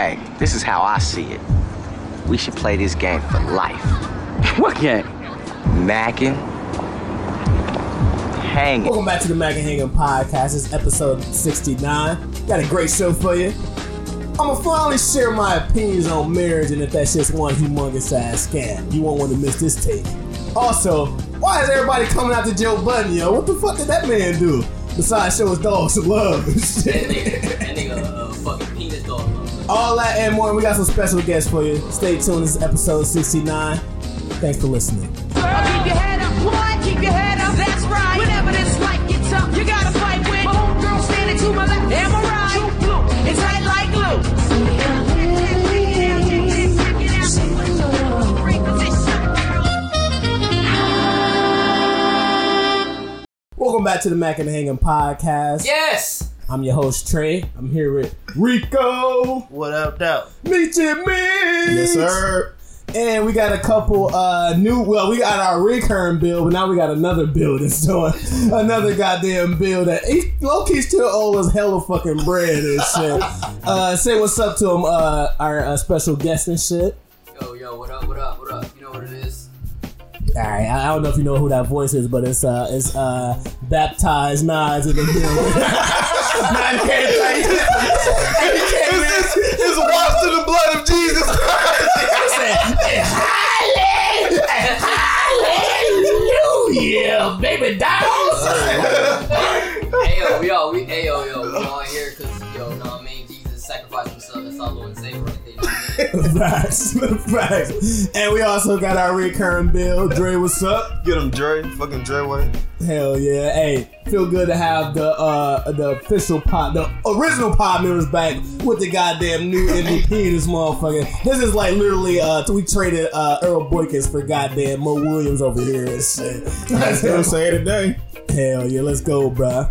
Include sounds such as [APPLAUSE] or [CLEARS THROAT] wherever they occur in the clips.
Hey, this is how I see it. We should play this game for life. [LAUGHS] What game? Mackin'. Hanging. Welcome back to the Mac and Hanging Podcast. It's episode 69. Got a great show for you. I'm gonna finally share my opinions on marriage and if that's just one humongous ass scam. You won't want to miss this take. Also, why is everybody coming out to Joe Budden, yo? What the fuck did that man do? Besides show his dog some love and [LAUGHS] shit. All that and more. We got some special guests for you. Stay tuned. This is episode 69. Thanks for listening. Keep your head up, boy. Keep your head up. That's right. Whenever this life gets up, you gotta fight with my homegirl standing to my left. Am I right? True blue. It's tight like glue. Welcome back to the Mac and the Hanging Podcast. Yes! I'm your host Trey. I'm here with Rico. What up, though? Meet your man. Yes, sir. And we got a couple uh new well, we got our recurring bill, but now we got another bill that's doing [LAUGHS] another goddamn bill that he low key still owes us hella fucking bread and shit. [LAUGHS] uh say what's up to him, uh our uh, special guest and shit. Yo, yo, what up, what up, what up? You know what it is? Alright, I, I don't know if you know who that voice is, but it's uh it's uh baptized Nas in the building. [LAUGHS] Nah, you can't play. You can't play. It's washed in the blood of Jesus Christ? Hallelujah, baby dolls. hey, yo, yo, we, hey, yo, yo, we all here because, yo, know what I mean? Jesus sacrificed himself. That's our Lord and Savior [LAUGHS] Facts, facts. And we also got our recurring bill. Dre, what's up? Get him, Dre. Fucking Dre way. Hell yeah. Hey, feel good to have the uh the official pod, the original pod members back with the goddamn new MVP this motherfucker. This is like literally uh we traded uh Earl Boykins for goddamn Mo Williams over here and shit. Still say it today. Hell yeah, let's go, bruh.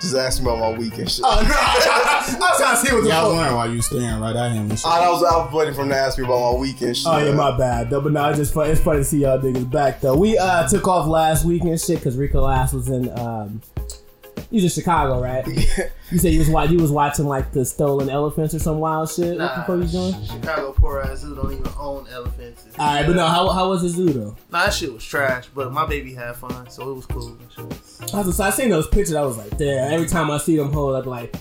Just ask me about my week and shit. Oh no, [LAUGHS] I was trying to see what the Yeah, I was fuck. wondering why you staring right at him and shit. I was, I was waiting for him to ask me about my week and shit. Oh yeah, my bad. Though, but no, it's just fun. It's funny to see y'all niggas back though. We uh took off last week and shit because Rico ass was in um. You was in Chicago, right? [LAUGHS] You said you was watching. You was watching like the stolen elephants or some wild shit. what the fuck you doing? Chicago poor ass zoo don't even own elephants. All right, but no, how, how was the zoo though? Nah, that shit was trash, but my baby had fun, so it was cool. I was I seen those pictures. I was like, damn. Every time I see them hold, I'm like,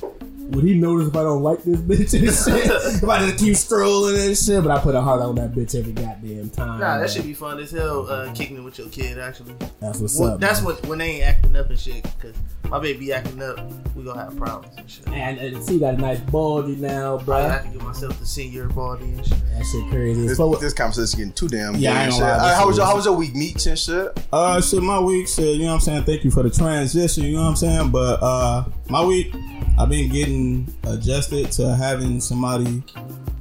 would he notice if I don't like this bitch and shit? [LAUGHS] if I just keep strolling and shit, but I put a heart on that bitch every goddamn time. Nah, that should be fun as hell. Uh, kicking it with your kid, actually. That's what's Well, up. that's man. what when they ain't acting up and shit. Cause my baby acting up, we gonna have problems and shit. And, and see, you got a nice baldy now, bro. I bro. have to get myself the senior body and shit. That shit crazy. This, But- this conversation's getting too damn Yeah, I ain't shit. gonna lie, how was your How was your week meets and shit? Uh, shit, my week, shit, you know what I'm saying? Thank you for the transition, you know what I'm saying? But, uh, my week, I've been getting adjusted to having somebody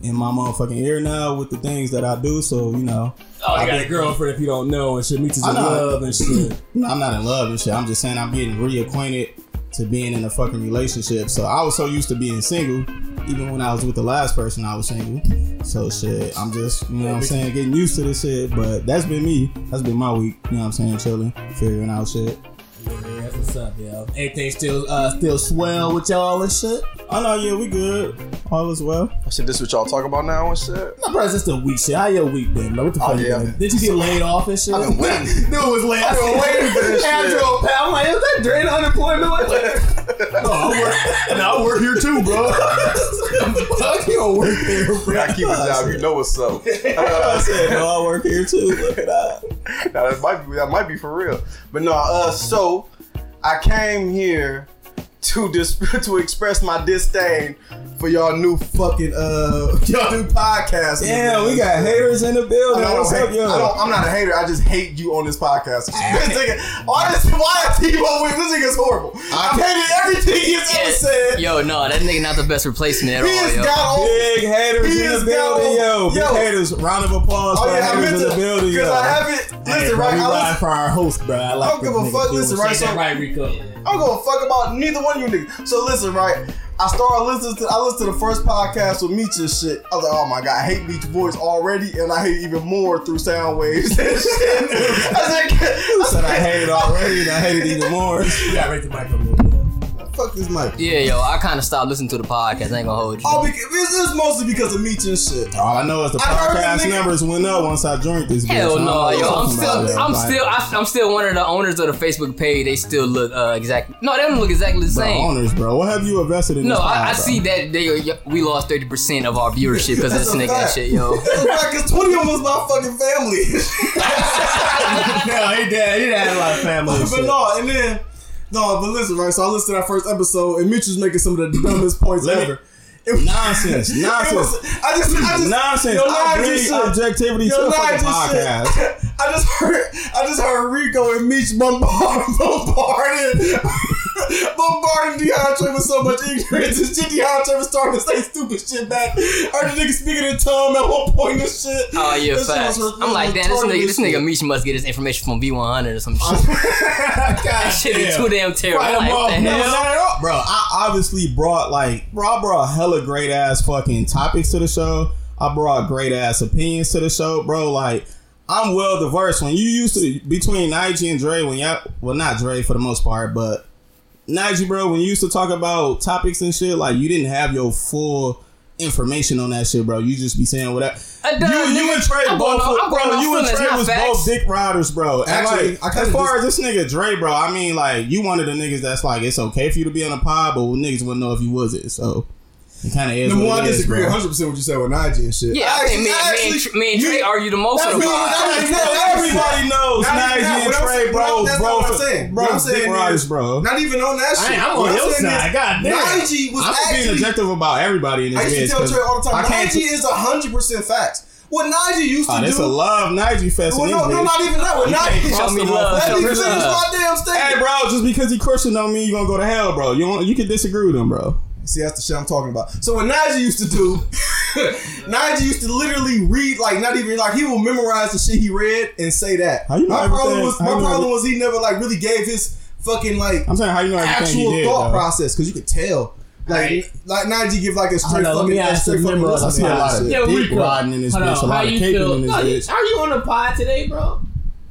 in my motherfucking ear now with the things that I do, so, you know. Oh, I've got a girlfriend if you don't know, and shit meets you in love and shit. [LAUGHS] I'm not in love and shit. I'm just saying I'm getting reacquainted to being in a fucking relationship. So I was so used to being single, even when I was with the last person, I was single. So shit, I'm just, you know what I'm saying, getting used to this shit. But that's been me. That's been my week. You know what I'm saying, chilling, figuring out shit. What's up, yo. Everything still uh still swell with y'all and shit. Oh no, yeah, we good. All is well. I said, this what y'all talk about now and shit? No, bro, it's just a week shit. How your week been, bro? What the fuck? Oh, you yeah. doing? Did you get laid off and shit? I've been waiting. [LAUGHS] Dude was laid. I've been waiting for this [LAUGHS] And shit. past. I'm like, is that drain unemployment? Like, [LAUGHS] no, I work. No, I work here too, bro. Fuck, you don't work there, bro. I keep it down. You know what's up. I said, no, I work here too. Look at that. now that might be that might be for real. But no, uh, so I came here to dis- [LAUGHS] to express my disdain for y'all new fucking uh [LAUGHS] y'all new podcast. Yeah, we got haters in the I building. don't What's up, yo? I don't, I'm not a hater. I just hate you on this podcast. [LAUGHS] This nigga, why is why is Tebow with this nigga's horrible? I hated everything he's ever said. Yo, no, that nigga not the best replacement at He all, has yo. got all. Big haters He in the building, got- yo. Big yo. haters. Round of applause Oh for the yeah, haters in to the building, because. I haven't. Listen, bro, right? I ride listen, for our host, bro. I like don't give a fuck. Listen, right, so- right, Rico. I don't give a fuck about neither one of you niggas. So listen, right? I started listening to I listened to the first podcast with Meech and shit. I was like, oh my god, I hate Meech's voice already, and I hate even more through sound waves and shit. [LAUGHS] I said, said I hate it already and I hate it even more. You gotta rate the mic a little bit. Fuck fuck this mic. Yeah, yo, I kind of stopped listening to the podcast. I ain't gonna hold you. Oh, because, this is mostly because of me and shit. All I know is the I heard the podcast nigga- numbers went up once I joined this. bitch. Hell I no, yo! I'm still, yo. I'm Like, still, I, I'm still one of the owners of the Facebook page. They still look uh, exactly. No, they don't look exactly the bro, same. owners, bro. What have you invested in? No, this I, I see that they we lost thirty percent of our viewership because of this nigga and fact. shit, yo. That's a because 20 of them was my fucking family. [LAUGHS] no, he did. He had a lot of family. but shit. no, and then no, but listen, right? So I listened to that first episode, and Mitch was making some of the dumbest points ever. It was- Nonsense, nonsense. was- I just, I just, Nonsense. Yo, I bring just objectivity Yo, to the fucking just shit. I just heard, I just heard Rico and Meech bombard, [LAUGHS] bombarding, DeAndre with so much ignorance and shit. DeAndre was starting to say stupid shit back. I heard the nigga speaking in tongue at one point and shit. Oh yeah, This facts. was I'm like, damn, this nigga, this nigga. Meech must get his information from V100 or some [LAUGHS] shit. that shit be too damn terrible. Right, like, No, not at all, bro. I obviously brought like, bro, I brought hella great ass fucking topics to the show. I brought great ass opinions to the show, bro. Like, I'm well diverse. When you used to between Nige and Dre, when y'all, well, not Dre for the most part, but Nige, bro, when you used to talk about topics and shit, like you didn't have your full information on that shit, bro. You just be saying whatever. Uh, duh, you, you nigga, and Trey I'm both, going bro. going You and feelings, Trey was facts. both dick riders, bro. Actually, like, I as far as this nigga Dre, bro, I mean, like, you one of the niggas that's like, it's okay for you to be on a pod, but niggas wouldn't know if you was it. So it kind of is. Number what one, I disagree 100 percent what you said with Najee and shit. Yeah, I think me, me, actually- and, Tr- me and Trey you- argue the most That's of the not- [LAUGHS] that's Bro, everybody knows Not even Najee that. and Trey, bro. That's bro, not what I'm saying. Bro, What I'm saying riders, bro. Not even on that shit. I ain't- I'm on your saying side. is, Goddamn. Najee was I'm just being actually. objective about everybody in this. I used to bitch. tell 'cause Trey all the time. I can't. Najee is 100 percent facts. What Najee used to Oh, do. this a love Najee fest well, in no, no, not even that. What You can't Najee. cross Show me the love, Let me me finish my damn statement. Hey, bro, just because he Christian don't mean you gonna go to hell, bro. You don't, you can disagree with him, bro. See, that's the shit I'm talking about. So what Najee used to do, [LAUGHS] Najee used to literally read, like not even like he will memorize the shit he read and say that. How you know my problem was how my you know problem was he never like really gave his fucking like I'm saying how you know everything actual he did. thought though. process because you could tell. Like Right. like Najee give like a straight on, let fucking me ask straight the fucking member of I see a lot of shit. Yo, dick riding in this Hold bitch, a how lot of you caping feel? in this No, bitch. Are you on the pod today, bro?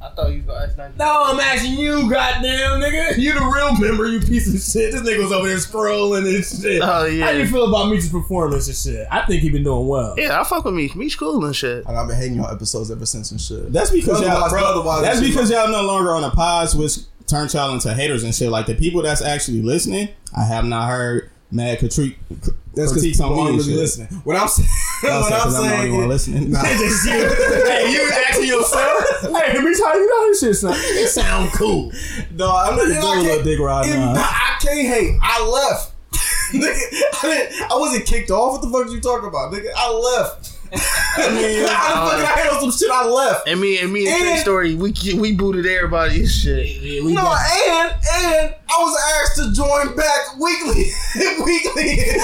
I thought you was gonna ask Najee. No, I'm asking you, goddamn nigga. You the real member, you piece of shit. This nigga was over there scrolling and shit. Oh, yeah. How you feel about Meech's performance and shit? I think he been doing well. Yeah, I fuck with Meech. Meech cool and shit. And I've been hating on episodes ever since and shit. That's because y'all, bro, otherwise that's because y'all no longer on the pods, which turn y'all into haters and shit. Like the people that's actually listening, I have not heard mad critique, That's because critiques people on me aren't really shit. listening. What I'm saying, What I'm I'm the saying, is- listening. [LAUGHS] Nah. Just you. hey, you asking yourself? Hey, Meech, how you know this shit sound? It sound cool. No, I'm not. Doing a little dick ride it- now. I can't hate. I left. [LAUGHS] Nigga, I, I wasn't kicked off. What the fuck are you talking about, nigga? I left. I mean, [LAUGHS] I uh, fucking I hate on some shit. I left. And me and me and Trey And- story, we we booted everybody and shit. We No, got- and and I was asked to join back weekly, [LAUGHS] weekly. [LAUGHS]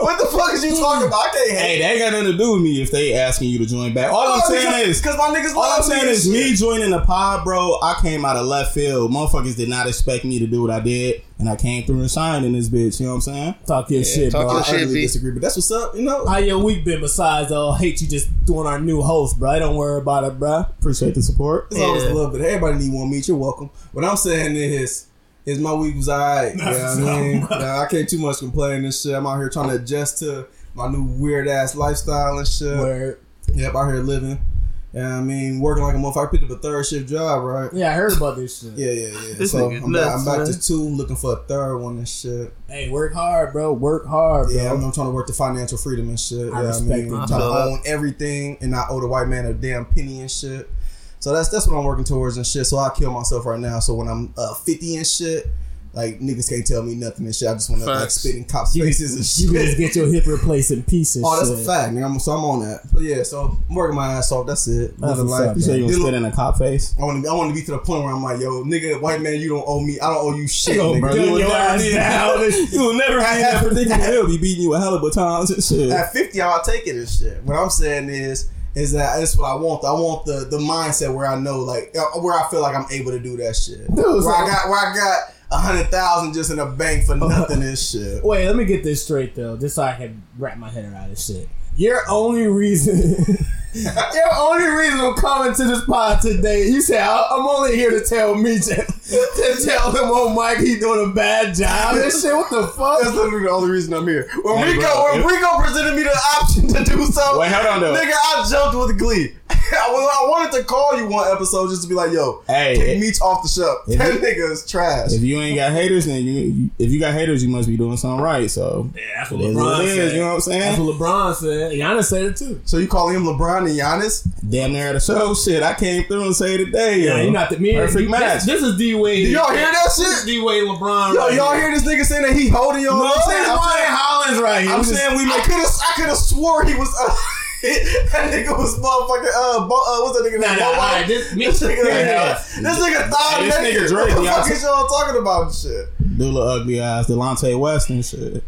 what the fuck is you talking about? I can't Hey, hate. that ain't got nothing to do with me if they asking you to join back. All I'm saying is, because my niggas all I'm saying me is and me joining the pod, bro. I came out of left field. Motherfuckers did not expect me to do what I did, and I came through and shined in this bitch. You know what I'm saying? Talk your shit, talk bro. your I shit, really B. disagree, but that's what's up. You know, How your week been besides uh hate you just doing our new host, bro? I don't worry about it, bro. Appreciate the support. It's always a Yeah. little bit. Everybody need one meet. You're welcome. What I'm saying is, is my week was alright. You know what I mean? Nah, I can't too much complain and shit. I'm out here trying to adjust to my new weird ass lifestyle and shit. Where Yep, out here living. Yeah, I mean, working like a motherfucker. I picked up a third shift job, right? yeah, I heard about this shit. Yeah, yeah, yeah. This so nigga I'm back, I'm back to two, looking for a third one and shit. Hey, work hard, bro. Work hard, bro. Yeah, I'm, I'm trying to work the financial freedom and shit. I yeah, respect I mean, it. I'm trying to own everything and not owe the white man a damn penny and shit. So that's that's what I'm working towards and shit. So I kill myself right now. So when I'm uh, 50 and shit, like niggas can't tell me nothing and shit. I just want to like spit in cops' faces and You just shit. get your hip replaced in pieces. Oh, that's shit. a fact, nigga. I'm, so I'm on that. But yeah, so I'm working my ass off. That's it. That's Living what's life. up, You say you Then gonna spit in a cop face? I want to. I want to be to the point where I'm like, yo, nigga, white man, you don't owe me. I don't owe you shit, Yo, nigga. bro, You you will will never never be be that. You will never be that predicament. He'll be beating you a hell of a times and shit. At 50, I'll take it and shit. What I'm saying is, is that that's what I want. I want the the mindset where I know, like, uh, where I feel like I'm able to do that shit. Dude, where so- I got, where I got a hundred thousand just in a bank for [LAUGHS] nothing and shit. Wait, let me get this straight though, just so I can wrap my head around this shit. Your only reason, [LAUGHS] Your only reason I'm coming to this pod today, you say I- I'm only here to tell me to, [LAUGHS] to tell him on Mike he doing a bad job. That shit, what the fuck? That's literally the only reason I'm here. When Hey, Rico, bro, when if- Rico presented me the option to do something, Wait, hold on, though. nigga, I jumped with glee. [LAUGHS] I, was- I wanted to call you one episode just to be like, yo, Hey, take it- Meech off the shelf. if That you- nigga is trash. If you ain't got haters, then you, you if you got haters, you must be doing something right. So Yeah, that's what LeBron what it is. said. You know what I'm saying? That's what LeBron said. Giannis said it too. So you calling him LeBron and Giannis? Damn near at the show. Shit, I came through and say today. Yeah, yo. you're not the me. Perfect this, match. This is D Wade. Do y'all hear that shit? D Wade LeBron. Yo, right y'all here. hear this nigga saying that he holding y'all? No, I'm saying, I'm saying, Hollins right here. I'm We just- saying we I could have I could have swore he was uh, [LAUGHS] that nigga was motherfucking uh, Bo, uh what's that nigga Nah, name? nah, Bobo? alright, this- me- this nigga is. this nigga Hey, this nigga. Drake, What the fuck is y'all talking about and shit? Little ugly ass Delonte West and shit.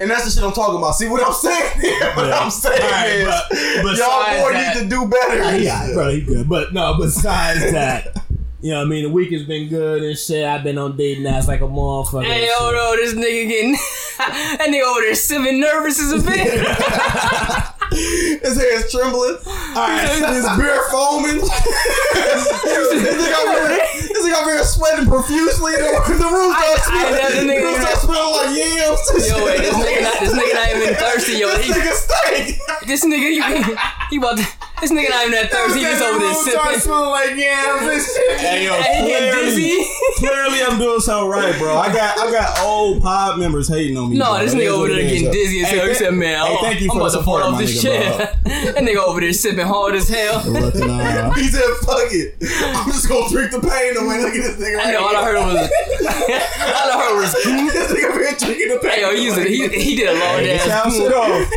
And that's the shit I'm talking about. See what I'm saying? [LAUGHS] what Yeah. I'm saying Alright, is but y'all boy that- need to do better. Yeah, bro, he good. But no, besides [LAUGHS] that, you know what I mean? The week has been good and shit. I've been on dating ass like a motherfucker. Hey, and yo, no, this nigga getting [LAUGHS] that nigga over there sipping nervous as a [LAUGHS] bitch. His hair is trembling. [LAUGHS] His beer foaming. this nigga over here, this nigga over here sweating profusely. The, the room I- starts I smelling. the The nigga- room starts smelling like yams. Yo, wait, this nigga not this nigga not even thirsty, yo. This He, nigga stink. this nigga, he, he about to, this nigga not even that thirsty. He just over there sipping. smelling like yams and shit. Hey yo, And he getting clearly, dizzy. [LAUGHS] clearly I'm doing something right, bro. I got I got old pod members hating on me. No, bro. this nigga over there getting yo. dizzy as Hey, hell. He said, man, hey, thank you I'm for about the to fall support, off my this nigga, shit. [LAUGHS] that nigga over there sipping hard as hell. [LAUGHS] He said, "Fuck it, I'm just gonna drink the pain away." Look at this nigga. I know, all I heard was, all I heard was, this nigga been drinking the pain. hey, yo, he, used to, he, he did a long Hey, ass. sound shit off.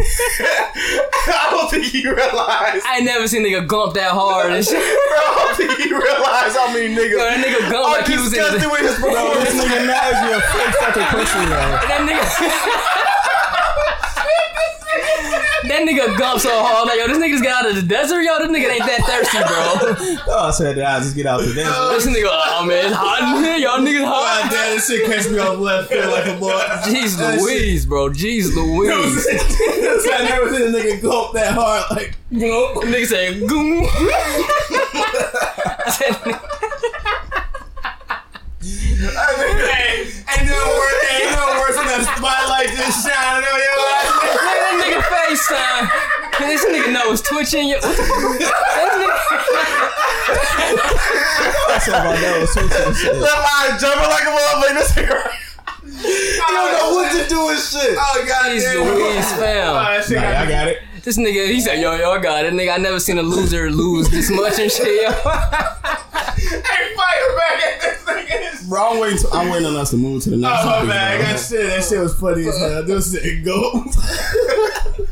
I don't think he realized. I ain't never seen nigga gump that hard and shit. [LAUGHS] Bro, [LAUGHS] I don't think he realized how many niggas Yo, that nigga gump are like he was in disgusted the, with his Bro, [LAUGHS] this performance. nigga knows you a fake fucking pussy, yo. that nigga. That nigga gump so hard, like yo, this nigga just got out of the desert, yo. This nigga ain't that thirsty, bro. Oh, I said that. I just get out of the desert. Oh, this nigga, oh man, it's hot in here, y'all niggas oh, hot. God damn, this shit catch me off left field like a boy. Jeez Louise, bro. Jeez Louise. I never seen a nigga gulp that hard. Like, you know, Nigga say, goom. [LAUGHS] [LAUGHS] I said, hey, ain't no worse, ain't no worse than that spotlight just shining on your ass. Look at that nigga FaceTime. This nigga nose twitching. Yo, what the fuck? That That's all I know. It's switching shit. That line jumping like a motherfucker. This nigga. He don't know what to do with shit. Oh, God nigga, damn. Louise, Oh, fam. Nah, I got it. This nigga, he said, yo, yo, I got it. Nigga, I never seen a loser lose this much and shit, yo. Hey, fire back at [LAUGHS] this nigga. Bro, I'm waiting. To, I'm waiting on us to move to the next Oh, my topic, bad. bro. That shit, that shit was funny as hell. This shit go. [LAUGHS] [LAUGHS]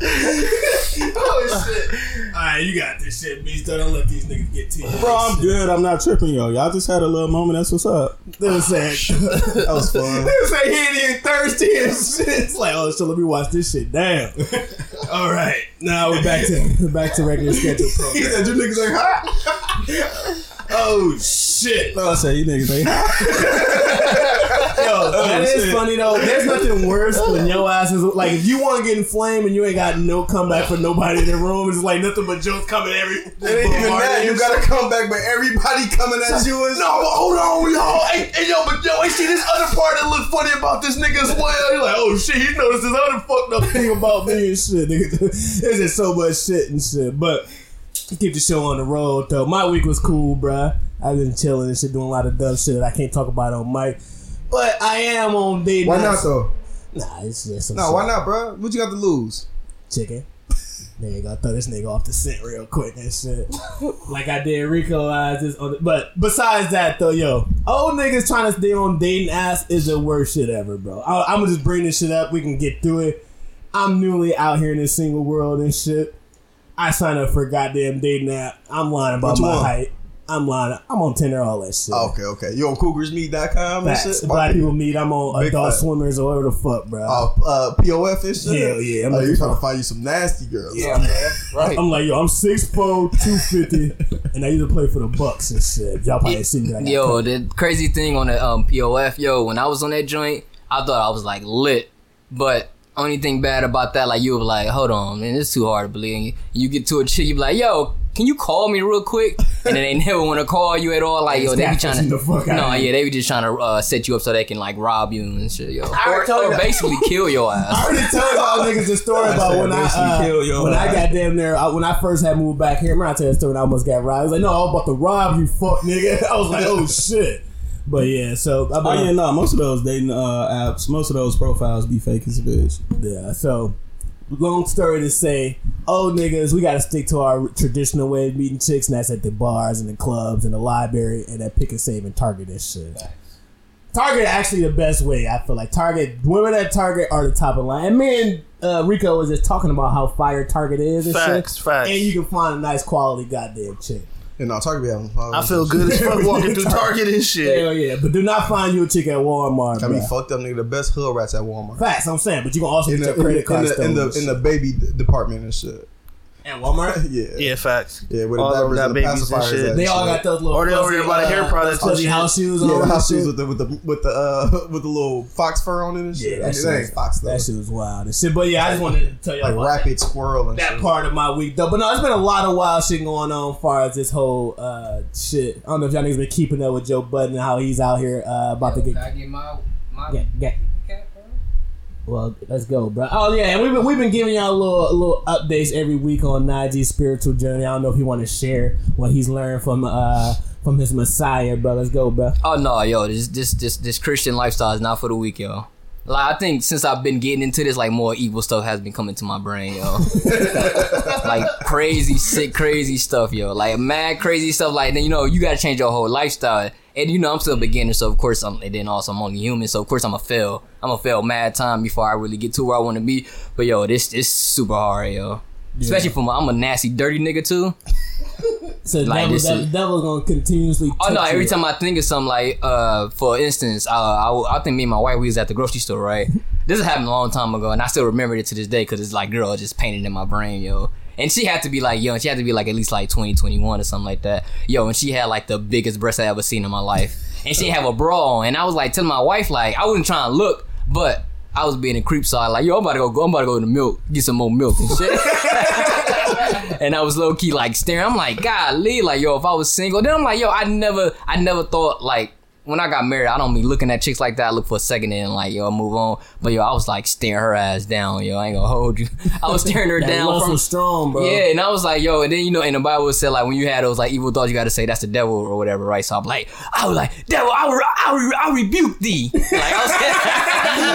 oh, shit. Alright, you got this shit, beast. Don't let these niggas get to you. Bro, I'm good. I'm not tripping, yo. Y'all just had a little moment. That's what's up. They was saying, That was fun. they was saying he ain't even thirsty and shit. It's like, oh, shit, let me watch this shit. Damn. All right, now we're back to we're back to regular schedule [LAUGHS] He said, "You niggas ain't hot." [LAUGHS] Oh shit. No, I say you niggas ain't. [LAUGHS] Yo, [LAUGHS] that is shit. funny though. There's nothing worse when your ass is like if you want to get inflamed and you ain't got no comeback for nobody in the room. It's like nothing but jokes coming every. It ain't even that. You gotta come back, but everybody coming at you is No, but hold on, y'all. Hey, hey, yo, but yo, I see this other part that look funny about this nigga as [LAUGHS] well. You're like, oh shit, he noticed this other fucked up thing about me and shit. Nigga, [LAUGHS] there's just so much shit and shit. But keep the show on the road though. My week was cool, bruh. I've been chilling and shit, doing a lot of dumb shit that I can't talk about on mic. But I am on dating. Why apps. not though? Nah, it's just some No, shit. why not, bro? What you got to lose? chicken. [LAUGHS] Nigga, you go. Throw this nigga off the scent real quick and shit. [LAUGHS] like I did Rico eyes this on the, but besides that though, yo, old niggas trying to stay on dating ass is the worst shit ever, bro. I, I'm gonna just bring this shit up. We can get through it. I'm newly out here in this single world and shit. I signed up for a goddamn dating app. I'm lying about my height. I'm lying. I'm on Tinder, all that shit. Okay, okay. You on cougarsmeet.com and Facts. shit? Black people meet. I'm on Big adult fact. swimmers or whatever the fuck, bro. Uh, uh, POF and shit? Hell yeah, I'm Oh, you looking trying to find you some nasty girls. Yeah, man. Right. I'm like, yo, I'm 6'4", 250, [LAUGHS] and I used to play for the Bucks and shit. Y'all probably ain't seen me. Like that. Yo, the crazy thing on the um, POF, yo, when I was on that joint, I thought I was like lit, but only thing bad about that, like you were like, hold on, man, it's too hard to believe. You, you get to a chick, you be like, yo, can you call me real quick? And then they [LAUGHS] never want to call you at all. Like, yo, they be trying to, the fuck no, of yeah, they be just trying to uh, set you up so they can like rob you and shit, yo, I or, told or you- basically kill your [LAUGHS] ass. I already told y'all niggas the story about when I uh, kill your when I got damn there I, when I first had moved back here. Remember I tell you the story when I almost got robbed. I was like, no, I was about to rob you, fuck nigga. [LAUGHS] I was like, oh shit. But yeah, so I Oh yeah, no. Most of those dating uh, apps, most of those profiles be fake as a bitch. Yeah, so long story to say, oh niggas, we gotta stick to our traditional way of meeting chicks, and that's at the bars and the clubs and the library and at Pick 'n Save and Target and shit. Target actually the best way. I feel like Target women at Target are the top of the line. And me and uh, Rico was just talking about how fire Target is and Facts, shit. facts. And you can find a nice quality goddamn chick. You know, Target be having I feel good as [LAUGHS] fuck walking through Target and shit. Hell yeah, but do not find you a chick at Walmart. I mean, bruh. fucked up nigga. The best hood rats at Walmart. Facts, I'm saying, but you can also In get the, your in, credit the, card in, the, in the in the baby department and shit. And Walmart. [LAUGHS] Yeah, Yeah, facts. yeah. Where the All of diapers and the got babies and pacifiers shit. They all got those little Or they over fuzzy, there the hair uh, products fuzzy house shoes. Yeah, the house shoes with the with the with the uh [LAUGHS] with the little fox fur on it and shit. Yeah, that shit, was, ain't fox though. that shit was wild and shit. But yeah, I just wanted to tell you like about rapid squirrel and that shit. part of my week though. But no, it's been a lot of wild shit going on as far as this whole uh, shit. I don't know if y'all niggas been keeping up with Joe Budden and how he's out here uh, about to get. Can I get my my Yeah, yeah. Cap, bro? Well, let's go, bro. Oh yeah, and we've been we've been giving y'all a little a little updates every week on Najee's spiritual journey. I don't know if you want to share what he's learned from uh from his Messiah, bro. Let's go, bro. Oh no, yo, this this this this Christian lifestyle is not for the weak, yo. Like I think since I've been getting into this, like more evil stuff has been coming to my brain, yo. [LAUGHS] like crazy, sick, crazy stuff, yo. Like mad crazy stuff. Like then you know you gotta change your whole lifestyle. And you know I'm still a beginner, so of course I'm. And then also I'm only human, so of course I'm a fail. I'm a fail mad time before I really get to where I want to be. But yo, this this super hard, yo. Especially for my, I'm a nasty, dirty nigga too. [LAUGHS] So Like, devil, devil, is- gonna continuously. Oh no! Every you. time I think of something like, uh, for instance, uh, I, I think me and my wife we was at the grocery store, right? [LAUGHS] this happened a long time ago, and I still remember it to this day because it's like, girl, it just painted in my brain, yo. And she had to be like, yo, she had to be like at least like 20, 21 or something like that, yo. And she had like the biggest breasts I ever seen in my life, and she didn't have a bra on, and I was like telling my wife like I wasn't trying to look, but I was being a creep side, like, yo, I'm about to go, I'm about to go to the milk, get some more milk and shit. [LAUGHS] and I was low key like staring. I'm like, golly, like yo, if I was single, then I'm like, yo, I never, I never thought like when I got married, I don't be looking at chicks like that. I look for a second and like, yo, move on. But yo, I was like staring her ass down. Yo, I ain't gonna hold you. [LAUGHS] I was staring her down from. was strong, bro. Yeah, and I was like, yo, and then you know, in the Bible it said like when you had those like evil thoughts, you got to say that's the devil or whatever, right? So I'm like, I was like, devil, I will, I will, I rebuke thee. [LAUGHS] Like I was, saying, [LAUGHS]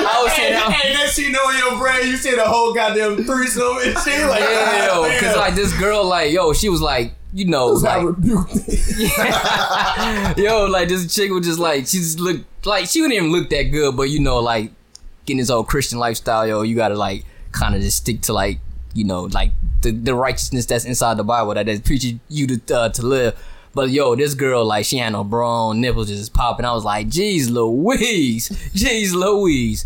I was saying, I- Hey, that shit know in your brain. You said the whole goddamn threesome and shit. Like, yeah, yo, because like this girl, like yo, she was like, you know, like rebuke. [LAUGHS] Yo, like this chick was just like she just looked like she wouldn't even look that good, but you know, like getting this old Christian lifestyle, yo, you gotta like kind of just stick to like you know like the, the righteousness that's inside the Bible that is preaching you to uh, to live. But yo, this girl like she had no bra on, nipples just popping. I was like, jeez Louise, [LAUGHS] jeez Louise.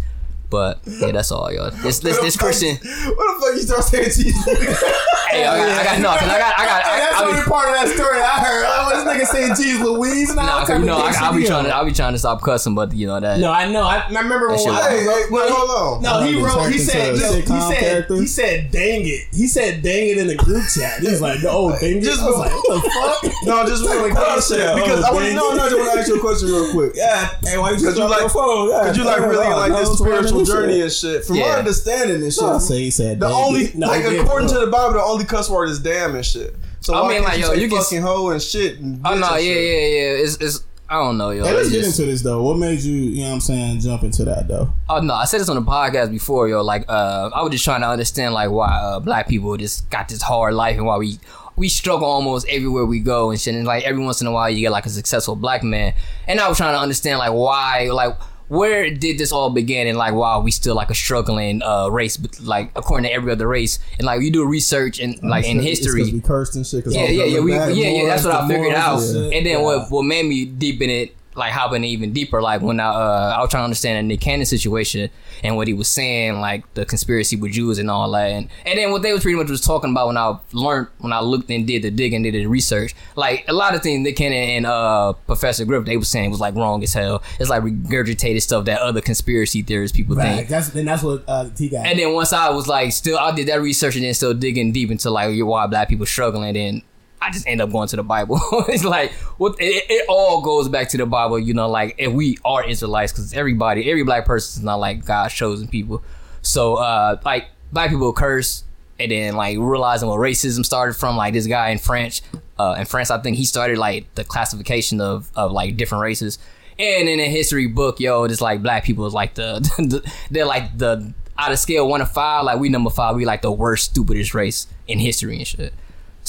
But yeah, that's all, yo. This this this Christian. What the fuck you start saying Jesus? Hey, I got, I got no, cause I got I got I, that's I, the be- only part of that story I heard. Oh, this nigga saying "Jeez Louise." Now Nah, what cause type you know, I, I'll be trying to. I'll be trying to stop cussing, but you know that. No, I know. I, I remember when I, hey, hey, wait, hold on. No, he wrote. He said. a He said. character? He said, "Dang it." He said, "Dang it" in the group chat. He's like, "Oh, dang it." Just I was like, "What the fuck?" [LAUGHS] No, just Like, wait, what hold on a you second, said? because I want to know. No, I just want to ask you a question real quick. Yeah, hey, why you Cause you like- your phone? Yeah, Cause you like really like this it's one of spiritual journey and shit. From my understanding and shit, No, I say he said the only it. Like according to the Bible, the only cuss word is damn and shit. So I why mean, like, you yo, say you can- fucking hoe and shit? And Oh bitch no, yeah, shit? yeah, yeah. It's it's I don't know, yo. Hey, let's It's get just- into this though. What made you, you know what I'm saying, jump into that though? Oh no, I said this on the podcast before, yo. Like, uh, I was just trying to understand like why uh, black people just got this hard life and why we we struggle almost everywhere we go and shit. And like every once in a while, you get like a successful black man. And I was trying to understand like why, like where did this all begin and like why we still like a struggling uh race, but, like according to every other race. And like you do research and like in history. we cursed and shit. Yeah, yeah, yeah, we, yeah, yeah. That's what I figured out. and. Then what what made me deep in it like hopping even deeper, like when I uh, I was trying to understand the Nick Cannon situation and what he was saying, like the conspiracy with Jews and all that, and and then what they was pretty much was talking about when I learned when I looked and did the digging, did the research, like a lot of things Nick Cannon and uh, Professor Griff they was saying was like wrong as hell. It's like regurgitated stuff that other conspiracy theorists people Right. think. That's then that's what uh, T got. And then once I was like, still, I did that research and then still digging deep into like why black people struggling. Then I just end up going to the Bible. [LAUGHS] it's like what it, it all goes back to the Bible. You know, like if we are Israelites, because everybody, every black person is not like God's chosen people. So uh, like black people curse, and then like realizing where racism started from. Like this guy in France, uh, in France, I think he started like the classification of of like different races. And in a history book, yo, it's like black people is like the, [LAUGHS] the they're like the out of scale one to five, like we number five, we like the worst, stupidest race in history and shit.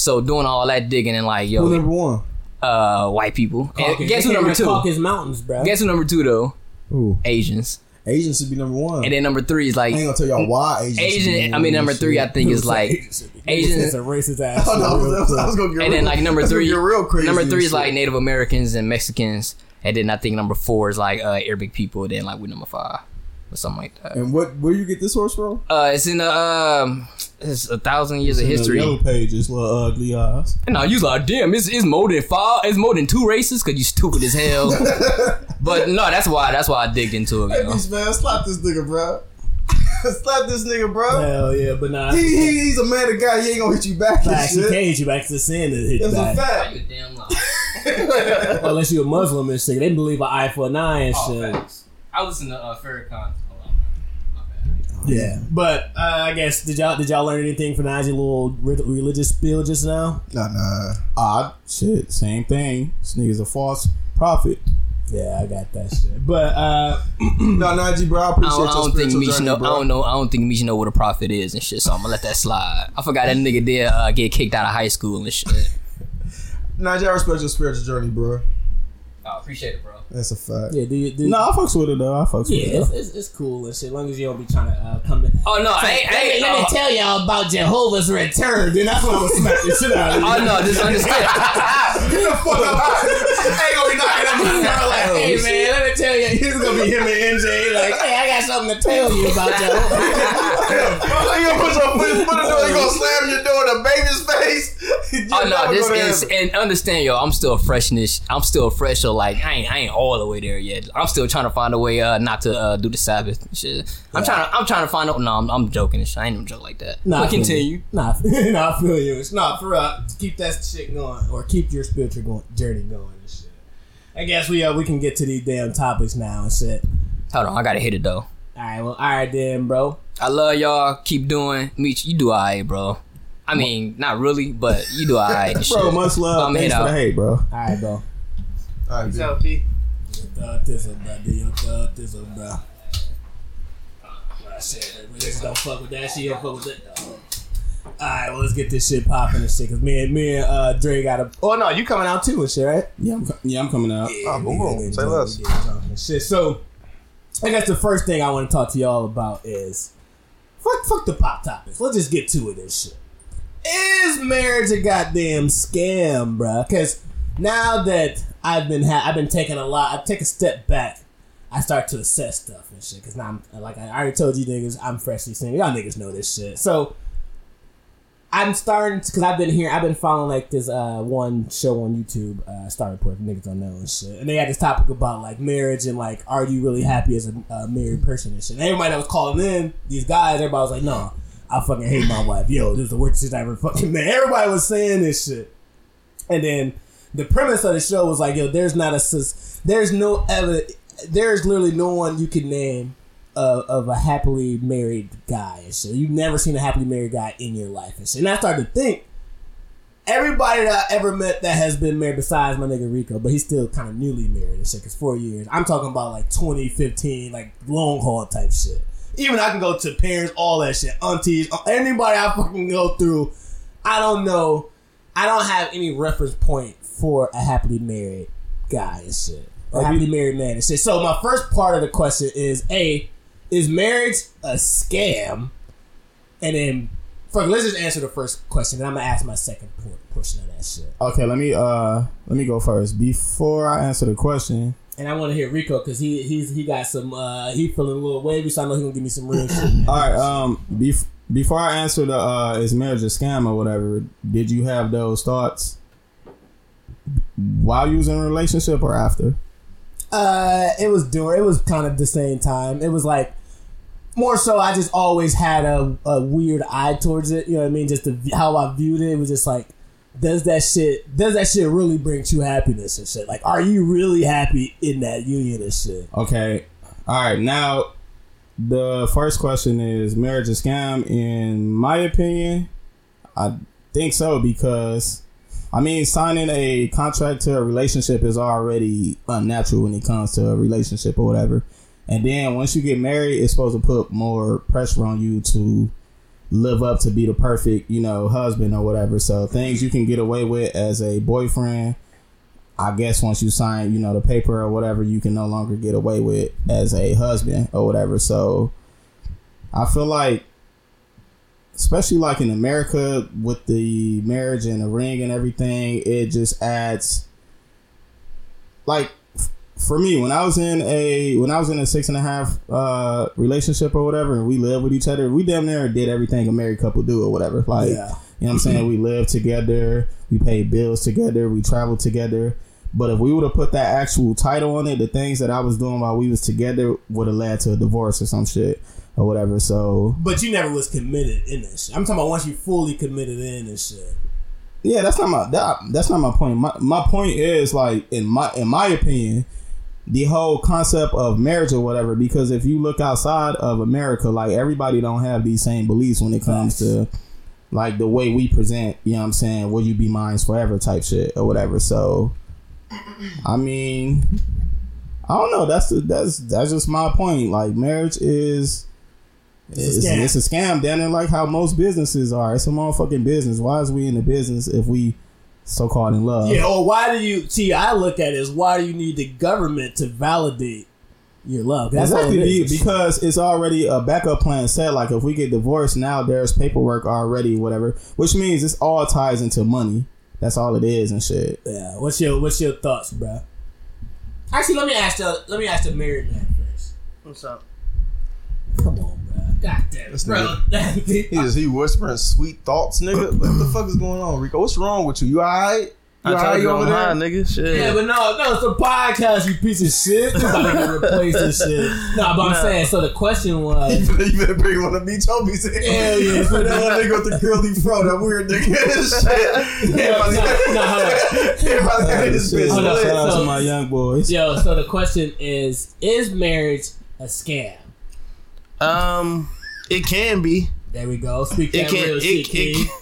So doing all that digging and like, Who yo, number one? uh, white people. And guess who number two? Caucasus Mountains, bro. Guess who number two though? Who? Asians. Asians should be number one. And then number three is like I ain't gonna tell y'all why Asians. should be Asian. I mean, number three, I think is like It's Asian. a racist ass. Oh, no, I was, I was, I was gonna get And then like number I was gonna three, real crazy number three is like Native Americans and Mexicans. And then I think number four is like uh, Arabic people. Then like we number five or something like that. And what? Where you get this horse from? Uh, it's in the um, it's a thousand years of In history. Yellow pages, little ugly eyes. No, you like, damn, it's, it's more than five. It's more than two races because you stupid as hell. [LAUGHS] but no, that's why that's why I digged into it. Hey, You know? bitch, man, slap this nigga, bro. [LAUGHS] slap this nigga, bro. Hell yeah, but nah. He, he, he's a man of God. He ain't gonna hit you back and Facts, he can't hit you back to the sin to hit That's a back. fact. You a damn lie. Unless you're a Muslim and shit. They believe an eye for an eye and Oh, shit. facts. I listen to uh, Farrakhan. Yeah, but uh, I guess did y'all did y'all learn anything from Najee little religious spiel just now? Nah, nah. Odd shit, same thing. This nigga's a false prophet. Yeah, I got that shit. But uh, [CLEARS THROAT] No, Najee, bro. I I appreciate don't, I your don't think spiritual Misha journey, know. I don't know. I don't think Misha know what a prophet is and shit. So I'm gonna let that slide. I forgot that nigga did uh, get kicked out of high school and shit. [LAUGHS] Najee, I respect your spiritual journey, bro. I appreciate it, bro. That's a fact. yeah, do you? Do No, I fucks with it though. I fucks yeah, with it. it's, it's, it's cool and shit. As long as you don't be trying to uh, come in. Oh no, I ain't. I Let me, ain't let me uh, tell y'all about Jehovah's return. Then that's when I'm gonna smack the shit out of you. Oh no, just understand. [LAUGHS] Get the fuck up. ain't gonna be knocking at my door like, Hey man, let me tell you, this is gonna be him and NJ. Like, hey, I got something to tell you about Jehovah. [LAUGHS] you gonna put your foot in the door, you gonna slam your door in the baby's face. [LAUGHS] Oh no, this is and understand yo. I'm still freshness. I'm still fresh. So like, I ain't I ain't all the way there yet. I'm still trying to find a way uh not to uh do the Sabbath and shit. I'm trying to I'm trying to find out. No, I'm, I'm joking. I ain't even joke like that. Nah, I but feel continue. you. Nah, [LAUGHS] nah, I feel you. It's not for uh, keep that shit going or keep your spiritual going, journey going and shit. I guess we uh, we can get to these damn topics now and shit. Hold on, I gotta hit it though. All right, well, all right then, bro. I love y'all. Keep doing. Meet you do alright, bro. I mean, not really, but you do alright. and Bro, shit. much love. I'm Thanks for the hate, bro. All right, bro. All right, Peace dude. out, B. Thug this up, bro. Do your thug this up, bro. Shit, we don't fuck with that shit. Don't fuck with that. dog. All right, well, let's get this shit popping and shit. Cause me and me and uh, Dre got a. Oh no, you coming out too and shit, right? Yeah, I'm, co- yeah, I'm coming out. Ah, boom, boom. we Say drunk, less. we get drunk and Shit. So, I guess the first thing I want to talk to y'all about is fuck, fuck the pop topics. Let's just get to it and shit. Is marriage a goddamn scam, bruh? Because now that I've been ha- I've been taking a lot, I take a step back. I start to assess stuff and shit. Because now I'm like I already told you niggas, I'm freshly single. Y'all niggas know this shit. So I'm starting because I've been here. I've been following like this uh one show on YouTube, uh, Star Report. Niggas don't know and shit. And they had this topic about like marriage and like, are you really happy as a uh, married person and shit. And everybody that was calling in, these guys, everybody was like, no, I fucking hate my wife. Yo, this is the worst shit I ever fucking met. Everybody was saying this shit. And then the premise of the show was like, yo, there's not a, there's no evidence, there's literally no one you can name of, of a happily married guy shit. You've never seen a happily married guy in your life and shit. And I started to think, everybody that I ever met that has been married besides my nigga Rico, but he's still kind of newly married and shit, cause four years. I'm talking about like 2015, like long haul type shit. Even I can go to parents, all that shit, aunties, anybody I fucking go through. I don't know. I don't have any reference point for a happily married guy and shit. A happily married man and shit. So my first part of the question is: A, is marriage a scam? And then, fuck, let's just answer the first question. and I'm gonna ask my second portion of that shit. Okay, let me uh let me go first. Before I answer the question, and I want to hear Rico because he he's he got some uh he feeling a little wavy, so I know he gonna give me some real shit. [LAUGHS] All right. Um. Bef- before I answer the uh, is marriage a scam or whatever, did you have those thoughts while you was in a relationship or after? Uh, it was during. It was kind of the same time. It was like more so. I just always had a, a weird eye towards it. You know what I mean? Just the, how I viewed it. It was just like, does that shit? Does that shit really bring true happiness and shit? Like, are you really happy in that union and shit? Okay. All right. Now, the first question is marriage a scam? In my opinion, I think so because, I mean, signing a contract to a relationship is already unnatural when it comes to a relationship or whatever. And then once you get married, it's supposed to put more pressure on you to live up to be the perfect, you know, husband or whatever. So things you can get away with as a boyfriend, I guess once you sign, you know, the paper or whatever, you can no longer get away with as a husband or whatever. So I feel like especially like in America with the marriage and the ring and everything, it just adds like for me when I was in a when I was in a six and a half uh relationship or whatever and we lived with each other, we damn near did everything a married couple do or whatever. Like Yeah. you know what I'm saying? We lived together, we paid bills together, we traveled together. But if we would have put that actual title on it, the things that I was doing while we was together would have led to a divorce or some shit or whatever. So But you never was committed in this shit. I'm talking about once you fully committed in and shit. Yeah, that's not my that, that's not my point. My my point is like in my in my opinion, the whole concept of marriage or whatever. Because if you look outside of America, like everybody don't have these same beliefs when it comes to like the way we present. You know what I'm saying? Will you be mine forever? Type shit or whatever. So, I mean, I don't know. That's that's that's just my point. Like marriage is. It's, a scam. it's a scam down there like how most businesses are. It's a motherfucking business. Why is we in the business if we so called in love? Yeah, or why do you see? I look at it as why do you need the government to validate your love? That's Exactly, it because it's already a backup plan set. Like if we get divorced now, there's paperwork already, whatever. Which means this all ties into money. That's all it is and shit. Yeah. What's your What's your thoughts, bro? Actually, let me ask the Let me ask the married man first. What's up? Come on, bro. God damn bro. He just he whispering sweet thoughts, nigga. What the fuck is going on, Rico? What's wrong with you? You alright? You I told alright you over I'm high, there? nigga. Shit. yeah, but no, no, it's a podcast, you piece of shit. You about to get replaced and shit. No, but I'm Nah. saying. So the question was, [LAUGHS] you better bring one of me Toby's in. Hell yeah. [LAUGHS] Put that one nigga with the curly fro, that weird nigga. [LAUGHS] shit. yeah, Everybody, no, no, hold on. everybody got this bitch Hold on. Shout out to my young boys. Yo, so the question is: Is marriage a scam? Um, it can be. There we go. Speak It can. real It, shit,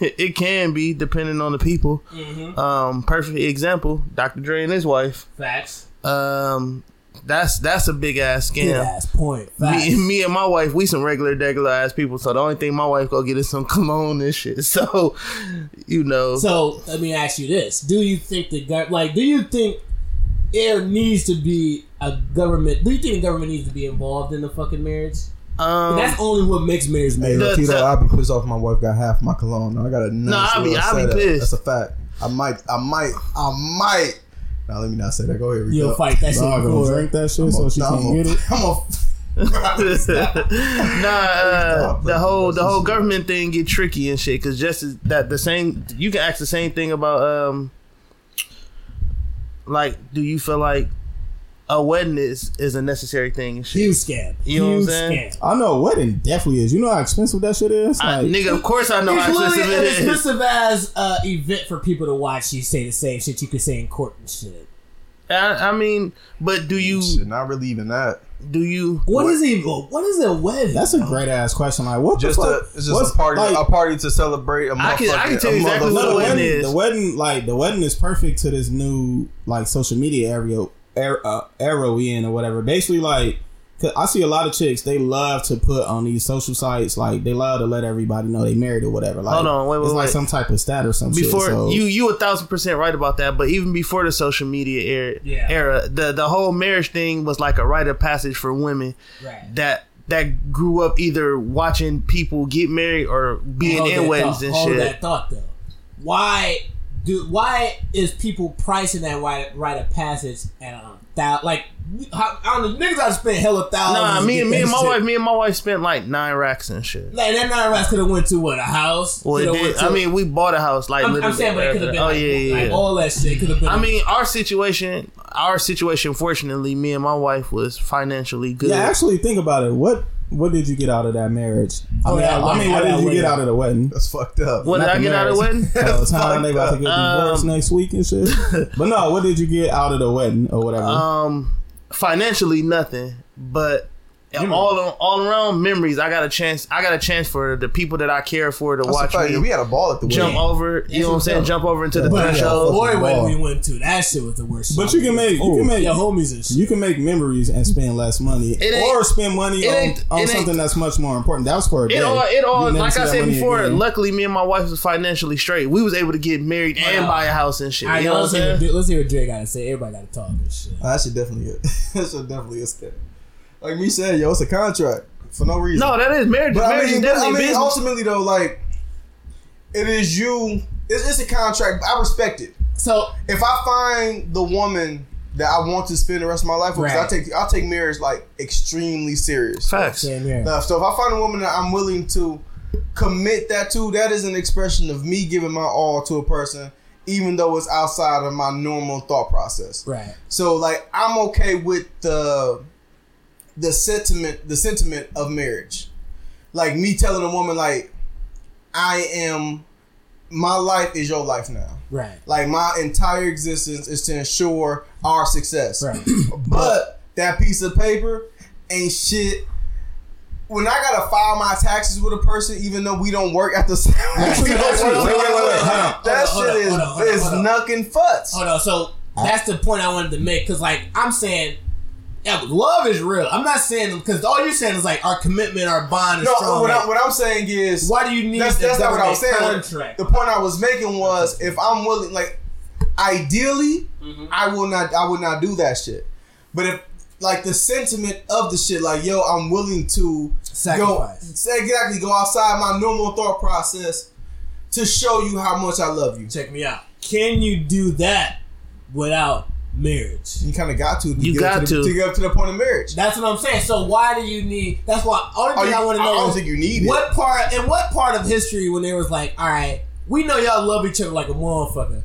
it, [LAUGHS] it can be depending on the people. Mm-hmm. Um, perfect example: Dr. Dre and his wife. Facts. Um, that's that's a big ass scam. ass point. Facts. Me, me and my wife, we some regular, regular ass people. So the only thing my wife go get is some [LAUGHS] cologne and shit. So, you know, So let me ask you this: Do you think the like? Do you think there needs to be a government? Do you think the government needs to be involved in the fucking marriage? Um, That's only what makes marriage Hey, marriage. The- Lakito, the- I'll be pissed off. if My wife got half my cologne. I got a nice Nah, I'll be- I'll be pissed. That's a fact. I might, I might, I might. Now let me not say that. Go ahead. Rico. You'll fight that shit Dog gonna before. drink that shit I'm so a- she nah, can I'm a- get it. [LAUGHS] I'm [LAUGHS] a. nah, uh, Stop. the whole the whole government thing get tricky and shit. Cause just as that the same, you can ask the same thing about um, like, do you feel like a wedding is is a necessary thing and shit? Huge scam. You know what I'm saying? scam. I know a wedding definitely is. You know how expensive that shit is. I, nigga, of course I know It's how literally expensive as it is. expensive as uh, event for people to watch. You say the same shit you could say in court and shit. I, I mean, but do you Shit, not really even that. do you what is even? What is a wedding? that's a great ass question. Like, what Just the a, it's just what's- a party, like, a party to celebrate a I can- I can tell you a exactly what a the wedding wedding, is. the wedding, like the wedding is perfect to this new like social media area era, uh, era we in or whatever. Basically, like 'cause I see a lot of chicks they love to put on these social sites like they love to let everybody know they married or whatever. Like, Hold on, wait, wait, it's like some type of stat or some before shit. So, you you a thousand percent right about that but even before the social media era, Yeah. era the the whole marriage thing was like a rite of passage for women Right. that that grew up either watching people get married or being in weddings and shit that thought though. Why do? Why is people pricing that right rite of passage at a thou- like how, I don't know, niggas gotta spend hella thousands. Nah, me and me and my shit. wife, me and my wife spent like nine racks and shit. Like that nine racks could have went to what a house. Well, it did. went to- I mean, we bought a house like I'm, literally. I'm saying, but it could have been oh like, yeah, yeah, like yeah. all that shit could have been. I mean, our situation, our situation. Fortunately, me and my wife was financially good. Yeah, actually, think about it. What what did you get out of that marriage? I Oh, mean, yeah, I, I mean, what did you get out of the wedding? That's fucked up. what did I the get out of the marriage. wedding? Oh, time they about to get [LAUGHS] divorced Um, next week and shit. But no, what did you get out of the wedding or whatever? Um, financially nothing, but all all around memories. I got a chance. I got a chance for the people that I care for to That's watch fact. me We had a ball at the jump wedding. over. You know what I'm saying? Jump over into the but Yeah, the threshold. boy fucking wedding ball. we went to, that shit was the worst. but you can make you can make your homies and shit. you can make memories and spend less money, It or spend money it on, on it something that's much more important. That was for a day. It all, it all, like I said before. again. Luckily, me and my wife was financially straight. We was able to get married and Wow. buy a house and shit. All right, you know what I'm let's, hear, saying? what- let's hear what Dre got to say. Everybody got to talk and shit. Oh, that should definitely [LAUGHS] that should definitely a step. Like me said, yo, it's a contract for no reason. No, that is marriage. but I mean, is but I mean, business. ultimately though, like it is you. It's, it's a contract. I respect it. So If I find the woman that I want to spend the rest of my life with, 'cause I take I take marriage like extremely serious. Facts. same here. Uh, so if I find a woman that I'm willing to commit that to, that is an expression of me giving my all to a person, even though it's outside of my normal thought process. Right. So like I'm okay with the the sentiment the sentiment of marriage. Like me telling a woman like I am my life is your life now. Right. Like my entire existence is to ensure our success. Right. [CLEARS THROAT] But that piece of paper ain't shit. When I gotta file my taxes with a person, even though we don't work at the same, Actually, we don't actually, work wait, wait, wait, wait, hold on. that shit is is knucking futs. Hold on. So that's the point I wanted to make because, like, I'm saying, yeah, love is real. I'm not saying because all you're saying is like our commitment, our bond is No, strong. what, Like, I, what I'm saying is why do you need that's, that's not what I was saying. contract? The point I was making was if I'm willing, like, ideally, Mm-hmm. I will not, I would not do that shit. But if, like, the sentiment of the shit, like, yo, I'm willing to Sacrifice. go, exactly, go outside my normal thought process to show you how much I love you. Check me out. Can you do that without marriage? You kind of got to. You get got up to, the, to. to get up to the point of marriage. That's what I'm saying. So why do you need? That's why. Only thing you- I want to I know don't is think you need it. what part and what part of history when they was like, all right, we know y'all love each other like a motherfucker.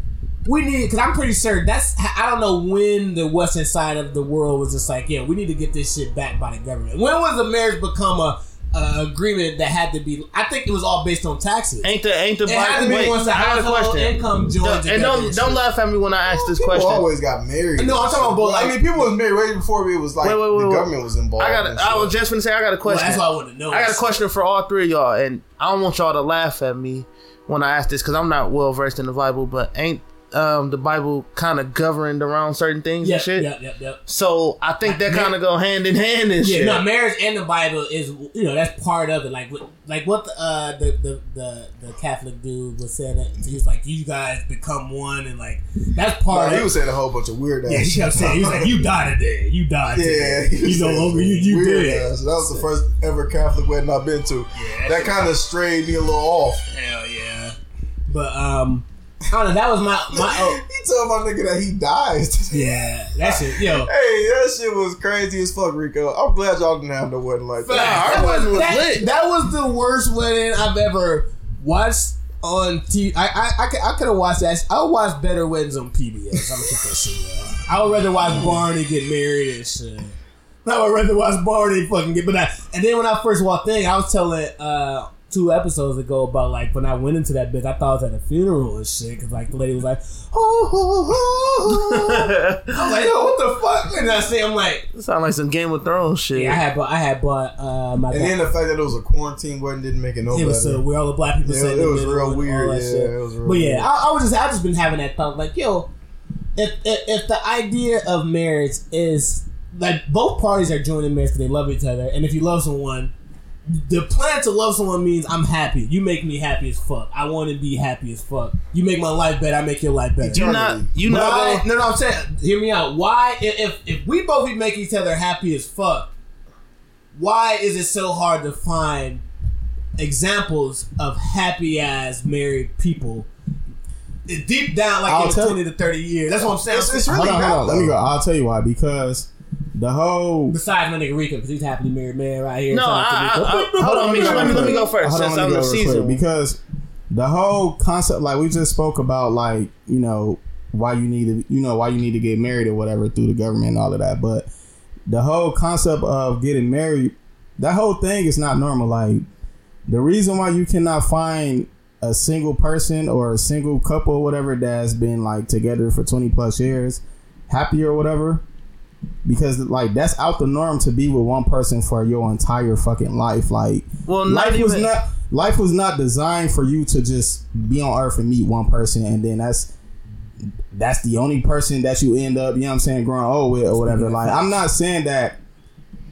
We need because I'm pretty sure that's I don't know when the western side of the world was just like, yeah, we need to get this shit back by the government. When was the marriage become a, a agreement that had to be? I think it was all based on taxes. Ain't the ain't the It had to be wait, once the I got a household question. income joined Don't- and don't and don't laugh at me when I ask this People question. always got married. No, I'm talking about, Well, like- I mean, people was married way before it was like Wait, wait, wait, the government was involved. I got. and I was just gonna say I got a Well, question. that's what I want to know. I got a question for all three of y'all, and I don't want y'all to laugh at me when I ask this because I'm not well versed in the Bible. But ain't um, the Bible kind of governed around certain things Yep, and shit? yep, yep, yep. So I think that kind of go hand in hand and Yeah, shit. no, marriage and the Bible is you know that's part of it. Like what, like what the, uh, the, the the the Catholic dude was saying that he was like, you guys become one, and like that's part No, of. he was saying a whole bunch of weird ass. yeah, he shit. kept saying he was like, you died today, you died Yeah, today, you no longer you you weird did. ass. That was the first ever Catholic wedding I've been to. Yeah, that kind of strayed me a little off. Hell yeah. But um, I don't know. That was my my. [LAUGHS] Oh, he told my nigga that he dies. yeah, that's it. Yo, [LAUGHS] Hey, that shit was crazy as fuck, Rico. I'm glad y'all didn't have no wedding like that. that, our wedding was that, lit. that was the worst wedding I've ever watched on TV. I I, I could, I could have watched that. I would watch better weddings on PBS. I'm gonna keep that shit real. I would rather watch Barney get married and shit. I would rather watch Barney fucking get. But I, and then when I first walked in, I was telling uh two episodes ago about like when I went into that bitch, I thought I was at a funeral and shit because like the lady was like, oh, oh, oh. I'm like, yo, what the fuck? And I say, I'm like, Sound like some Game of Thrones shit. yeah, I had bought, I had bought uh, my. And then the fact that it was a quarantine wedding didn't make it no it better. was so where all the black people Yeah, said it was real weird, yeah, it was real but yeah, weird. I, I was just I just been having that thought like, yo, if, if if the idea of marriage is like both parties are joining marriage because they love each other, and if you love someone, the plan to love someone means I'm happy. You make me happy as fuck. I want to be happy as fuck. You make my life better. I make your life better. you not you not Why? No, no, I'm saying, hear me out. Why, if, if if we both make each other happy as fuck, why is it so hard to find examples of happy ass married people? Deep down, like I'll in the tell- twenty to thirty years. That's what I'm saying. It's, it's really Hold on, hold on. Let me go. I'll tell you why. Because the whole Besides my nigga Rico, because he's happily married man right here. No, Shout I, I, I, hold on. Let me, let me, let me go first. Hold on, Since let I'm me the go real quick, season. because the whole concept, like we just spoke about, like you know why you need to, you know why you need to get married or whatever through the government and all of that. But the whole concept of getting married, that whole thing is not normal. Like the reason why you cannot find a single person or a single couple or whatever that's been like together for 20 plus years happy or whatever because like that's out the norm to be with one person for your entire fucking life. Like Well, life was even- not life was not designed for you to just be on earth and meet one person and then that's that's the only person that you end up you know what i'm saying growing old with or whatever. Like i'm not saying that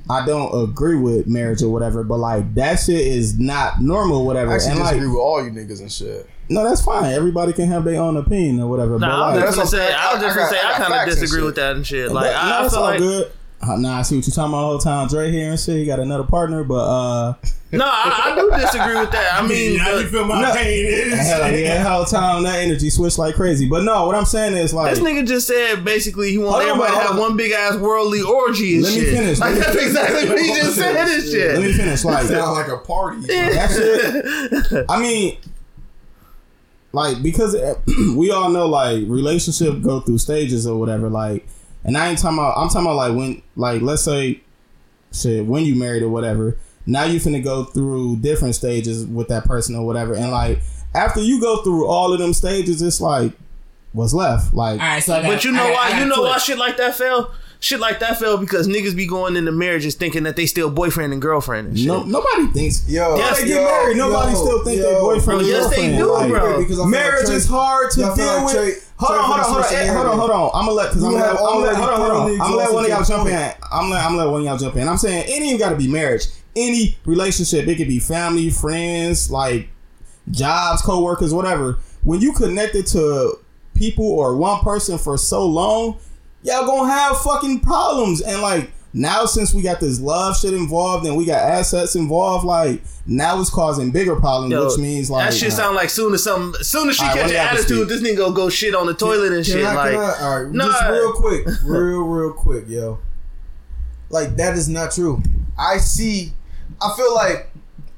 i don't agree with marriage or whatever but like that shit is not normal whatever. I actually and like disagree with all you niggas and shit. No that's fine everybody can have their own opinion or whatever but Nah, I like, just gonna say. I was just I gonna say, got- I I kind of disagree with that and shit. Like, But, no, I, I it's feel all like, good Uh, nah, I see what you're talking about the whole time. Dre here and shit. He got another partner, but uh, [LAUGHS] no, I, I do disagree with that. I [LAUGHS] mean, How you feel my No. pain? [LAUGHS] hell yeah, the whole time that energy switched like crazy. But no, what I'm saying is like, this nigga just said basically he Hold wants on, everybody to have on. one big ass worldly orgy and Let me shit. finish. Like Let that's exactly what he just said. This shit. let me finish. Like Sound like a party. that shit. I mean, like because eh, [CLEARS THROAT] we all know like relationship go through stages or whatever. Like, and I ain't talking about. I'm talking about like when, like, let's say, shit, when you married or whatever. Now you finna go through different stages with that person or whatever, and like after you go through all of them stages, it's like what's left. Like, All right, so got, But you know I got- I why? got You know two. why shit like that fell? Shit like that fell because niggas be going into marriages thinking that they still boyfriend and girlfriend and shit. no, nobody thinks. Yo, Yes, they get yo, married. Nobody yo, still think yo. they boyfriend. Bro, and yes, they girlfriend. do, Like, bro. Because Marriage like is hard to feel deal like with. Trey- hold Trey on, hold on, hold on, switch eh, the hold on, hold on. I'm gonna let because I'm gonna have let, I'm gonna hold on, hold on. I'm gonna let one of y'all jump in. I'm gonna, I'm gonna let one of y'all jump in. I'm saying any you got to be marriage, any relationship. It could be family, friends, like jobs, co-workers, whatever. When you connected to people or one person for so long, y'all gonna have fucking problems. And like now, since we got this love shit involved and we got assets involved, like now it's causing bigger problems, Yo, which means like that shit uh, sound like soon as some soon as she right, catch an of y'all can attitude, this nigga go go shit on the toilet and Can shit. I- like, I- all right, no, just real quick, [LAUGHS] real, real quick, yo. Like that is not true. I see. I feel like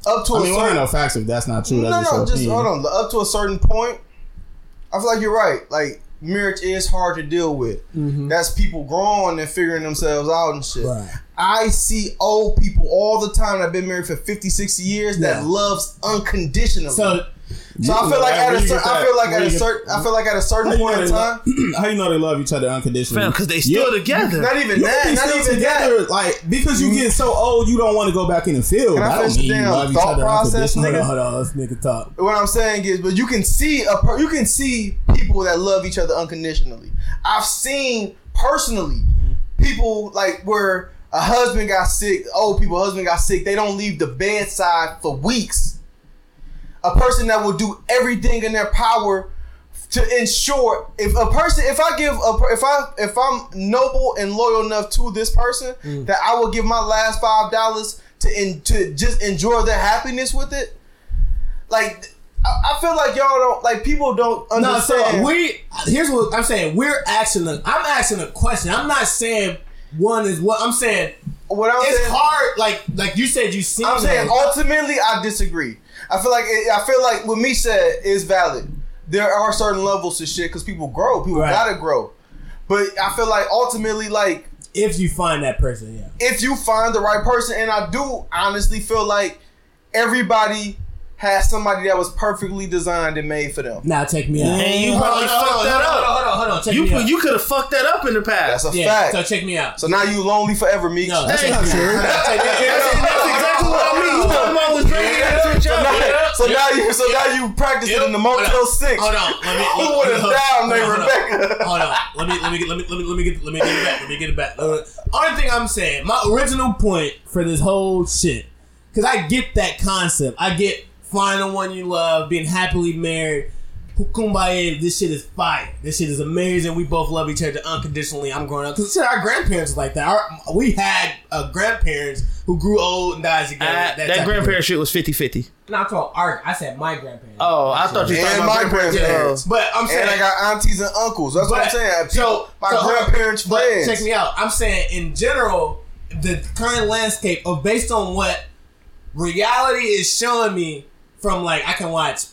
up to I a mean, we certain no facts if that's not true. no, That's no, just, just hold on. Up to a certain point, I feel like you're right. Like marriage is hard to deal with. Mm-hmm. That's people growing and figuring themselves out and shit. Right. I see old people all the time that have been married for 50, 60 years that loves unconditionally. So So I feel like at Where a you cer- get I feel like at a get- certain I feel like at a certain point know in time. love, [CLEARS THROAT] how you know they love each other unconditionally? because they still Yeah. together. Not even You that. can Not still even that. together, like because you mm. get so old, you don't want to go back in the field. Can I That don't finish mean you love each thought other process, unconditionally. hold on, hold on, let's nigga talk. What I'm saying is, but you can see a per- you can see people that love each other unconditionally. I've seen personally people like where a husband got sick, old people husband got sick, they don't leave the bedside for weeks. A person that will do everything in their power to ensure if a person if I give a if I if I'm noble and loyal enough to this person mm. that I will give my last five dollars to in, to just enjoy their happiness with it. Like I, I feel like y'all don't like people don't understand. No, so we here's what I'm saying. We're asking. A, I'm asking a question. I'm not saying one is what I'm saying. what I'm It's saying, hard. Like like you said, you seen. I'm saying ultimately I disagree. I feel like it, I feel like what me said is valid. There are certain levels to shit because people grow. People Right. gotta grow. But I feel like ultimately, like if you find that person, yeah. if you find the right person, and I do honestly feel like everybody has somebody that was perfectly designed and made for them. Now take me out. And you Hold probably on, hold fucked on, that hold on, up. Hold on, hold on. Check You me out. you could have fucked that up in the past. That's a yeah. fact. So check me out. So now you lonely forever, Meek. No, that's Thank not true. [LAUGHS] That's, that's exactly what I mean. You talking about was drinking and switch So up. now, so now you so now you practice it in the Motel Hold. Six. Hold on. Let me. Who let- would have me- down named Rebecca? Hold on. Let me let me get let me let me let me get let me get it back. Let me get it back. Only thing I'm saying, my original point for this whole shit, because I get that concept. I get finding the one you love, being happily married. Kumbaya, this shit is fire. This shit is amazing. We both love each other unconditionally. I'm growing up because our grandparents was like that. Our, we had uh, grandparents who grew old and died together. Uh, that that type grandparent shit was 50 50. not to argue. I said my grandparents. Oh, I thought you were And talking my about grandparents. but I'm saying And I got aunties and uncles. That's what I'm But- saying. So my so, hold grandparents' But friends. Check me out. I'm saying in general, the current landscape of based on what reality is showing me from like I can watch,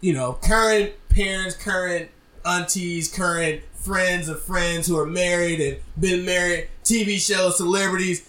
you know, current parents, current aunties, current friends of friends who are married and been married, TV shows, celebrities,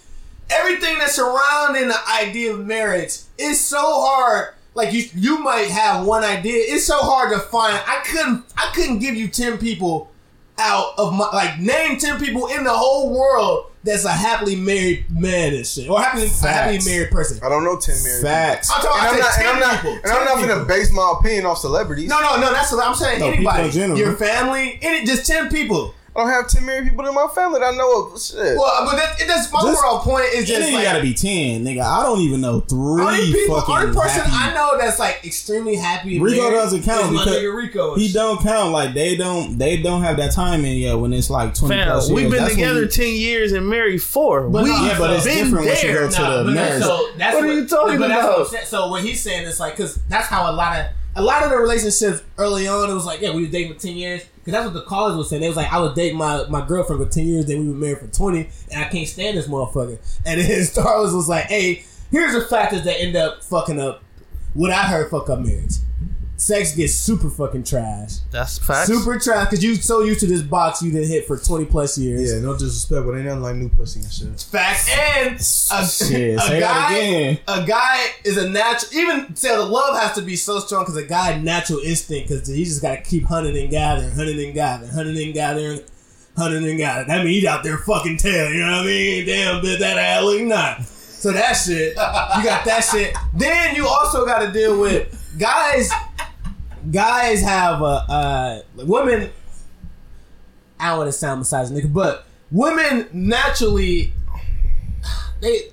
everything that's surrounding the idea of marriage is so hard. Like you, you might have one idea. It's so hard to find. I couldn't, I couldn't give you ten people out of my like name ten people in the whole world that's a happily married man and shit, or happily, a happily married person. I don't know ten married. Facts. I'm talking. And I I'm said not, and 10 I'm not, people. and I'm not people. gonna base my opinion off celebrities. No, no, no. That's what I'm saying. No, Anybody, your family, any just ten people. I don't have ten married people in my family that I know of. Shit. Well, but that, it does. My Just- overall point is It just ain't like gotta be ten, nigga. I don't even know only three people, fucking only person happy- I know that's like extremely happy. and Rico doesn't count is my because nigga Rico. and He shit. don't count. Like they don't. They don't have that time in yet when it's like twenty Fam, plus years. we've been That's together we- ten years and married four. But we no, yeah, but it's been different once you there. go to Nah, the but that's- marriage. So that's What are you talking but that's what about? I'm. So what he's saying is like, because that's how a lot of a lot of the relationships early on, it was like, yeah, we were dating for ten years. Because that's what the college was saying. They was like, I was dating my, my girlfriend for ten years, then we were married for twenty, and I can't stand this motherfucker. [LAUGHS] And then Star Wars was like, hey, here's the factors that end up fucking up what I heard fuck up marriage. Sex gets super fucking trash. That's facts. Super trash because you so used to this box you didn't hit for twenty plus years. yeah, no disrespect, but ain't nothing like new pussy and shit. Facts and a, Shit, [LAUGHS] a guy, again. a guy is a natural. Even say the love has to be so strong because a guy natural instinct because he just got to keep hunting and gathering, hunting and gathering, hunting and gathering, hunting and gathering. That means he's out there fucking tail. You know what I mean? Damn, did that alley not? So that shit, you got that shit. Then you also got to deal with guys. Guys have a uh, women. I don't want to sound misogynistic, but women naturally they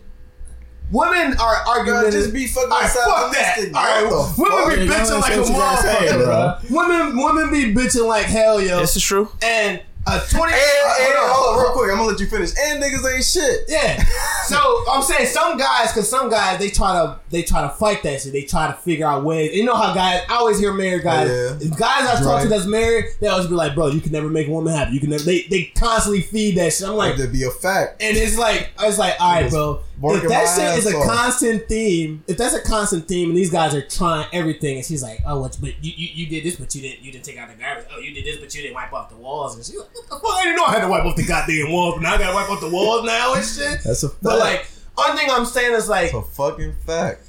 women are arguing. Bro, just be fucking Alright, fuck that. All right, bro. What the women be bitching like a that's what you gotta say, motherfucker, bro. bro. Women, women be bitching like hell, yo. This is true. and a twenty. And, uh, and hold on, hold on, real quick, I'm gonna let you finish. And niggas ain't shit. yeah. [LAUGHS] So I'm saying some guys, because some guys they try to they try to fight that shit. They try to figure out ways. You know how guys? I always hear married guys. Yeah. Guys I talk to that's married, they always be like, "Bro, you can never make a woman happy. You can never." They they constantly feed that shit. I'm like, to be a fact. and it's like it's like, all right, bro. If that shit is a off. constant theme, if that's a constant theme, and these guys are trying everything, and she's like, oh, what? But you, you, you did this, but you didn't you didn't take out the garbage. Oh, you did this, but you didn't wipe off the walls. And she's like, what the fuck? I didn't know I had to wipe off the goddamn walls, but now I gotta wipe off the walls now and shit. That's a fact. But like, one thing I'm saying is like It's a fucking fact.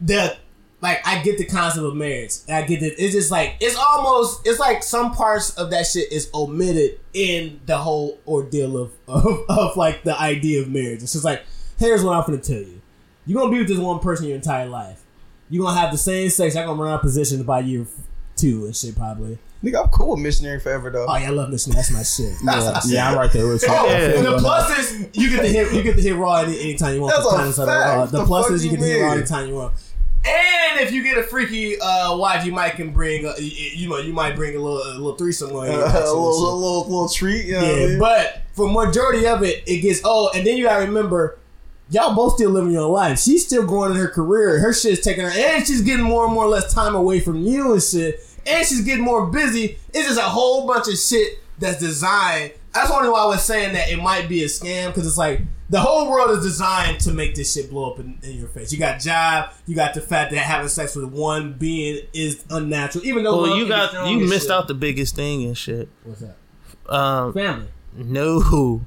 the like I get the concept of marriage. I get it. It's just like it's almost it's like some parts of that shit is omitted in the whole ordeal of of, of like the idea of marriage. It's just like here's what I'm gonna tell you. You're gonna be with this one person your entire life. You're gonna have the same sex. You're gonna run out of positions by year two and shit probably. Nigga, I'm cool with missionary forever though. Oh yeah, I love missionary. That's my shit. Yeah, yeah, I'm right there with [LAUGHS] you. Oh, Yeah. feel the you. plus is you get to hit you get to hit raw any, anytime you want. That's for a time inside fact. Raw. The, The plus is you you get to hit raw mean? anytime you want. And if you get a freaky uh, wife, you might can bring a, you you know you might bring a little a little threesome on a little, little, little, little treat. You know what I Yeah, mean? but for majority of it, it gets old, and then you gotta remember. Y'all both still living your life. She's still going in her career. Her shit's taking her, and she's getting more and more less time away from you and shit. And she's getting more busy. It's just a whole bunch of shit that's designed. That's only why I was saying that it might be a scam because it's like the whole world is designed to make this shit blow up in, in your face. You got job, you got the fact that having sex with one being is unnatural, even though Well, you got you missed shit. out the biggest thing and shit. What's that? Um, Family, no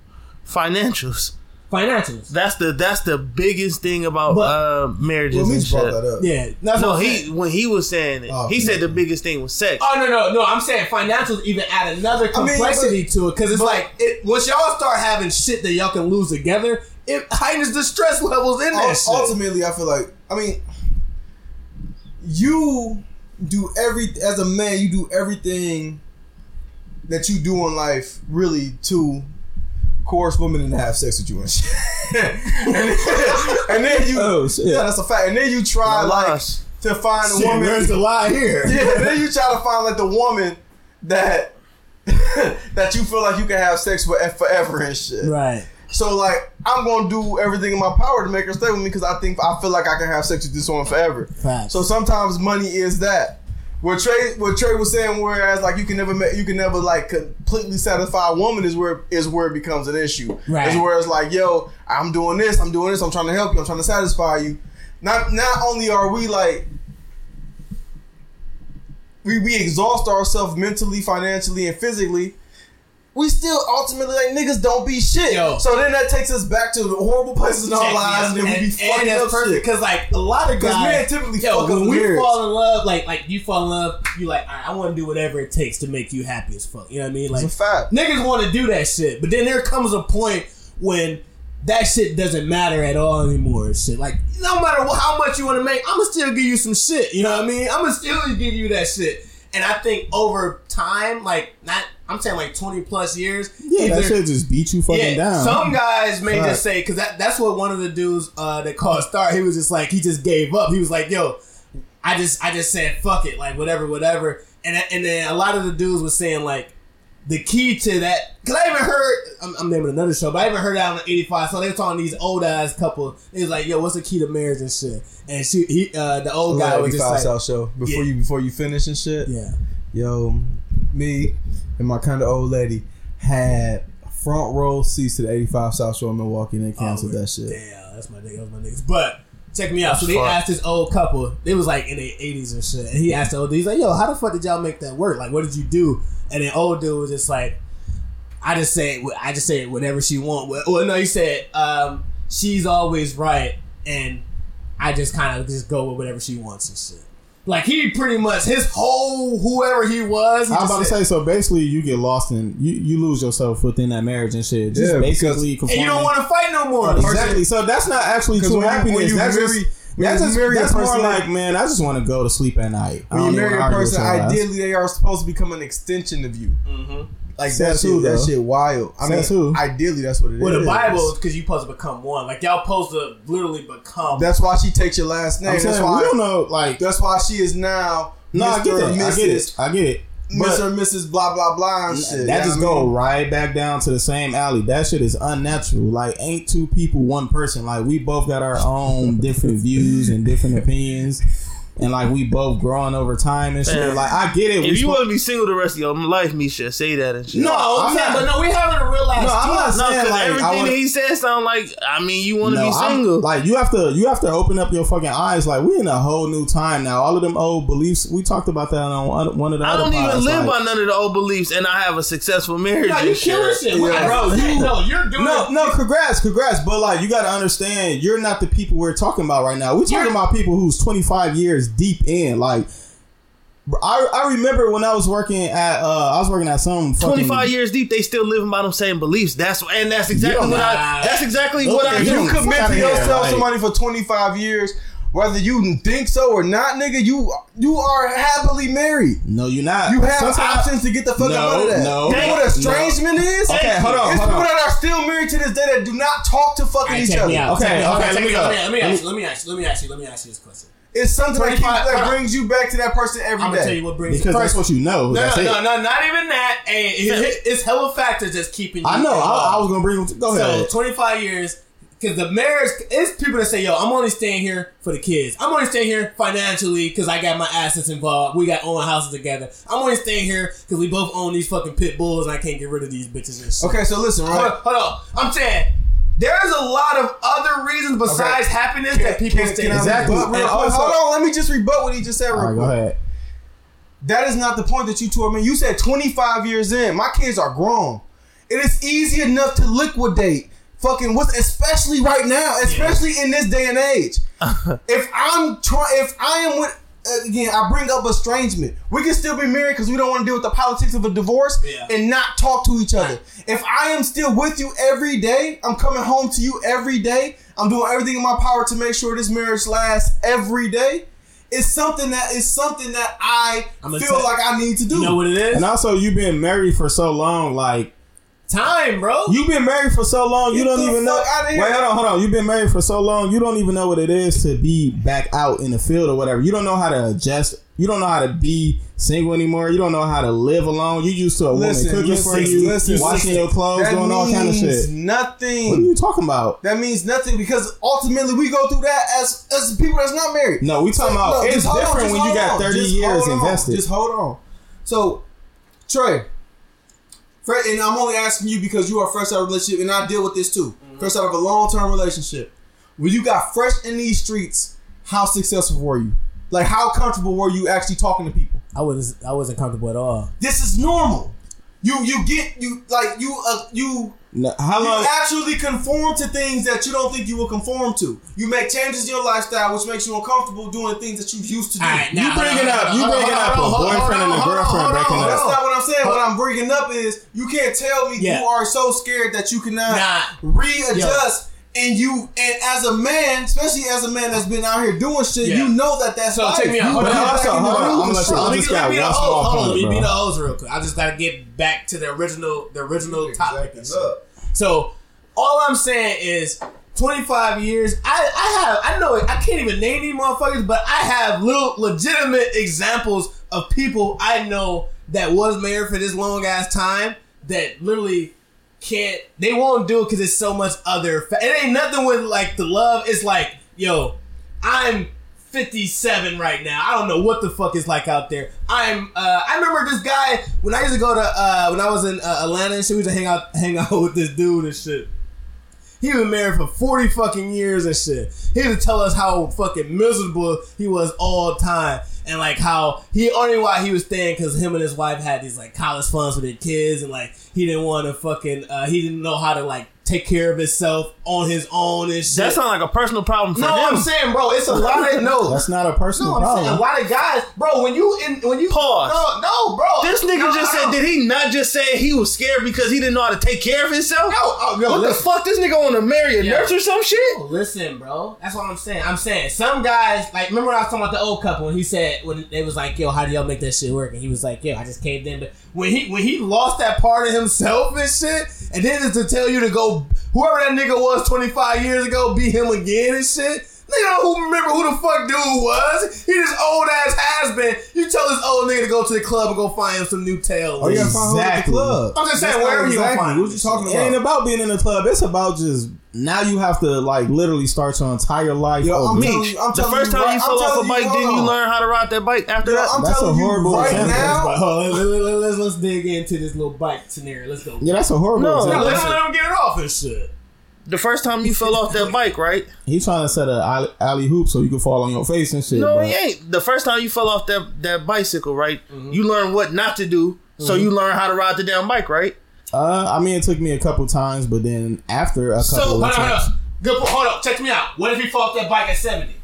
financials. Financials. That's the that's the biggest thing about But- uh, marriages Well, and shit. that up. Yeah, that's No, what he saying. when he was saying it, Oh, he said the biggest thing was sex. Oh no no no! I'm saying financials even add another I mean, complexity but- to it because it's like it, once y'all start having shit that y'all can lose together, it heightens the stress levels in that Ul- shit. ultimately, I feel like I mean, you do every as a man, you do everything that you do in life really to coerce women into have sex with you and shit. [LAUGHS] and, then, and then you, Oh, yeah, that's a fact. And then you try No like lies. to find a Shit, woman. where's the lie here? [LAUGHS] yeah, then you try to find like the woman that [LAUGHS] that you feel like you can have sex with forever and shit. Right. So like, I'm gonna do everything in my power to make her stay with me because I think I feel like I can have sex with this woman forever. Facts. So sometimes money is that. What Trey, what Trey was saying, whereas like you can never, you can never like completely satisfy a woman is where is where it becomes an issue. Right. Is where it's like, yo, I'm doing this, I'm doing this, I'm trying to help you, I'm trying to satisfy you. Not not only are we like we, we exhaust ourselves mentally, financially, and physically. We still ultimately like niggas don't be shit. Yo. So then that takes us back to the horrible places in our lives, and then we be fucking up perfect shit. because like a lot of guys, men typically yo, fuck up when we lyrics. fall in love, like like you fall in love, you like "Alright, I want to do whatever it takes to make you happy as fuck. You know what I mean? Like It's a fact. niggas want to do that shit, but then there comes a point when that shit doesn't matter at all anymore. Shit, like no matter how much you want to make, I'm gonna still give you some shit. You know what I mean? I'm gonna still give you that shit. And I think over time, like not, I'm saying like 20 plus years. Yeah, that should just beat you fucking yeah, down. some guys may Right. just say because that, that's what one of the dudes uh, that called Star. He was just like he just gave up. He was like, "Yo, I just I just said fuck it, like whatever, whatever." And and then a lot of the dudes was saying like the key to that because I even heard I'm, I'm naming another show, but I even heard that on the 85. So they were talking these old ass couple. He was like, "Yo, what's the key to marriage and shit?" And she he uh, the old guy was just 85 like, South show before Yeah. you before you finish and shit. "Yeah." Yo, me and my kind of old lady had front row seats to the 85 South Show in Milwaukee, and they canceled Oh, that shit. Damn, that's my nigga. That's my niggas. But check me out. So they asked this old couple. They was like in their eighties and shit. And he asked the old dude. He's like, "Yo, how the fuck did y'all make that work? Like, what did you do?" And the old dude was just like, "I just say, I just say whatever she want." Well, well, no, he said, um, "She's always right," and I just kind of just go with whatever she wants and shit. Like he pretty much his whole whoever he was. He I was just about to say, so basically, you get lost in you, you lose yourself within that marriage and shit. Just Yeah, basically, and you don't want to fight no more. exactly. So that's not actually true when happiness. when you that's marry- just, that's, you just, marry a that's more like, man, I just want to go to sleep at night. I When you marry a wanna argue with person, ideally they are supposed to become an extension of you. Mm-hmm. Like that Says shit, who, that though? shit wild. I Says mean, who? ideally that's what it is. Well, the Bible, is because you supposed to become one. Like y'all supposed to literally become. That's why she takes your last name. I'm That's saying why. we don't know. Like, That's why she is now. no, I get it. and I get it. Mrs. I get it. But Mr. and Mrs. Blah blah blah and shit. that just know what go right back down to the same alley. That shit is unnatural. Like, ain't two people one person. Like, we both got our own different views and different opinions, and like we both growing over time and shit. Man. Like, I get it. If We you spo- want to be single the rest of your life, Misha, say that and shit. No, I'm I'm saying, but no, we having a real ass No, I'm not No, saying because like everything wanna- that he said sound like I mean you want to No, be I'm- single. like you have to you have to open up your fucking eyes. Like we in a whole new time now. All of them old beliefs. We talked about that on one- one of the I other don't even pods, live like- by none of the old beliefs, and I have a successful marriage. No, and you killing shit, Yeah. bro. You, no, you're doing No, no, congrats, congrats. But like, you got to understand, you're not the people we're talking about right now. We're talking You're- about people who's 25 years deep in. Like, I I remember when I was working at uh I was working at some 25 years deep, they still living by them same beliefs. That's and that's exactly don't what. I. That's exactly what I If do. you commit to yourself like- somebody for 25 years, whether you think so or not, nigga, you you are happily married. No, you're not. You have Sometimes- options to get the fuck No, out of that. no, you know what no. estrangement is? Okay, hold on, It's hold people on. that are still married to this day that do not talk to fucking Alright, each other. me out. Okay, okay, let me me go. Let me, let me Let ask you. Let me ask you. Let me ask you. Let me ask you this question. It's something that, keeps, that brings you back to that person every I'm gonna tell you what brings you back. because first, that's what you know. No, that's no, it. no, no, not even that. And it, it's hella factors that's keeping you. I know. I, I was gonna bring. Go So ahead. 25 years, because the marriage, is people that say, "Yo, I'm only staying here for the kids. I'm only staying here financially because I got my assets involved. We got own houses together. I'm only staying here because we both own these fucking pit bulls, and I can't get rid of these bitches and shit." Okay, so listen, hold right? on, hold on. I'm saying. There's a lot of other reasons besides happiness that people Can- stay. can I Exactly. rebut real And quick? also- hold on, let me just rebut what he just said real All right, quick. go ahead. That is not the point that you told me. You said 25 years in. My kids are grown. It is easy enough to liquidate fucking what's especially right now, especially in this day and age. [LAUGHS] if I'm trying, if I am with again, I bring up estrangement. We can still be married because we don't want to deal with the politics of a divorce Yeah. and not talk to each other. If I am still with you every day, I'm coming home to you every day. I'm doing everything in my power to make sure this marriage lasts every day. It's something that is something that I I'ma feel tell- like I need to do. You know what it is? And also, you've been married for so long. Like, Time, bro. You've been married for so long, you don't even know. fuck outta here. Wait, hold on, hold on. You've been married for so long, you don't even know what it is to be back out in the field or whatever. You don't know how to adjust You don't know how to be single anymore. You don't know how to live alone. You used to a Listen, woman cooking for you, listen, washing listen. your clothes, That doing all kind of shit. Nothing. What are you talking about? That means nothing because ultimately we go through that as as people that's not married. No, we talking about No, it's hold on, different when you got on, 30 years on, invested. Just hold on. So, Trey, and I'm only asking you because you are fresh out of a relationship, and I deal with this too. Mm-hmm. Fresh out of a long term relationship. When you got fresh in these streets, how successful were you? Like, how comfortable were you actually talking to people? I wasn't. I wasn't comfortable at all. This is normal. You you get you like you uh, you No, how you long? actually conform to things that you don't think you will conform to. You make changes in your lifestyle, which makes you uncomfortable doing things that you used to do. You bringing up, you bringing up a boyfriend and a girlfriend breaking up. That's not what I'm saying. What I'm bringing up is you can't tell me Yeah. you are so scared that you cannot Nah. readjust. And you, and as a man, especially as a man that's been out here doing shit, Yeah. you know that that's So life. check me out. You Hold on, back also, hold on. I'm gonna let Let me, let me be the one host. Hold on, let me be the host real quick. I just gotta get back to the original, the original topic. and shit. up. So all I'm saying is 25 years. I, I have I know. I can't even name these motherfuckers, but I have little legitimate examples of people I know that was married for this long ass time that literally can't. They won't do it because it's so much other. Fa- it ain't nothing with like the love. It's like yo, I'm. 57 right now. I don't know what the fuck is like out there. I'm uh I remember this guy when I used to go to uh when I was in uh, Atlanta and shit, we used to hang out [LAUGHS] hang out with this dude and shit. He was married for 40 fucking years and shit. He would tell us how fucking miserable he was all the time. And like how he only why he was staying because him and his wife had these like college funds for their kids and like he didn't want to fucking uh, he didn't know how to like take care of himself on his own and shit. That sounds like a personal problem for no, him. I'm saying, bro, it's a lot of no. That's not a personal no, I'm saying problem. a lot of guys, bro. When you in, when you Pause. no, no, bro. This nigga No, just said, did he not just say he was scared because he didn't know how to take care of himself? No, oh, no, what the listen. fuck? This nigga want to marry a Yeah. nurse or some shit? Oh, Listen, bro. That's what I'm saying. I'm saying some guys like remember when I was talking about the old couple when he said when they was like, "Yo, how do y'all make that shit work?" And he was like, "Yo, I just caved in." But when he when he lost that part of himself and shit, and then it's to tell you to go whoever that nigga was 25 years ago, be him again and shit. Nigga don't who remember who the fuck dude was. He just old ass has been. You tell this old nigga to go to the club and go find him some new tail. Oh, you gotta find her at the Exactly. club. I'm just saying, That's not wherever you gonna exactly. find What you talking about? It ain't about being in the club. It's about just now you have to like literally start your entire life Yo, over. I'm telling you- I'm the telling first you time right- you I'm fell off a bike, you, didn't hold you learn how to ride that bike after Yo, that? I'm That's a telling you horrible right example. now. But hold on, let, let, let, let's let's dig into this little bike scenario. Let's go. yeah, that's a horrible No, No, let's him, let him get it off and shit. The first time you fell off that bike, right? He's trying to set an alley, alley hoop so you can fall on your face and shit. No, but he ain't. The first time you fell off that that bicycle, right? Mm-hmm. You learn what not to do, so you learn how to ride the damn bike, right? Uh, I mean, it took me a couple times, but then after a couple So, of Hold on, hold attempts, on. Good. Hold up. Check me out. What if he fall off that bike at seventy?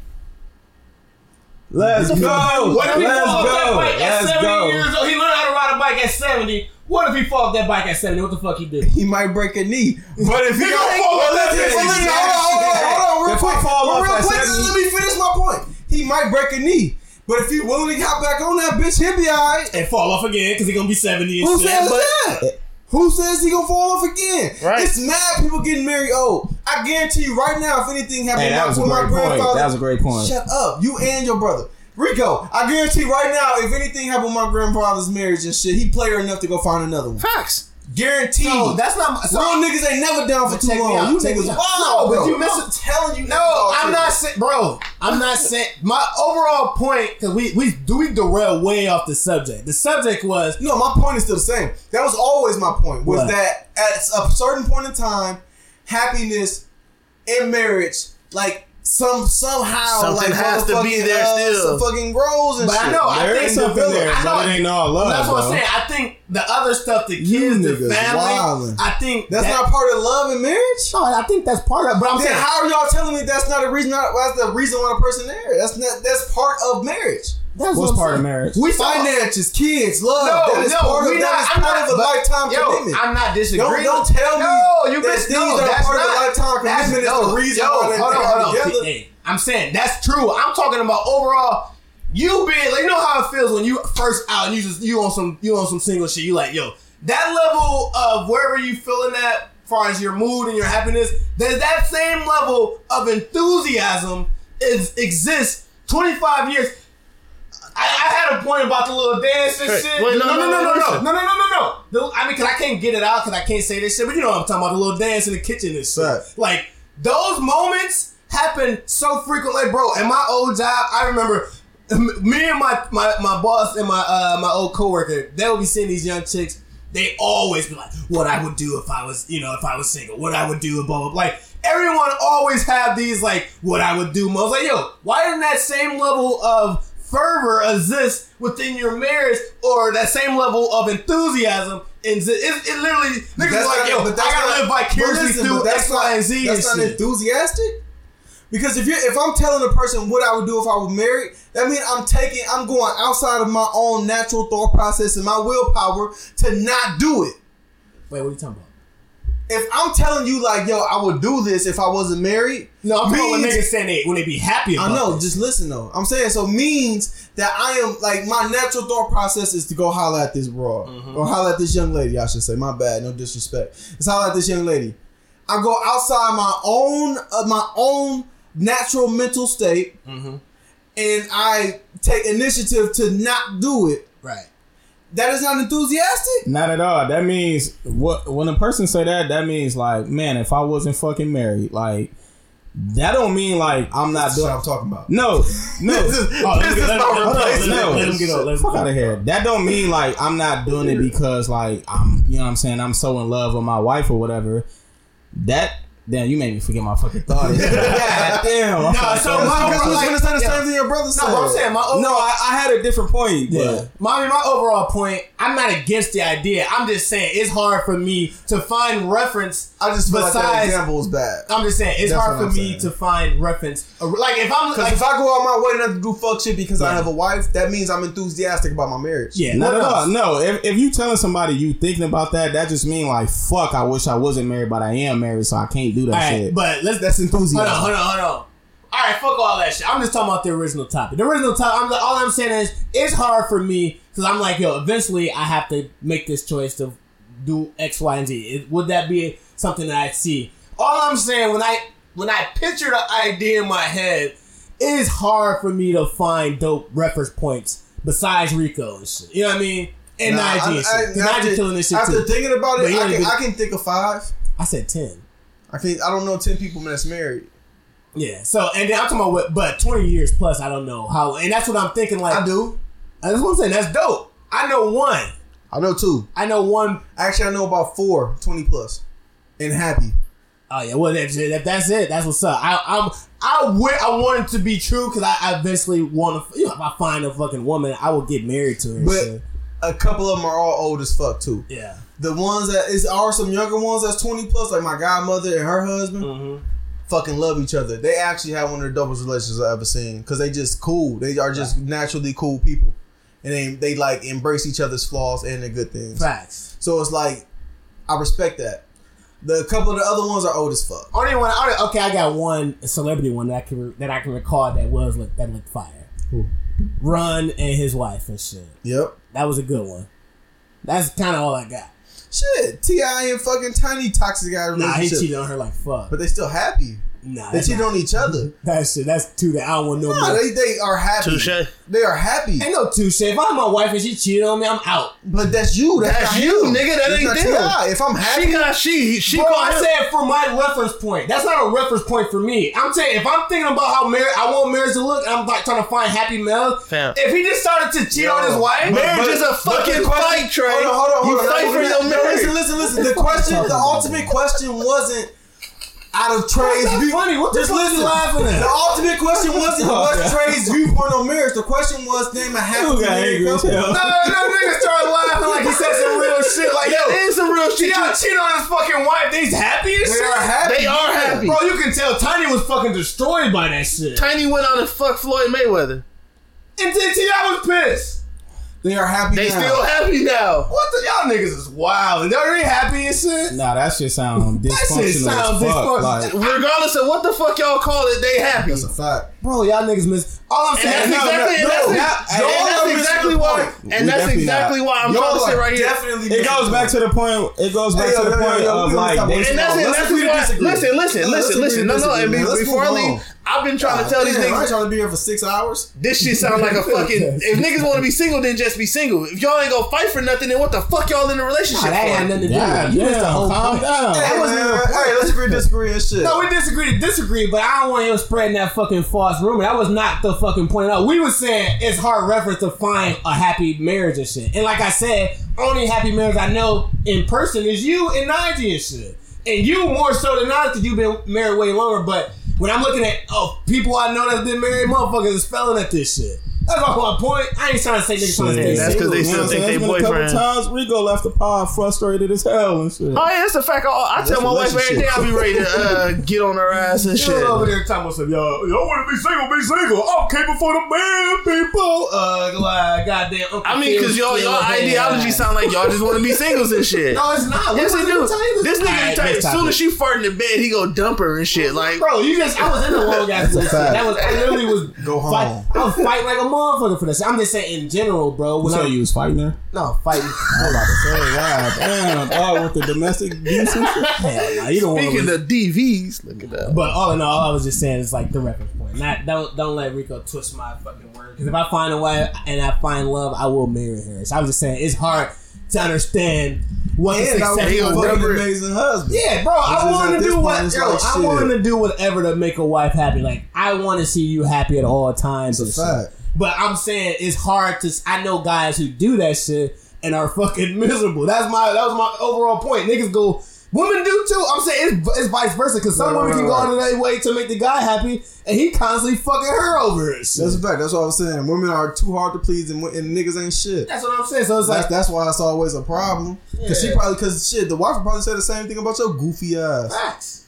let's go. What if he let's fall off that go. bike at Let's seventy go. years old? He learned how to ride a bike at seventy. What if he fall off that bike at seventy? What the fuck he do? He might break a knee, but if he He don't gonna fall off that listen, bitch. listen, hold on, hold on, hold on, real If quick, fall off real at quick, let me finish my point. He might break a knee, but if he willing to hop back on that bitch, he'll be alright. And fall off again because he gonna be seventy and Who shit. says But that? Who says he gonna fall off again? Right. It's mad people getting married old. I guarantee you right now, if anything happened Hey, that was a with my great point. grandfather, That was a great point. Shut up, you and your brother. Rico, I guarantee right now, if anything happened with my grandfather's marriage and shit, he played her enough to go find another one. Facts. Guaranteed. no, that's not. So, Real niggas ain't never down for too long. out, You niggas wild, No, but you miss- I'm telling you. No, I'm not saying, bro. I'm not saying my overall point because we we do we derail way off the subject. The subject was No, my point is still the same. That was always my point. Was What? that at a certain point in time, happiness in marriage, like some somehow Something like has to be motherfucking, there uh, still. some fucking grows and But shit. I know, I think is something develop. there, I know. but it ain't all love. that's what I'm saying. I think the other stuff, the You kids, the niggas family. wildin'. I think That's that- not part of love and marriage. No, I think that's part of. But I'm Then saying how are y'all telling me that's not a reason? Not, that's the reason why the person there. That's not. That's part of marriage. That's What's part of marriage? We saw- Finances, kids, love. No, that is no, part of not. is I'm part not- of a but- lifetime yo, commitment. I'm not disagreeing. Don't, don't tell me No, you that missed. No, are that's part not. of a lifetime that's- commitment is no, the reason yo, why hold on, hold on. Hey, I'm saying that's true. I'm talking about overall. You being like, you know how it feels when you first out and you just you on some you on some single shit. You like, yo, that level of wherever you feeling that, as far as your mood and your happiness, there's that same level of enthusiasm is exists. 25 years. I, I had a point about the little dance and shit. wait, no, no, no, no, no, no, no, no, no, no, no. I mean, cause I can't get it out because I can't say this shit. But you know what I'm talking about? The little dance in the kitchen and shit. Right. Like those moments happen so frequently, bro. In my old job, I remember me and my my, my boss and my uh, my old coworker. They would be seeing these young chicks. They always be like, "What I would do if I was, you know, if I was single. What I would do, and blah blah." blah. Like everyone always have these like, "What I would do." Was like, "Yo, why isn't that same level of fervor exists within your marriage, or that same level of enthusiasm?" And it, it, it literally niggas That's like, not- "Yo, but I gotta not- live but vicariously listen, through but that's X, Y, and Z." That's and not shit. enthusiastic. Because if you if I'm telling a person what I would do if I was married, that means I'm taking I'm going outside of my own natural thought process and my willpower to not do it. Wait, what are you talking about? If I'm telling you like, yo, I would do this if I wasn't married. No, I'm means- niggas saying they when they be happy I know, just listen though. I'm saying so means that I am like my natural thought process is to go holler at this broad Mm-hmm. or holler at this young lady. I should say. My bad, no disrespect. It's holler at this young lady. I go outside my own of my own natural mental state, Mm-hmm. and I take initiative to not do it. right. That is not enthusiastic. Not at all. That means what when a person say that, that means like, man, if I wasn't fucking married, like that don't mean like I'm not That's what doing. I'm talking about. No, no, [LAUGHS] This is- Oh, let this is let- my replacement. no, Let him get up, let him Fuck out of here. That don't mean like I'm not doing it because like I'm, you know what I'm saying. I'm so in love with my wife or whatever. That damn, you made me forget my fucking thought. [LAUGHS] yeah, damn. No, so my Because you was like, gonna say the yeah. same thing your brother said. No, but I'm saying my overall, No, I, I had a different point. yeah. But My, my overall point, I'm not against the idea. I'm just saying it's hard for me to find reference. I just feel like that besides- example is bad. I'm just saying it's That's hard for I'm me saying. to find reference. Like if I'm like, if I go out my way not to do fuck shit because I have a wife, that means I'm enthusiastic about my marriage. yeah, no, what at all. else? No, if, if you telling somebody you thinking about that, that just mean like fuck. I wish I wasn't married, but I am married, so I can't do that right, shit. but let's That's enthusiasm. Hold on, hold on, hold on. All right, fuck all that shit. I'm just talking about the original topic. The original topic. I'm like, all I'm saying is it's hard for me because I'm like, yo, eventually I have to make this choice to do X, Y, and Z. It- would that be something that I see? All I'm saying when I when I picture the idea in my head, it is hard for me to find dope reference points besides Rico and shit. You know what I mean? And Nah, Najee and shit. Najee killing this shit After too. thinking about it, I can, been- I can think of five. I said ten. I can I don't know ten people that's married. Yeah. So and then I'm talking about what, but 20 years plus, I don't know how, and that's what I'm thinking. Like I do. That's what I'm saying. That's dope. I know one. I know two. I know one Actually, I know about four, 20 plus, and happy. Oh yeah, well that's it. If that's it, that's what's up. I, I'm I wi- I want it to be true because I, I eventually want to. You know, if I find a fucking woman, I will get married to her. But a couple of them are all old as fuck too. yeah, The ones that is are some younger ones that's 20 plus, like my godmother and her husband, Mm-hmm. fucking love each other. They actually have one of the dopest relationships I've ever seen because they just cool. They are just naturally cool people, and they they like embrace each other's flaws and their good things. facts. So it's like I respect that. The couple of the other ones are old as fuck. Only one. only- Okay, I got one celebrity one that I can that I can recall that was like that looked fire. Run and his wife and shit. Yep. That was a good one. That's kind of all I got. Shit, T.I. and fucking Tiny toxic guy Nah, he relationship, cheated on her like fuck. but they still happy. Nah, They that's cheated not- on each other. that shit. That's too. That I don't want no Nah, more. they, they are happy. Touche. They are happy. Ain't no touche. If I'm my wife and she cheated on me, I'm out. But that's you. That's, That's you, him. nigga. That That's ain't not them. T.I. If I'm happy, She got she she Bro, called I him- said for my reference point. That's not a reference point for me. I'm saying if I'm thinking about how marriage, I want marriage to look, and I'm like trying to find happy males. Fam. If he just started to cheat Yo, on his wife, but- Marriage is a fucking question- fight, Trey. Hold on, hold on, hold You on. fight No, for no, your marriage. Listen, listen, listen. The question, the [LAUGHS] ultimate question wasn't out of Trey's That's view. funny. What the Just fuck listen. laughing at? The ultimate question wasn't [LAUGHS] what's Trey's viewpoint on marriage. The question was name a happy Who married couple. hell? no, no, nigga started laughing like he said some real shit. Like, yo, [LAUGHS] That is some real shit. T.I. cheated on his fucking wife. They's happy and shit. They shit. are happy. They are happy. Bro, you can tell Tiny was fucking destroyed by that shit. Tiny went out and fucked Floyd Mayweather. And then T.I. was pissed. They are happy. They now. still happy happy now. What the y'all niggas is wild and they're happy and shit. Nah, that shit sound [LAUGHS] shit dysfunctional sounds as fuck. dysfunctional. Like, Regardless of what the fuck y'all call it, they happy. That's a fact. Bro, y'all niggas miss. All I'm And saying, that's no, exactly, and no, that's, no, ex- y'all- and that's exactly why, point. and We that's exactly not. why I'm Y'all trying to sit are right here. definitely it goes back to the point. It goes back Hey, to the yo, point yo, of like gonna they stop And that's No, it. That's agree why. disagree. Listen, listen, listen, listen. No, no. disagree, And be- man. Let's before I leave. I've been trying to tell these Damn, I ain't niggas. trying to be here for six hours. This shit sound like a fucking. [LAUGHS] If niggas want to be single, then just be single. If y'all ain't gonna fight for nothing, then what the fuck y'all in a Nah, relationship that ain't had nothing to do God with. You missed the whole calm point. down. That Hey, wasn't man, even hey, let's agree disagree and shit. No, we disagree to disagree, but I don't want him spreading that fucking false rumor. That was not the fucking point all. We was saying it's hard reference to find a happy marriage and shit. And like I said, only happy marriage I know in person is you and Najee and shit. And you more so than not because you've been married way longer. But when I'm looking at oh people I know that's been married, motherfuckers is failing at this shit. That's about my point. I ain't trying to say niggas trying to stay Shit. That's 'cause single. they still think they There's been a boyfriend. couple times Rico left the pod frustrated as hell and shit. Oh yeah, it's a fact. I, I tell my wife every day I be ready to uh, get on her ass and You shit. over there talking about some y'all. Y'all want to be single? Be single. I'm capable for the man, people. Uh, like, goddamn. Uncle I mean, because y'all, y'all there. ideology sound like y'all just want to be singles and shit. No, it's not. Yes, What it do. I telling you This nigga, Alright, tell- next as soon topic. as she fart in the bed, he go dump her and shit. Like, Bro, you just, I was in the long ass That was, I literally was Go fight, home. I was fighting like a motherfucker for this. I'm just saying in general, bro. You When said I, you was fighting her? no, fighting. [LAUGHS] I'm about to say, God damn, oh, with the domestic abuse and shit. Hell nah, you don't want speaking to. of DVs, look at that. But all in all, I was just saying it's like the reference point. Not don't don't let Rico twist my fucking word. Because if I find a wife and I find love, I will marry her. So I was just saying it's hard to understand what the And I success was a of yo, amazing husband. Yeah, bro, I want to do what yo, like, I want to do whatever to make a wife happy. Like I want to see you happy at all times. It's a fact. But I'm saying it's hard to. I know guys who do that shit and are fucking miserable. That's my that was my overall point. Niggas go. Women do too. I'm saying it's, it's vice versa because some Right, women right, can go right. out of their way to make the guy happy, and he constantly fucking her over it. That's a fact. That's what I was saying. Women are too hard to please, and, and niggas ain't shit. That's what I'm saying. So it's That's, like that's why it's always a problem. Cause she probably, cause shit, the wife would probably say the same thing about your goofy ass. facts.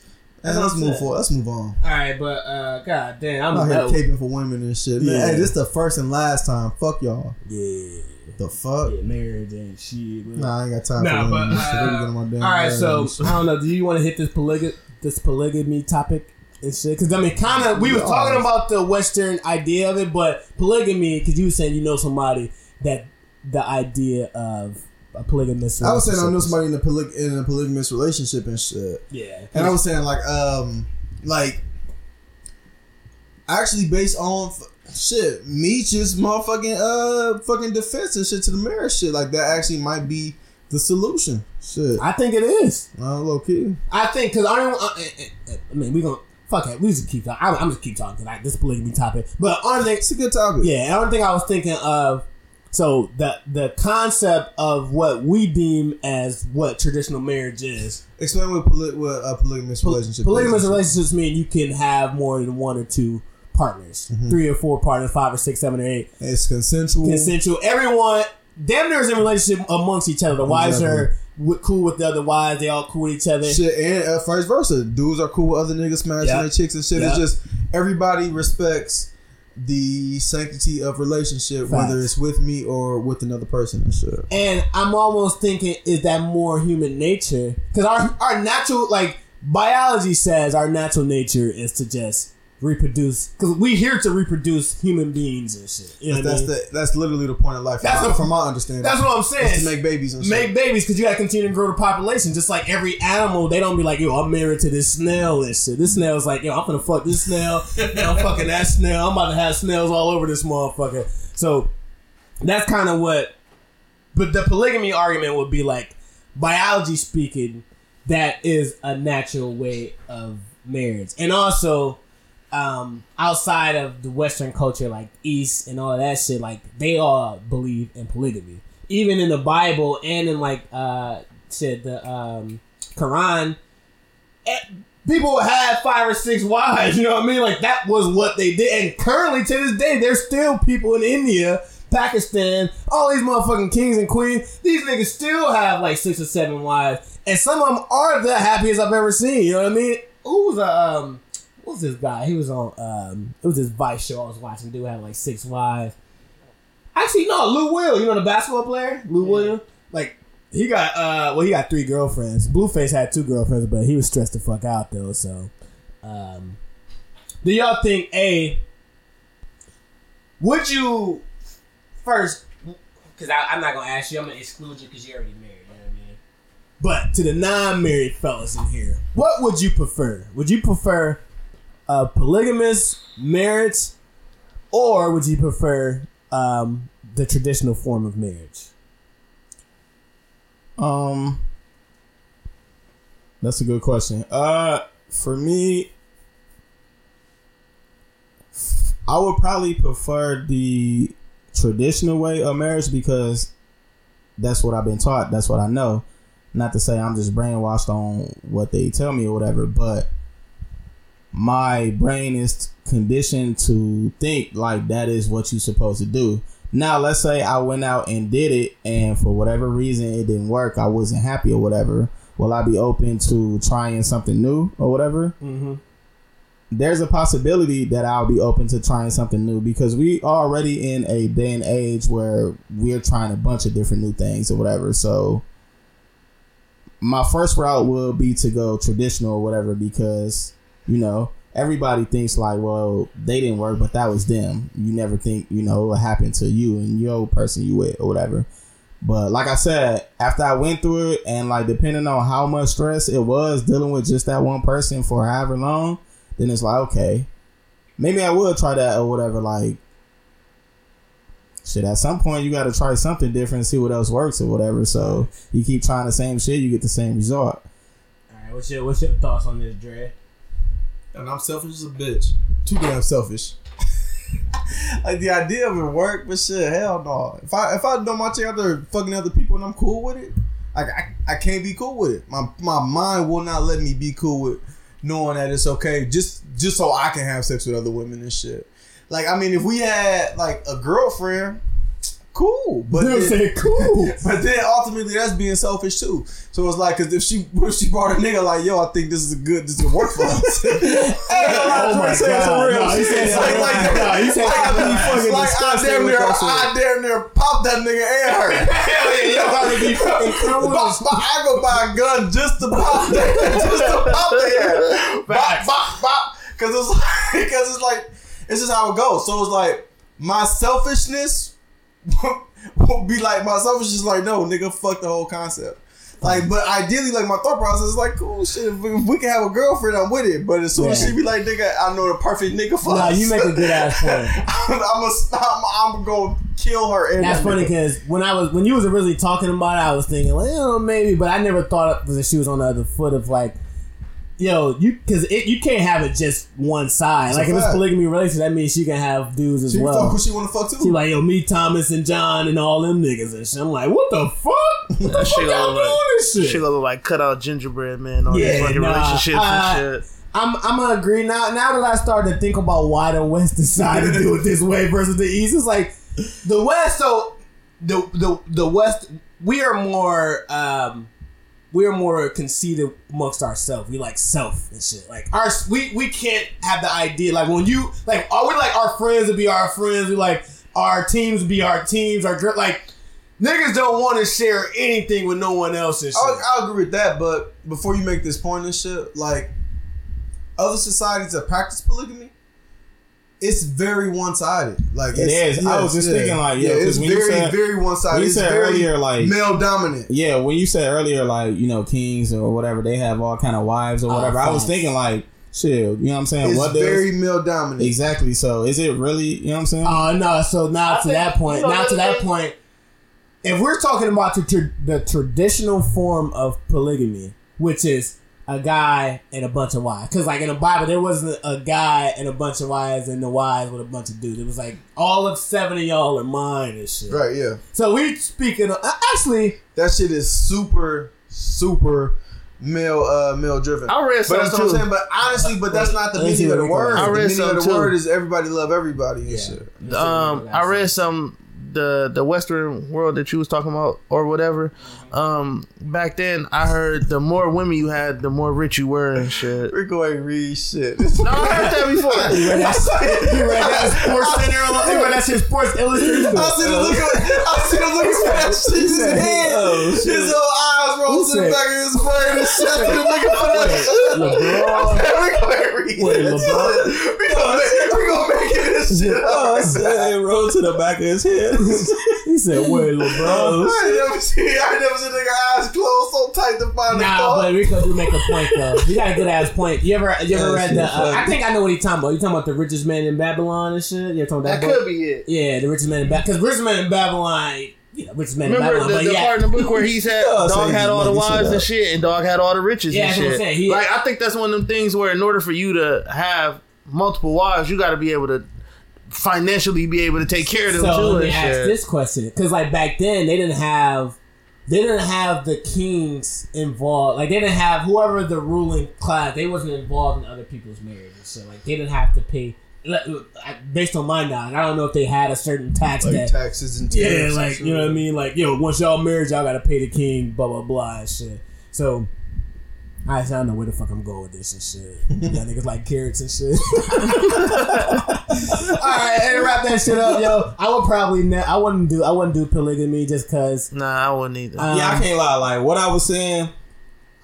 That's let's move forward. Let's move on. All right, but uh, god damn, I'm I'm out here caping for women and shit. Man, Yeah. hey, this is the first and last time. Fuck y'all. Yeah, The fuck? yeah, marriage and shit. bro. Nah, I ain't got time Nah, for but women. shit. Uh, getting on my damn all right. So. I don't know. Do you want to hit this polygamy this polygamy topic and shit? Because I mean, kind of, we was talking about the Western idea of it, but polygamy. Because you were saying you know somebody that the idea of a polygamous. I was saying I know somebody in a poly- in a polygamous relationship and shit. Yeah, And I was saying like um like actually based on f- shit me just motherfucking uh fucking defense and shit to the marriage shit like that actually might be the solution. Shit, I think it is. uh, low key. I think because I don't. Uh, uh, uh, I mean, we gonna fuck it. We just keep talking. I'm, I'm just keep talking like this polygamy topic. But only thing, It's a good topic. yeah, the only thing I was thinking of. So the the concept of what we deem as what traditional marriage is. Explain what, poly- what a polygamous relationship. Polygamous relationships mean you can have more than one or two partners, Mm-hmm. three or four partners, five or six, seven or eight, It's consensual. consensual. Everyone, damn near is in relationship amongst each other. The wives Exactly. are w- cool with the other wives. They all cool with each other. Shit, and uh, vice versa. Dudes are cool with other niggas smashing Yep. their chicks and shit. Yep. It's just everybody respects the sanctity of relationship, whether it's with me or with another person and shit. And I'm almost thinking, is that more human nature? Because our our natural, like biology says, our natural nature is to just reproduce. Because we here to reproduce human beings and shit. You know what I That's mean? the that's literally the point of life. That's from, what- from my understanding. That's what I'm saying. To make babies and Make shit. babies because you gotta continue to grow the population. Just like every animal, they don't be like, yo, I'm married to this snail and shit. This snail's like, yo, I'm gonna fuck this snail. and I'm fucking that snail. I'm about to have snails all over this motherfucker. So that's kind of what. But the polygamy argument would be like, biology speaking, that is a natural way of marriage, and also. Um, outside of the Western culture, like East and all that shit, like they all believe in polygamy. Even in the Bible and in like uh, shit, the um, Quran, eh, people had five or six wives. [LAUGHS] You know what I mean? Like that was what they did. And currently, to this day, there's still people in India, Pakistan, all these motherfucking kings and queens. These niggas still have like six or seven wives, and some of them are the happiest I've ever seen. You know what I mean? Who's a um, what was this guy? He was on um, it was this Vice show I was watching. Dude had like six wives. Actually, no, Lou Will. You know the basketball player, Lou Williams. Like he got uh, well, he got three girlfriends. Blueface had two girlfriends, but he was stressed the fuck out though. So, um, do y'all think a? Would you first? Because I'm not gonna ask you. I'm gonna exclude you because you're already married. You know what I mean? But to the non-married fellas in here, what would you prefer? Would you prefer a polygamous marriage, or would you prefer um, the traditional form of marriage? Um, that's a good question. Uh, for me, I would probably prefer the traditional way of marriage because that's what I've been taught. That's what I know. Not to say I'm just brainwashed on what they tell me or whatever, but my brain is conditioned to think like that is what you're supposed to do. Now, let's say I went out and did it, and for whatever reason it didn't work, I wasn't happy or whatever. Will I be open to trying something new or whatever? Mm-hmm. There's a possibility that I'll be open to trying something new because we are already in a day and age where we're trying a bunch of different new things or whatever. So my first route will be to go traditional or whatever because you know everybody thinks like well they didn't work but that was them. You never think you know what happened to you and your person you with or whatever. But like i said after i went through it and like depending on how much stress it was dealing with just that one person for however long then it's like okay maybe i will try that or whatever. Like shit at some point you got to try something different see what else works or whatever. So you keep trying the same shit you get the same result. All right, what's your what's your thoughts on this, Dre? And I'm selfish as a bitch. Too damn selfish. [LAUGHS] like the idea of it work, but shit, hell no. If I if I know my chick out there fucking other people and I'm cool with it, like I, I can't be cool with it. My my mind will not let me be cool with knowing that it's okay just just so I can have sex with other women and shit. Like I mean, if we had like a girlfriend, cool. But then, say cool. [LAUGHS] but then ultimately that's being selfish too. So it's like, cause if she if she brought a nigga like, yo, I think this is a good, this will work for us. [LAUGHS] Oh my God. No, he said It's like, like, that. He said like, I- like I damn near. I damn near popped that nigga and her. [LAUGHS] Hell yeah, y'all gotta be fucking cool. I go buy a gun just to pop that, just to pop that. Bop, bop, bop. Cause it's like, cause it's like, it's just how it goes. So it's like my selfishness be like my selfishness is like, no, nigga, fuck the whole concept. Like, but ideally, like my thought process is like, cool shit. If we, if we can have a girlfriend, I'm with it. But as soon as she be like, nigga, I know the perfect nigga for Nah, us. you make a good ass [LAUGHS] point. I'm, I'm, a, I'm, I'm gonna kill her. And That's that funny because when I was when you was originally talking about it, I was thinking, well, you know, maybe, but I never thought that she was on the other foot of like, yo, you because it you can't have it just one side. like a if it's polygamy relationship, that means she can have dudes as She well. fuck who she wanna fuck too. She like, yo, me, Thomas, and John, and all them niggas and shit. I'm like, what the fuck? [LAUGHS] What the fuck shit y'all gonna doing this shit? She gonna look like cut out gingerbread man on Yeah, these fucking nah, relationships uh, and shit. I'm I'm gonna agree now. Now that I started to think about why the West decided to do it this way versus the East, it's like the West. So the the the West, we are more um we are more conceited amongst ourselves. We like self and shit. Like our we we can't have the idea like when you like are we like our friends to be our friends. We like our teams be our teams. Our like niggas don't want to share anything with no one else and shit. I'll, I'll agree with that, but before you make this point and shit, like other societies that practice polygamy, it's very one sided. Like It it's, is. I was just thinking, like, yeah, 'cause it's when you very said- very one sided. when you It's said very earlier, like- male dominant. Yeah, when you said earlier, like you know, kings or whatever, they have all kind of wives or Oh, whatever. I was thinking like, shit, you know what I'm saying? It's what does very male dominant. exactly? So is it really? You know what I'm saying? Oh no! So now to think, that point, you know, now to that really- point, if we're talking about the, tra- the traditional form of polygamy, which is a guy and a bunch of wives, because like in the Bible, there wasn't a guy and a bunch of wives and the wives with a bunch of dudes. It was like all of seven of y'all are mine and shit. Right, yeah. So we speaking of uh, actually, That shit is super, super male uh male driven. I read But that's something what I'm saying. But honestly, but that's not the Let me see meaning of the word. I the meaning of the too. word is everybody love everybody and Yeah. shit. Um, I read some. The the Western world that you was talking about or whatever. Um, back then I heard the more women you had, the more rich you were and shit. Rico ain't read shit. [LAUGHS] No, I heard that before. You read that, you read that Sports Center? on- You read that shit Sports Illustrated? I see the look of I see the look of that shit his head. oh, his shit. little eyes roll Who to the back of his brain and shit. I see the looking for that shit. LeBron. [LAUGHS] Rico Wait, it. LeBron? We gonna make, we gonna make it this shit Oh, up. I said [LAUGHS] it rolled to the back of his head. [LAUGHS] He said, "Wait, LeBron." I ain't never seen I ain't never seen a nigga eyes closed so tight to find Nah, the Nah, thought. but Rico do make a point though. You got a good ass point. You ever you ever That read the? Uh. I think I know what he's talking about. You talking about the richest man in Babylon and shit? You talking about that, That book? could be it. Yeah, the richest man in Babylon. Because richest man in Babylon, you know, richest man in Remember Babylon. the, the yeah, part in the book where he's had Oh, dog he had all the wives and shit, and dog had all the riches Yeah, and shit. saying. He- like I think that's one of them things where in order for you to have multiple wives, you got to be able to financially be able to take care of them so too let me ask shit. this question because like back then they didn't have they didn't have the kings involved like they didn't have whoever the ruling class they wasn't involved in other people's marriages, so like they didn't have to pay based on my knowledge i don't know if they had a certain tax like that taxes and yeah tariffs like you know what i mean like yo once y'all married y'all gotta pay the king blah blah blah and shit so I I don't know where the fuck I'm going with this and shit. [LAUGHS] Y'all niggas like carrots and shit. [LAUGHS] Alright, and wrap that shit up, yo. I would probably ne- I wouldn't do I wouldn't do polygamy just cause Nah, I wouldn't either. um, yeah, I can't lie. Like what I was saying,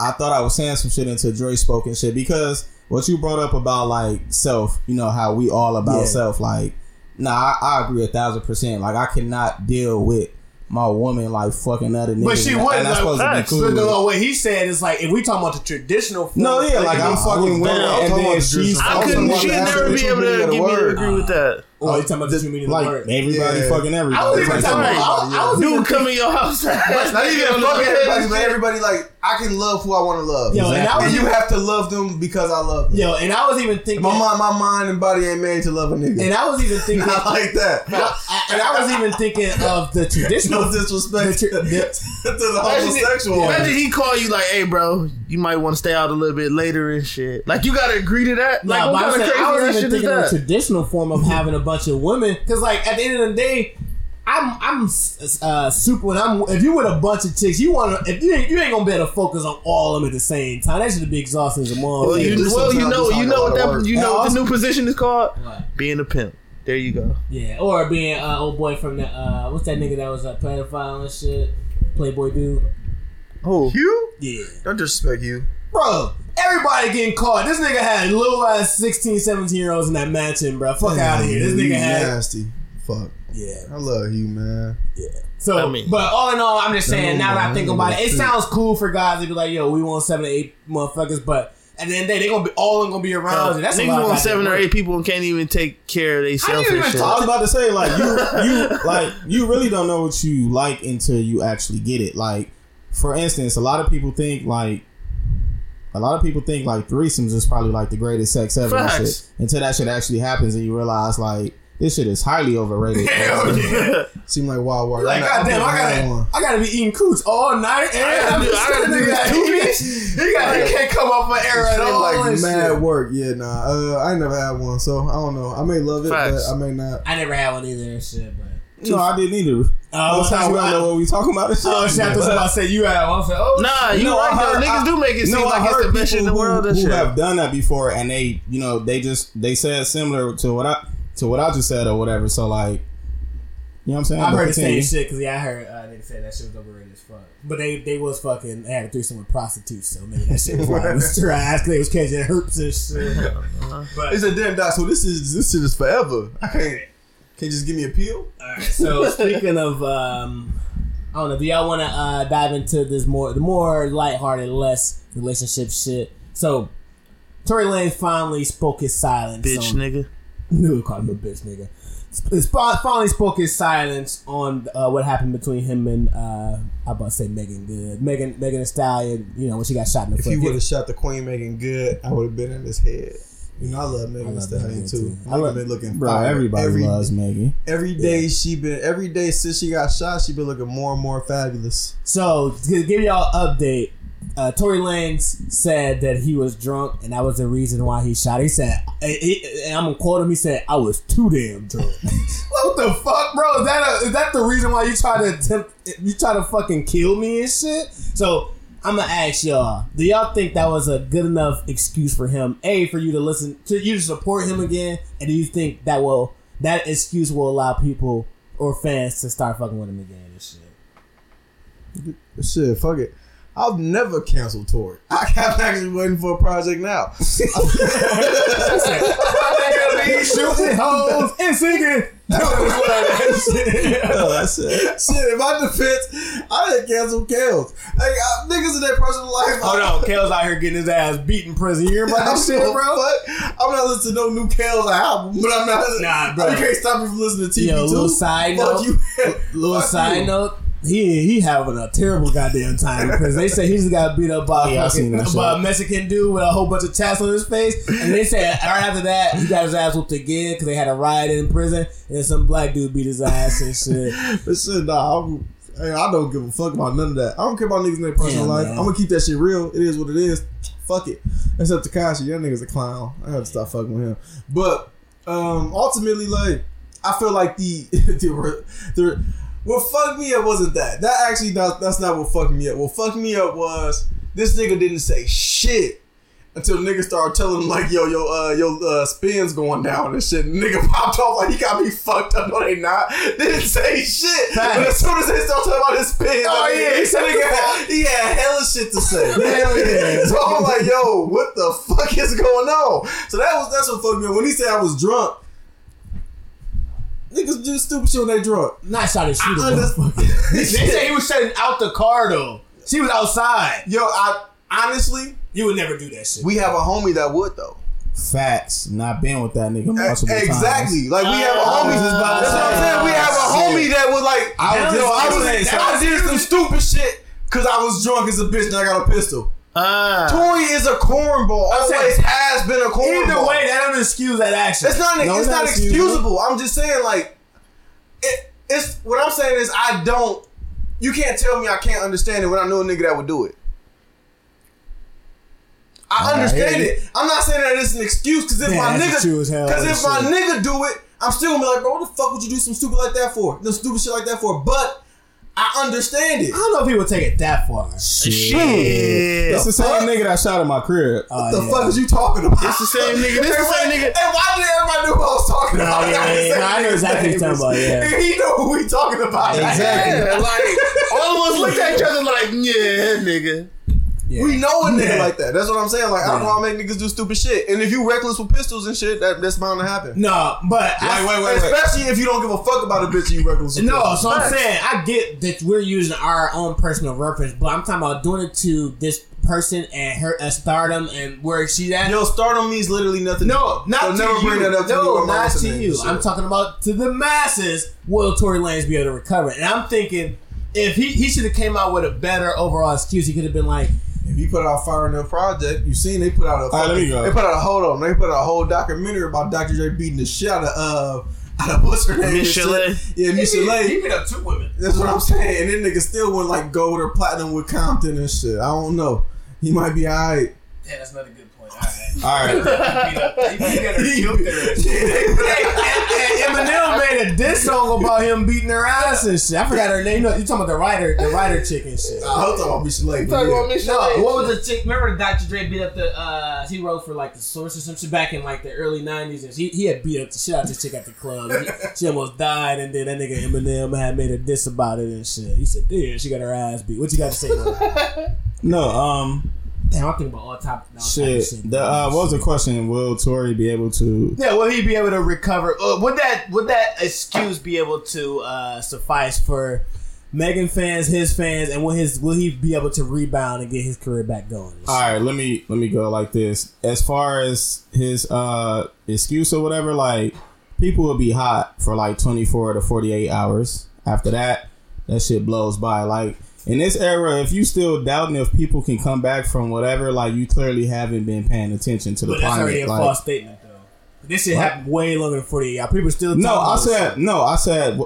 I thought I was saying some shit until Dre spoke and shit because what you brought up about like self, you know how we all about Yeah. self. Like, nah, I, I agree a thousand percent. Like I cannot deal with my woman like fucking other niggas. But she and- wouldn't that's like, supposed to be cool. But with no, what he said is like if we talking about the traditional form No, yeah, like I'm fucking women, I and then she's. I couldn't. She'd never be able meaning to of get me to agree with that. Oh, you talking about the true meaning the Like everybody Yeah. fucking everybody. I was even Like, talking about I, I was Dude, come in your house. Not [LAUGHS] even fucking everybody, but everybody like I can love who I want to love. Yo, and I was and you have to love them because I love them. Yo, and I was even thinking My mind, my mind and body ain't made to love a nigga. and I was even [LAUGHS] thinking Not like that. [LAUGHS] I- and I was even thinking of the traditional no disrespect The tr- to the homosexual. Imagine he call you like, "Hey, bro, you might want to stay out a little bit later and shit." Like you gotta agree to that. Like Nah, what but I'm kind of crazy I was even shit is thinking of the that? traditional form of having a bunch of women because, like, at the end of the day, I'm I'm uh, super. When I'm if you with a bunch of chicks, you want to if you ain't, you ain't gonna be able to focus on all of them at the same time. That should be exhausting as a mom. Well, you, well, you know, you know what that you know what the new position is called? What? Being a pimp. There you go. Yeah, or being uh, old boy from the uh, what's that nigga that was a pedophile and shit, Playboy dude. Oh, You? Yeah, Don't disrespect you. bro. Everybody getting caught. This nigga had little ass 16, 17 year olds in that mansion, bro. Fuck out of here. This You nigga had nasty. Fuck. yeah. I love you, man. Yeah. So, I mean- but all in all, I'm just saying. Now that I think about it, it sounds cool for guys to be like, "Yo, we want seven to eight motherfuckers," but and then they of the they gonna be all of them gonna be around. you. That's a lot Uh, Niggas want seven or eight people and can't even take care of I themselves didn't even shit. talk- I was about to say like you you [LAUGHS] like you really don't know what you like until you actually get it. Like for instance, a lot of people think like a lot of people think like threesomes is probably like the greatest sex ever and shit. Until that shit actually happens and you realize like this shit is highly overrated. [LAUGHS] Hell yeah. Seem like wild work. Like, I goddamn, I gotta, I gotta be eating coots all night, and gotta I'm do- just I gotta sitting do there this like, he got, he can't come up for air at all. like and mad shit. work. Yeah, nah. Uh, I ain't never had one, so I don't know. I may love it, Facts. but I may not. I never had one either shit, but. No, I didn't either. Oh, Most times we don't know what we talking about. and shit. Oh, shit! I was about to say you had one. I said, oh, Nah, you No, right I though. Niggas I- do make it seem I like it's the best in the world who, and who shit. have done that before, and they, you know, they just they said similar to what I to what I just said or whatever. So like, you know what I'm saying? I've heard the same shit because yeah, I heard uh, niggas say that shit was overrated as fuck. But they they was fucking they had a threesome with prostitutes, so maybe that shit was like was [LAUGHS] trash. 'cause They was catching herpes and shit. [LAUGHS] But It's a damn doc. So this is this shit is forever. I can't can't just give me a peel? Alright, so [LAUGHS] speaking of, um, I don't know. Do y'all want to uh, dive into this more, the more lighthearted, less relationship shit? So, Tory Lane finally spoke his silence. Bitch, on, nigga. No, called him a bitch, nigga. Sp- sp- finally spoke his silence on uh, what happened between him and uh, I about to say Meagan Good, Megan Megan Thee Stallion. You know when she got shot in the If foot. he would have shot the queen Meagan Good, I would have been in his head. You know, I love Megan Thee Stallion too. too. I I love- been looking Bro, fire. everybody every, loves Megan. Every day she been every day since she got shot, she been looking more and more fabulous. So to give y'all an update, uh, Tory Lanez said that he was drunk and that was the reason why he shot. He said, and I'm gonna quote him. He said, "I was too damn drunk." [LAUGHS] what the fuck, bro? Is that a, is that the reason why you try to attempt you try to fucking kill me and shit? So I'm gonna ask y'all: Do y'all think that was a good enough excuse for him? A for you to listen to you to support him again, and do you think that will that excuse will allow people or fans to start fucking with him again and shit? Shit, fuck it. I've never canceled Tory. [LAUGHS] I am actually waiting for a project now. [LAUGHS] Shooting hoes and singing. [LAUGHS] That's it. Shit, in my defense, I didn't cancel Kells. Like, uh, niggas in their personal life. Hold on, Kells out here getting his ass beat in prison. You hear about that shit, bro? Fuck. I'm not listening to no new Kells album, but I'm not. Nah, bro. You can't stop me from listening to TV Yo, too. little side Fuck note. you. Little Fuck side you. note. He he having a terrible goddamn time because they say he just got beat up by, Yeah, fucking, by a. Mexican dude with a whole bunch of tats on his face, and they say right after that he got his ass whooped again because they had a riot in prison, and some black dude beat his ass and shit. [LAUGHS] But shit, nah, I'm, I don't give a fuck about none of that. I don't care about niggas in their personal Damn, life. man. I'm gonna keep that shit real. It is what it is. Fuck it. Except Tekashi, that nigga's a clown. I have to stop fucking with him. But um, ultimately, like, I feel like the [LAUGHS] the, the what fucked me up wasn't that. That actually not, that's not what fucked me up. What fucked me up was this nigga didn't say shit until niggas started telling him like, yo, yo, uh, yo, uh, spins going down and shit. Nigga [LAUGHS] popped off like he got me fucked up. No, they not. They didn't say shit. But as soon as they start talking about his spins, Oh, mean, yeah, he said nigga had, [LAUGHS] he had hella shit to say. Hell yeah. [LAUGHS] So I'm like, yo, what the fuck is going on? So that was that's what fucked me up. When he said I was drunk, niggas do stupid shit when they drunk. Not shot his shooter. Under- [LAUGHS] they say he was shutting out the car though. She was outside. Yo, I honestly, You would never do that shit. we have a homie that would though. Facts. Not been with that nigga multiple times. Exactly. Like we have a Uh, homie. I was about to That's what I'm saying. We have a homie that was like, I was yo, just I about to was, say, so- I did some stupid shit because I was drunk as a bitch and I got a pistol. Ah. Tory is a cornball. Always saying- has been a cornball. Either way, that don't excuse that action. It's not. No, it's it's not not excusable. excusable. I'm just saying, like, it, it's what I'm saying is I don't. You can't tell me I can't understand it when I know a nigga that would do it. I I understand hear you. it. I'm not saying that it's an excuse because if Yeah, my that's true as nigga, because and if my shit. nigga do it, I'm still gonna be like, bro, what the fuck would you do some stupid like that for? No stupid shit like that for? But I understand it. I don't know if he would take it that far. Shit. It's the same nigga that shot at my crib. Uh, What the yeah. fuck is you talking about? It's the same nigga. This the same nigga. And why did everybody know who I was talking about? yeah, [LAUGHS] I yeah, no, I know exactly what you're talking about, yeah. He know who we talking about. Exactly. Yeah, like all of us looked at each other like, yeah, nigga. Yeah. We know a nigga Yeah. like that. That's what I'm saying. Like, I don't Yeah. want to make niggas do stupid shit. And if you reckless with pistols and shit, that, that's bound to happen. No, but I, Wait, wait, wait, wait. Especially if you don't give a fuck about a bitch and you reckless with No, pistols. so I'm saying I get that we're using our own personal reference, but I'm talking about doing it to this person and her uh, stardom and where she's at. Yo, stardom means literally nothing. no, not so to never you. bring that up to no, when not to you. shit. I'm talking about to the masses. Will Tory Lanez be able to recover? And I'm thinking if he he should have came out with a better overall excuse, he could have been like, If you put out Fire in the Project, you seen they put out a All right, let me go. they put out a hold on, they put out a whole documentary about Dr. J beating the shit out of uh [LAUGHS] out of what's her name? Miss and shit. Chalet? Yeah, Michel'le. beat up two women. That's what I'm saying. And then nigga still went like gold or platinum with Compton and shit. I don't know. He might be alright. Yeah, that's not a good point. All right. All right. [LAUGHS] beat up. He beat her, killed her. Hey, and Eminem made a diss song about him beating her ass and shit. I forgot her name. You know, you talking about the writer, the writer chick and shit. I hope talking about Michel'le. but Talking about Miss No, Chalet. what was the chick? Remember Dr. Dre beat up the? uh He wrote for like the Source or some shit back in like the early '90s, and he he had beat up the shit out of this chick at the club. He- she almost died, and then that nigga Eminem had made a diss about it and shit. He said, "Damn, she got her ass beat." What you got to say? Man? [LAUGHS] No, um, Damn, I'm thinking about all top. all type of shit. shit. The uh, what was the question? Will Tory be able to? Yeah, will he be able to recover? Uh, would that would that excuse be able to uh, suffice for Megan fans, his fans, and will his will he be able to rebound and get his career back going? All right, let me let me go like this. As far as his uh excuse or whatever, like people will be hot for like twenty four to forty eight hours. After that, that shit blows by. Like in this era, if you still doubting if people can come back from whatever, like you clearly haven't been paying attention to the But that's already a Like, false statement, though. This shit What? happened way longer than 48 hours. People still no, I said shit. no. I said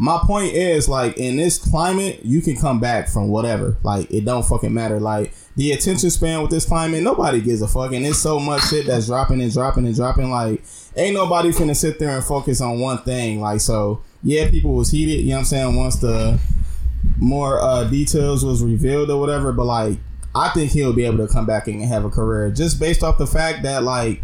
my point is like in this climate, you can come back from whatever. Like it don't fucking matter. Like the attention span with this climate, nobody gives a fuck, and it's so much shit that's dropping and dropping and dropping. Like ain't nobody finna sit there and focus on one thing. Like so, yeah, people was heated. You know what I'm saying? Once the more uh, details was revealed or whatever, but like I think he'll be able to come back and have a career just based off the fact that like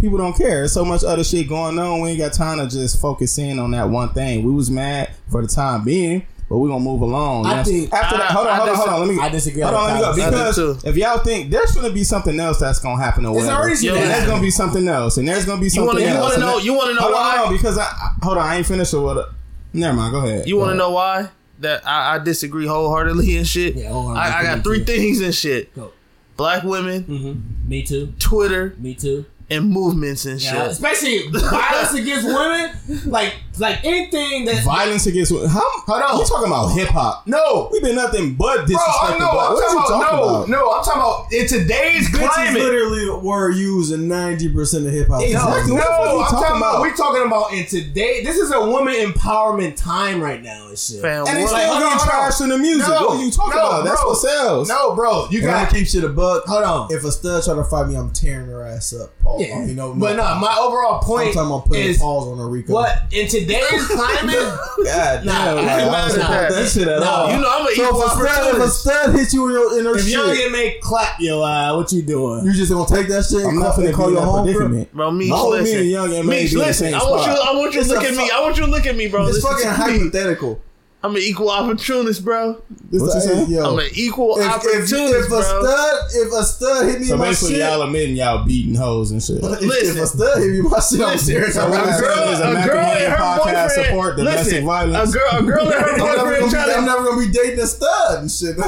people don't care. There's so much other shit going on. We ain't got time to just focus in on that one thing. We was mad for the time being, but we gonna move along. I know think- saying? after that, I- hold on, I hold on, hold on. Let me. I disagree Hold on, let me go on that. I do because if y'all think there's gonna be something else that's gonna happen or There's whatever, already Yo, and there's listen. gonna be something else, and there's gonna be You something wanna you else. wanna know that- you wanna know hold on, why? hold on, because I, I hold on, I ain't finished with what. Never mind. Go ahead. You want to know why? That I, I disagree wholeheartedly and shit. Yeah, wholeheartedly I, I got three too. things and shit: Go. black women, Mm-hmm. Me too. Twitter, Me too. And movements and Yeah, shit. especially [LAUGHS] violence against women, like like anything that Violence against women. How? Hold on. We talking about hip hop? No. We've been nothing but Bro, I disrespectful. know. black- I'm What are you talking about, talking no, about? no. I'm talking about in today's Bitches climate. literally were using ninety percent of hip hop. Exactly. No, What the fuck no, I'm talking talking about. about? We talking about in today. This is a woman empowerment time right now and shit. Fam, And they what- still hold on, getting trashed in the music. No, what are you talking no, about? That's what sells. No, bro, you got. gonna keep shit a buck. Hold on. If a stud try to fight me, I'm tearing her ass up. Paul. Oh, yeah, You know, but no, my overall I'm point about putting is pause on a Rico. what in today's [LAUGHS] climate. God Nah, damn, like, I ain't I mad don't support that. that shit at No. all. You know I'm an So equal if a, stud, if a stud hits you in your in her if you don't get made clap your eye, what you doing? you just gonna take that shit I'm and not call, finna and call your that home predicament. Bro, me, No, me and Young M.A Meech, be in the listen. I want you. I want you to look at me. I want you to look at me, bro. It's fucking hypothetical. I'm an equal opportunist, bro. It's What you a- saying? yo, I'm an equal if, if, opportunist, if a bro. stud if a stud hit me So in my basically, shit, y'all admitting y'all beating hoes and shit. if, Listen. if a stud hit me in my shit, I'm Listen, tearing So her what I'm ass saying up. is a American girl and her podcast boyfriend. support domestic listen, violence. A girl, a girl and her [LAUGHS] I'm never, gonna be, I'm never gonna be dating a stud and shit. [LAUGHS]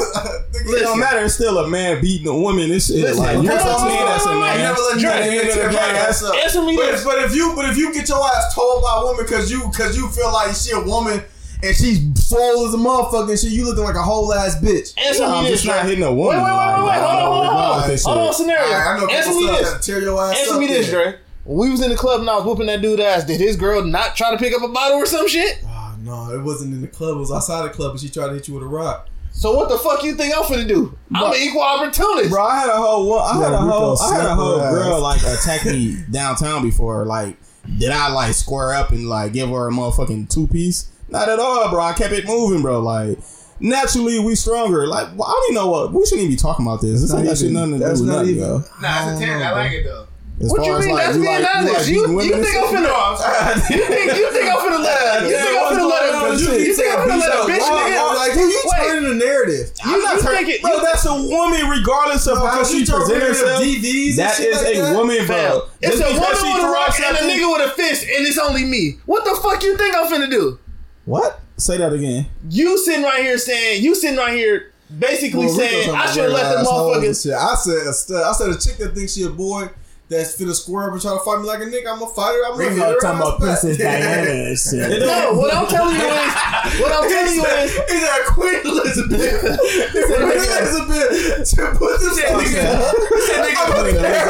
It don't matter. It's still a man beating a woman. This shit. Listen, like you're hold on, such hold on, that's a hold man. I never let Dre, that nigga tear my ass up. Answer me this. but if you but if you get your ass told by a woman because you because you feel like she a woman and she's swole as a motherfucker and shit, you looking like a whole ass bitch. Answer I'm me this. just not hitting a Wait, woman. wait, wait, like, wait, wait. I don't Hold know on, what's hold wrong on. with this Hold on, scenario. Alright, I know Answer me this. tear your ass Answer up me this, then. Dre. When we was in the club and I was whooping that dude ass, did his girl not try to pick up a bottle or some shit? Oh, no, it wasn't in the club. It was outside the club, and she tried to hit you with a rock. So what the fuck you think I'm finna do? I'm Bro- an equal opportunist. Bro, I had a whole one. I had Yeah, a whole. I had a whole her girl like [LAUGHS] attack me downtown before. Like, did I like square up and like give her a motherfucking two piece? Not at all, bro. I kept it moving, bro. Like. Naturally, we stronger. Like, well, I don't even know what we shouldn't even be talking about this. This ain't not got shit nothing to do that's with not nothing, even- yo. Nah, it's a ten. I like it though. As What you mean? like, That's you being like, you like You, you think I'm finna? [LAUGHS] you think you think I'm finna let a? You Yeah, think I'm finna let going a? You, you? you think I'm finna let a bitch Oh, nigga? oh, like, who you Wait. turning the narrative? You, I'm not turning- it? bro, You, that's a woman, regardless of No, how 'cause she presents herself. DVs and That shit is like a woman, bro. It's a woman with a rock and a nigga with a fist, and it's only me. What the fuck you think I'm finna do? What? Say that again. You sitting right here saying, you sitting right here basically Well, saying, I should have let the regular assholes and motherfuckers. I said. I said a chick that thinks she a boy that's finna square up and try to fight me like a nigga. I'm gonna fight her. I'm gonna hit Rico her talking about back. Princess [LAUGHS] Diana and shit. No, what I'm telling you is, what I'm [LAUGHS] telling you is, He's at Queen Elizabeth. [LAUGHS] He said, Queen Elizabeth to put this nigga.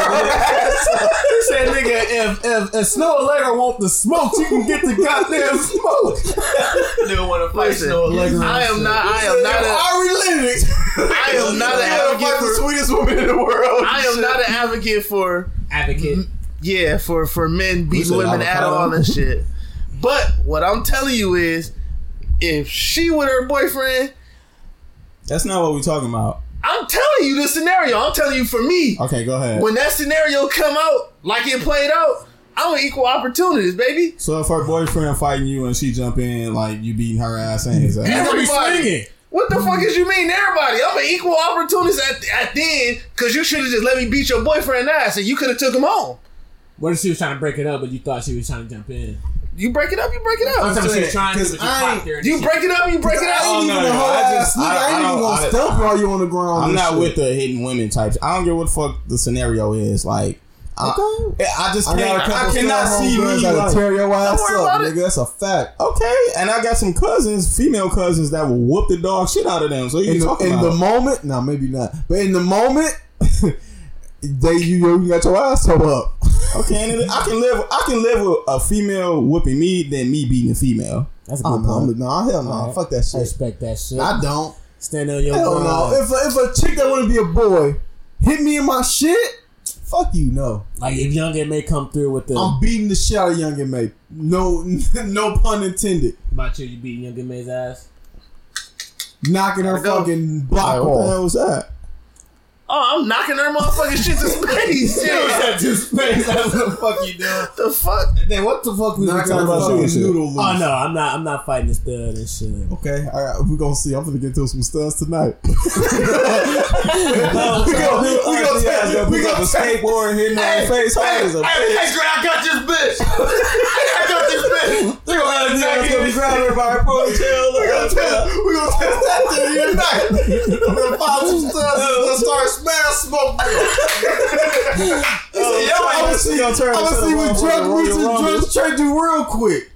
He said, "Nigga, if if, if Snoh Aalegra want the smoke, you can get the goddamn smoke." Nigga want to fight Snoh Aalegra. I am not, I am not a, Ari Lennox. I am not an advocate fight the sweetest woman in the world. I am not an advocate for, advocate. Mm-hmm. yeah, for for men beating women at avocado? all and shit. [LAUGHS] But what I'm telling you is, if she with her boyfriend, That's not what we're talking about. I'm telling you the scenario. I'm telling you for me. Okay, go ahead. when that scenario come out like it played out, I'm an equal opportunities, baby. so if her boyfriend fighting you and she jump in, like you beating her ass and his ass. Everybody. What the fuck is you mean, everybody? I'm an equal opportunist at at the end because you should have just let me beat your boyfriend ass and you could have took him home. What if she was trying to break it up, but you thought she was trying to jump in? You break it up, you break it I'm up. talking she was trying to, 'cause but you I popped her. You break it up, you break it I up. ain't oh, even no, a whole I ass nigga. Ain't even don't- gonna I- stump while you on the ground. I'm not shit. with the hitting women types. I don't care what the fuck the scenario is. Like, I, I just I can't. couple I cannot see me that'll like, tear your ass up, about it. nigga. That's a fact. Okay, and I got some cousins, female cousins that will whoop the dog shit out of them. So you In, the, talking in about? the moment, no, maybe not. But in the moment, [LAUGHS] they you you got your ass toe up. okay, and it- I can live. I can live with a female whooping me than me beating a female. That's a good Oh, no, point. no, hell no. Alright. Fuck that I shit. respect that shit. I don't. Stand on your Hell no. If a, if a chick that want to be a boy hit me in my shit, fuck you, no. Like if Young M.A come through with the I'm beating the shit out of Young M.A. No, [LAUGHS] no pun intended. about you, you beating Young M.A's ass. Knocking her Gotta go. fucking block Like, what the hell was that? Oh, I'm knocking her motherfucking shit to space. [LAUGHS] Yeah. just space. That's what the fuck you doing. the fuck? Then what the fuck was we talking about? fucking shit. noodle oh, loose. Oh no, I'm not. I'm not fighting the stud and shit. Okay, all right, we're gonna see. I'm gonna get to some studs tonight. [LAUGHS] [LAUGHS] we gonna, we gonna, we gonna skateboard hitting her in the face hard as a bitch. I got this bitch. I got this bitch. They gonna have Niggas gonna be grabbing her by her ponytail. Look at that. We're gonna test that thing tonight. [LAUGHS] I'm gonna find some studs and start smash smoke. [LAUGHS] Yo, I'm gonna see. I'm gonna see what drug Royal Richard Rumble. drugs trade do real quick.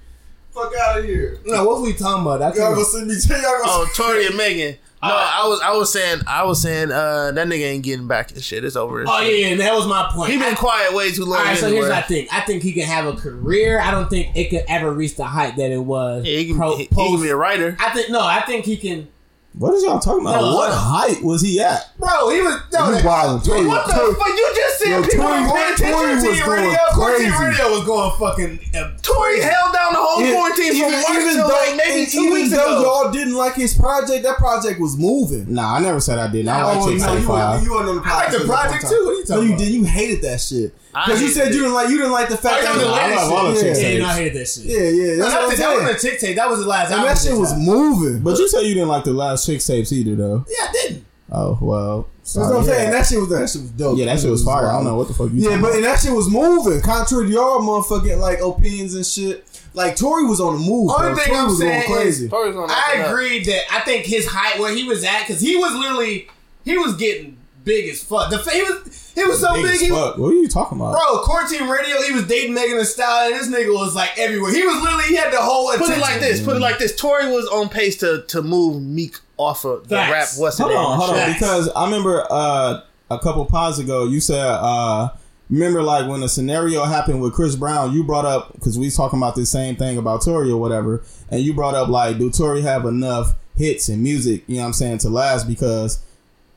Fuck out of here. No, what we talking about? That's Y'all gonna see me. [LAUGHS] Y'all gonna Oh, Tory and Megan. No, I was I was saying I was saying uh that nigga ain't getting back his shit. It's over. Oh yeah, and that was my point. He been I- quiet way too long. All right, so here's anyway. what I think. He can have a career. I don't think it could ever reach the height that it was. Yeah, he can, pro- he, he can be a writer. I think no. I think he can. What is y'all talking about? No, what no. height was he at? Bro, he was. No, You that- wildin'. Tory- what the Tory- fuck? You just said Yo, people Tory- were paying attention Tory to was your going radio. Quarantine crazy. radio was going fucking. Uh, Tory held down the whole Yeah, quarantine from even, March even till though, like maybe two even weeks though ago. y'all didn't like his project, that project was moving. Nah, I never said I didn't. I Oh, like no, Chick you, Say were, you weren't on the I like the project too. What are you No, talking you about? didn't. You hated that shit I because you said it. you didn't like. You didn't like the fact Oh, that that was the I latest love all the shit. Yeah, you know, I hated that shit. Yeah, yeah. That's that, what I'm that wasn't a Chixtape. That was the last And that shit was dropped. moving. But you said you didn't like the last Chixtapes either, though. Yeah, I didn't. Oh well. That's what I'm sorry. saying. That shit was that shit was dope. Yeah, that shit was fire. I don't know what the fuck you. Yeah, talking but about. and that shit was moving. Contrary to y'all motherfucking like opinions and shit. Like Tory was on the move. Only bro. thing Tory I'm was saying going crazy. Tory's on I up. agree that I think his height where he was at because he was literally he was getting big as fuck. The fa- he was he was so Big big. as He, fuck. What are you talking about? bro, quarantine radio. He was dating Megan Thee Stallion. This nigga was like everywhere. He was literally he had the whole. Put attention. it like this. Put it like this. Tori was on pace to to move Meek off of the Facts. rap. What's it Hold on, hold on. Because I remember uh, a couple pods ago, you said, uh, remember like when the scenario happened with Chris Brown, you brought up because we was talking about the same thing about Tory or whatever, and you brought up like, do Tory have enough hits and music? You know what I'm saying to last because.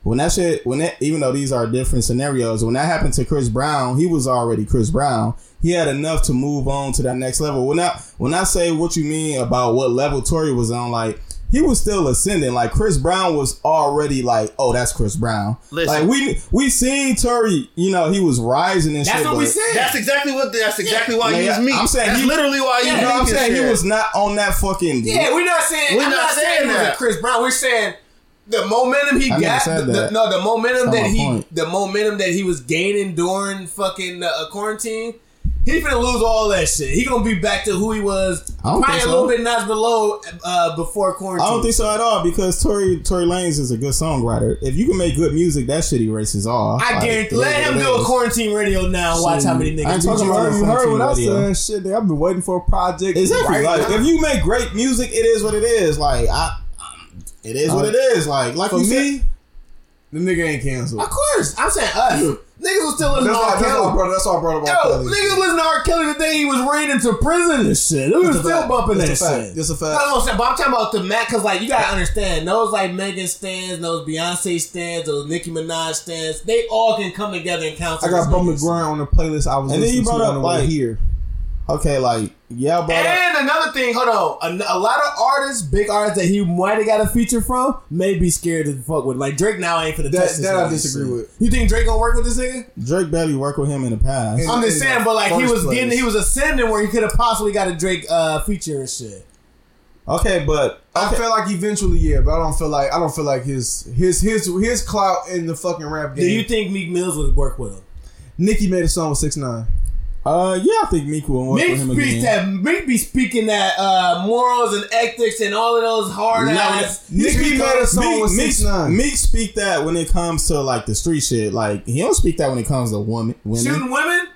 When that shit, when that, even though these are different scenarios, when that happened to Chris Brown, he was already Chris Brown. He had enough to move on to that next level. When I when I say what you mean about what level Tory was on, like he was still ascending. Like Chris Brown was already like, oh, that's Chris Brown. Listen. like we we seen Tory, you know, he was rising and That's shit. That's what we but- said. That's exactly what. That's exactly why Yeah, you use Meek. I'm saying that's he- literally why you You know what I'm Meek and saying? He was not on that fucking. Yeah, we're not saying. We're I'm not not, saying, saying he was that. a Chris Brown. We're saying the momentum he I got. the- no, the momentum that he, point. the momentum that he was gaining during fucking uh, quarantine. He finna lose all that shit. He gonna be back to who he was. I Probably think a so. little bit notch below uh, before quarantine. I don't think so at all because Tory Tory Lanez is a good songwriter. If you can make good music, that shit erases all. I Like, guarantee. Let him do a quarantine radio now. and Watch how many I niggas. ain't beat talking about you heard what I Radio. said? Shit, I've been waiting for a project. Exactly. right like if you make great music, it is what it is. Like I, it is what it is. Like like For you me, said, the nigga ain't canceled. Of course, I'm saying us. Niggas was still listening to R. Kelly. That's why I brought up. Yo, niggas listen to R. Kelly the day he was ran into prison and shit. They was still bumping that That's a fact. shit. That's a fact. No, I'm saying, but I'm talking about the Mac because like you gotta understand those like Megan stands, those Beyonce stands, those Nicki Minaj stands. They all can come together and count. I got Bummer Grind on the playlist. I was And then you listening brought to up, like- here. okay, like yeah, brought up. And another thing, hold on. A, a lot of artists, big artists that he might have got a feature from, may be scared to fuck with. Like Drake now ain't for the That- test. that I disagree with. You think Drake gonna work with this nigga? Drake barely worked with him in the past. And- I'm just saying, but like he was place. getting, he was ascending where he could have possibly got a Drake uh, feature and shit. Okay, but I feel like eventually, yeah, but I don't feel like I don't feel like his his his his clout in the fucking rap game. Do you think Meek Mills would work with him? Nicki made a song with Six Nine. Uh, yeah, I think Meek will work Meek with him speaks again. that Meek be speaking that uh, morals and ethics and all of those hard ass. Nicki made a song with Meek, Six Nine. Meek speak that when it comes to like the street shit. Like he don't speak that when it comes to women. women. Shooting women,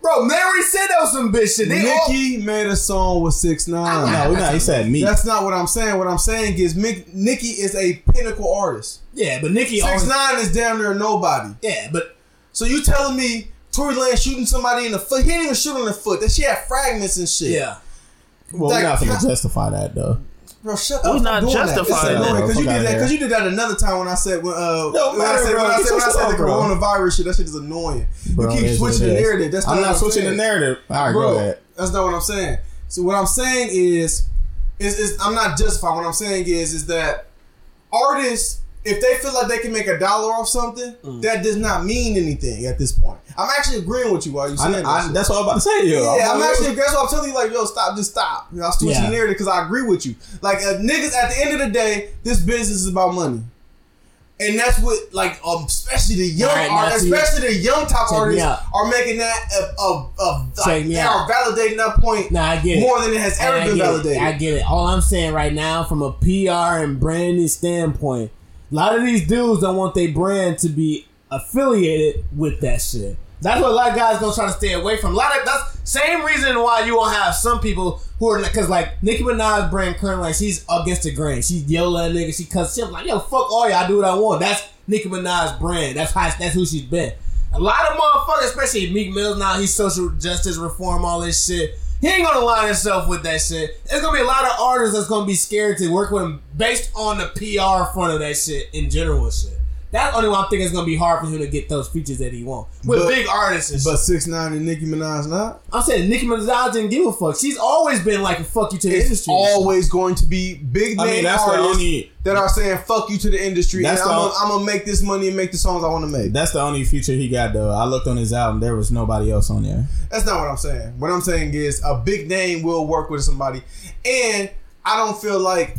bro. Mary said that was some bitch shit. They all, made a song with Six Nine. No, we not. He said Meek. That's not what I'm saying. What I'm saying is Mick, Nicki is a pinnacle artist. yeah, but Nicki Six always, Nine is damn near nobody. yeah, but So you telling me Tory Lane shooting somebody in the foot? He didn't even shoot on the foot. That she had fragments and shit. yeah. Well, like, we're not gonna justify that though. Bro, shut up. We're up. not doing justifying that, because you did that. Because you did that another time when I said when uh No when I matter, said bro. when I Get said when I your said the stuff, bro. coronavirus shit. That shit is annoying. Bro, you it keep is what switching it the is. narrative. That's I'm not not what switching the saying. narrative. I agree Bro, with that. that's not what I'm saying. So what I'm saying is, is, is I'm not justifying. What I'm saying is, is that artists, if they feel like they can make a dollar off something, Mm. that does not mean anything at this point. I'm actually agreeing with you while you I, saying I, shit. that's what I'm about to say. Yo. Yeah, I'm like, actually. That's what I'm telling you. Like, yo, stop, just stop. You know, I'm switching Yeah. the narrative because I agree with you. Like, uh, niggas, at the end of the day, this business is about money, and that's what, like, um, especially the young, right, now artists, especially the young top artists, are making that of, of Check like, they out. are validating that point Nah, I get it. more than it has ever I been validated. It. I get it. All I'm saying right now, from a PR and branding standpoint, a lot of these dudes don't want their brand to be affiliated with that shit. That's what a lot of guys gonna try to stay away from. A lot of that's same reason why you will have some people who are because like Nicki Minaj brand currently like she's against the grain. She's yell at niggas. She cuss. She's like yo fuck all y'all. I do what I want. That's Nicki Minaj brand. That's how that's who she's been. A lot of motherfuckers, especially Meek Mill now, he's social justice reform, all this shit. He ain't gonna line himself with that shit. There's gonna be a lot of artists that's gonna be scared to work with him based on the PR front of that shit in general shit. That's the only one I'm thinking it's gonna be hard for him to get those features that he wants. With But- big artists and but six nine and Nicki Minaj not. I'm saying Nicki Minaj didn't give a fuck. She's always been like a fuck you to the It's industry. always going to be big I name mean, that's the artists only- that are saying "fuck you" to the industry, That's and the I'm on- I'm gonna make this money and make the songs I want to make. That's the only feature he got though. I looked on his album. There was nobody else on there. That's not what I'm saying. What I'm saying is a big name will work with somebody, and I don't feel like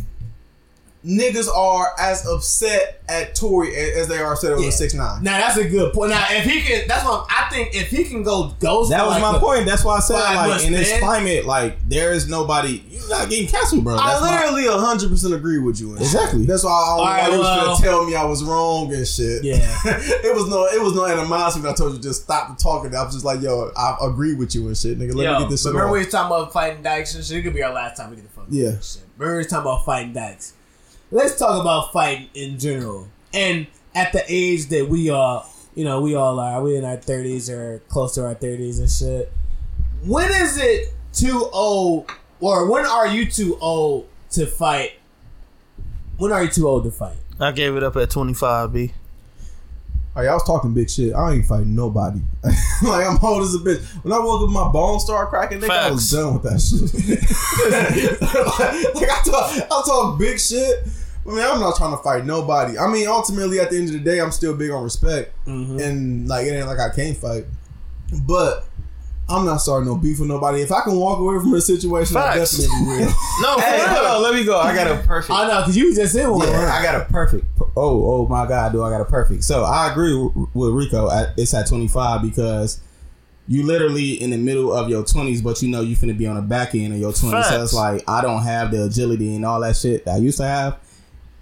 niggas are as upset at Tory as they are upset Yeah. with Six Nine. Now that's a good point. Now if he can, that's what I think. If he can go ghost, That was like, my a- point. That's why I said like in this man. climate, like there is nobody. You're not getting canceled, bro. I That's my- literally 100 percent agree with you. Exactly. That's why I, All right, why you was well- gonna tell me I was wrong and shit. Yeah. [LAUGHS] it was no, it was no animosity when I told you just stop the talking. I was just like, yo, I agree with you and shit, nigga. Let Yo, me get this but shit remember off. we was talking about fighting dykes and shit. It could be our last time we get the fuck. Yeah. Shit. Remember we was talking about fighting dykes. Let's talk about fighting in general. And at the age that we are, you know, we all are. We in our thirties or close to our thirties and shit. When is it too old, or when are you too old to fight? When are you too old to fight? I gave it up at 25, B. Yeah, I was talking big shit. I ain't fighting nobody. [LAUGHS] like I'm old as a bitch. When I woke up, my bones started cracking. Nigga, I was done with that shit. [LAUGHS] like I talk, I talk big shit. I mean, I'm not trying to fight nobody. I mean, ultimately, at the end of the day, I'm still big on respect, mm-hmm. and like it ain't like I can't fight. But I'm not starting no beef with nobody. If I can walk away from a situation, I definitely will. [LAUGHS] No, for Hey, hold real. on, let me go. I got a perfect. I know because you just in one. Yeah. I got a perfect. Oh, oh my God, do I got a perfect? So I agree w- with Rico. At, it's at 25 because you literally in the middle of your 20s, but you know you finna be on the back end of your 20s. So it's like I don't have the agility and all that shit that I used to have.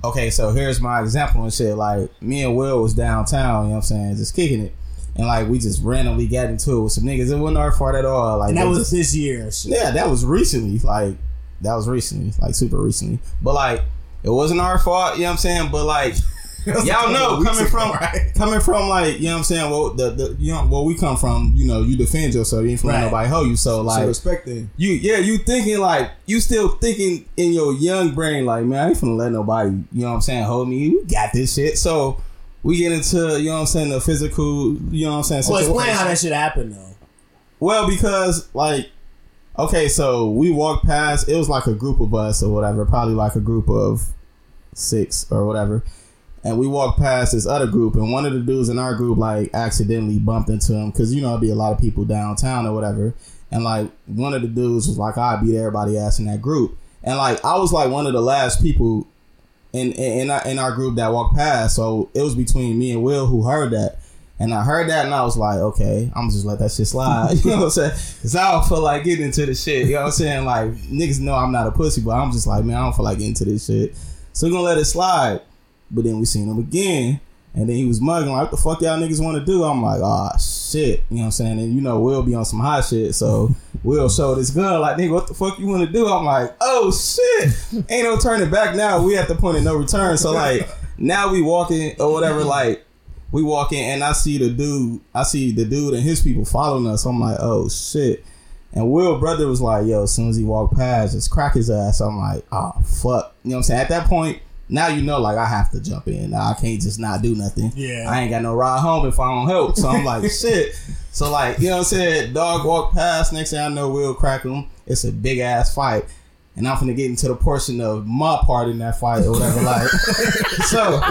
Okay, so here's my example and shit. Like me and Will was downtown, you know what I'm saying, just kicking it. And like we just randomly got into it with some niggas. It wasn't our fault at all. Like And that was just- this year. Shit. yeah, that was recently. Like that was recently, like super recently. But like it wasn't our fault, you know what I'm saying? But like [LAUGHS] y'all know coming from coming from like, you know what I'm saying? Well the, the you know where we come from, you know, you defend yourself, you ain't from Right. nobody hoe you. So So like respect thing. you yeah, you thinking like you still thinking in your young brain like, man, I ain't finna let nobody, you know what I'm saying, hold me. We got this shit. So we get into, you know what I'm saying, the physical, you know what I'm saying, Well, explain how that shit happened though. Well, because like, okay, so we walked past. It was like a group of us or whatever, probably like a group of six or whatever. And we walked past this other group, and one of the dudes in our group like accidentally bumped into him because you know it'd be a lot of people downtown or whatever. And like one of the dudes was like, "I beat everybody ass in that group," and like I was like one of the last people in in in our, group that walked past. So it was between me and Will who heard that. And I heard that and I was like, okay, I'm just let that shit slide. [LAUGHS] You know what I'm saying? Cause I don't feel like getting into the shit. You know what I'm saying? Like niggas know I'm not a pussy, but I'm just like, man, I don't feel like getting into this shit. So we're gonna let it slide. But then we seen him again. And then he was mugging like, what the fuck y'all niggas want to do? I'm like, ah, shit. You know what I'm saying? And you know, Will be on some hot shit. So [LAUGHS] Will showed his gun like, nigga, what the fuck you want to do? I'm like, oh, shit. [LAUGHS] Ain't no turning back now. We at the point of no return. So, like, [LAUGHS] now we walking or whatever, like, we walk in and I see the dude, I see the dude and his people following us. I'm like, oh, shit. And Will brother was like, yo, as soon as he walked past, just crack his ass. I'm like, oh fuck. You know what I'm saying? At that point, now you know like I have to jump in. I can't just not do nothing. Yeah. I ain't got no ride home if I don't help. So I'm [LAUGHS] like, shit. So like, you know what I'm saying? Dog walked past, next thing I know, we'll crack him. It's a big ass fight. And I'm finna get into the portion of my part in that fight or whatever. [LAUGHS] Like so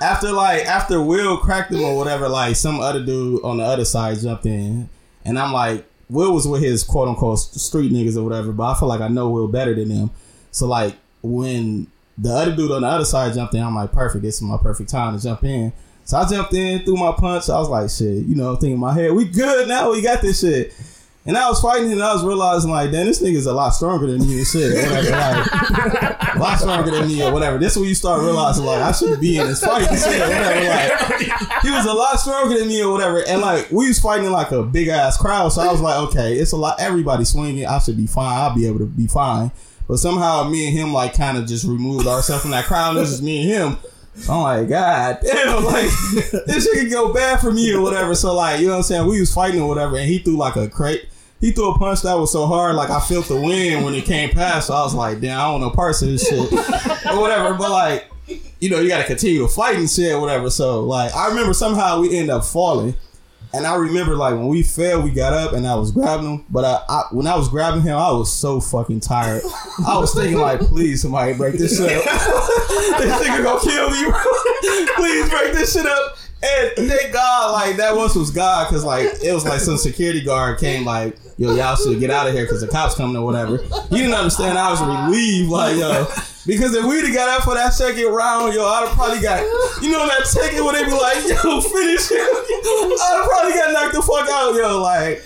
after like after Will cracked him or whatever, like some other dude on the other side jumped in, and I'm like, Will was with his quote unquote street niggas or whatever, but I feel like I know Will better than them. So like when the other dude on the other side jumped in, I'm like, perfect, this is my perfect time to jump in. So I jumped in, threw my punch. I was like, shit, you know, thinking in my head, we good now, we got this shit. And I was fighting and I was realizing like, damn, this nigga's a lot stronger than me and shit. Whatever, like, a lot stronger than me or whatever. This is when you start realizing like I shouldn't be in this fight and shit. Whatever. Like he was a lot stronger than me or whatever. And like we was fighting in like a big ass crowd. So I was like, okay, it's a lot everybody swinging. I should be fine. I'll be able to be fine. But somehow me and him like kind of just removed ourselves from that crowd. It was just me and him. So I'm like, God damn, [LAUGHS] like this shit could go bad for me or whatever. So like, you know what I'm saying? We was fighting or whatever, and he threw like a crate. He threw a punch that was so hard, like I felt the wind when it came past. So I was like, damn, I don't know parts of this shit [LAUGHS] or whatever. But like, you know, you got to continue to fight and shit whatever. So like, I remember somehow we ended up falling. And I remember like when we fell, we got up and I was grabbing him. But I, I when I was grabbing him, I was so fucking tired. I was thinking like, please somebody break this shit up. [LAUGHS] this nigga gonna kill me. [LAUGHS] please break this shit up. And thank God, like that once was God, cause like it was like some security guard came like, yo, y'all should get out of here because the cops coming or whatever. He didn't understand. I was relieved, like yo, because if we'd have got out for that second round, yo, I'd have probably got, you know, that second where they be like, yo, finish him. I'd have probably got knocked the fuck out, yo, like.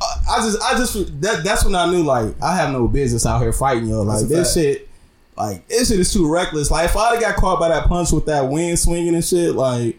I I just, I just, that, that's when I knew, like, I have no business out here fighting, yo. Like, this fact. shit, like, this shit is too reckless. Like, if I'd have got caught by that punch with that wind swinging and shit, like,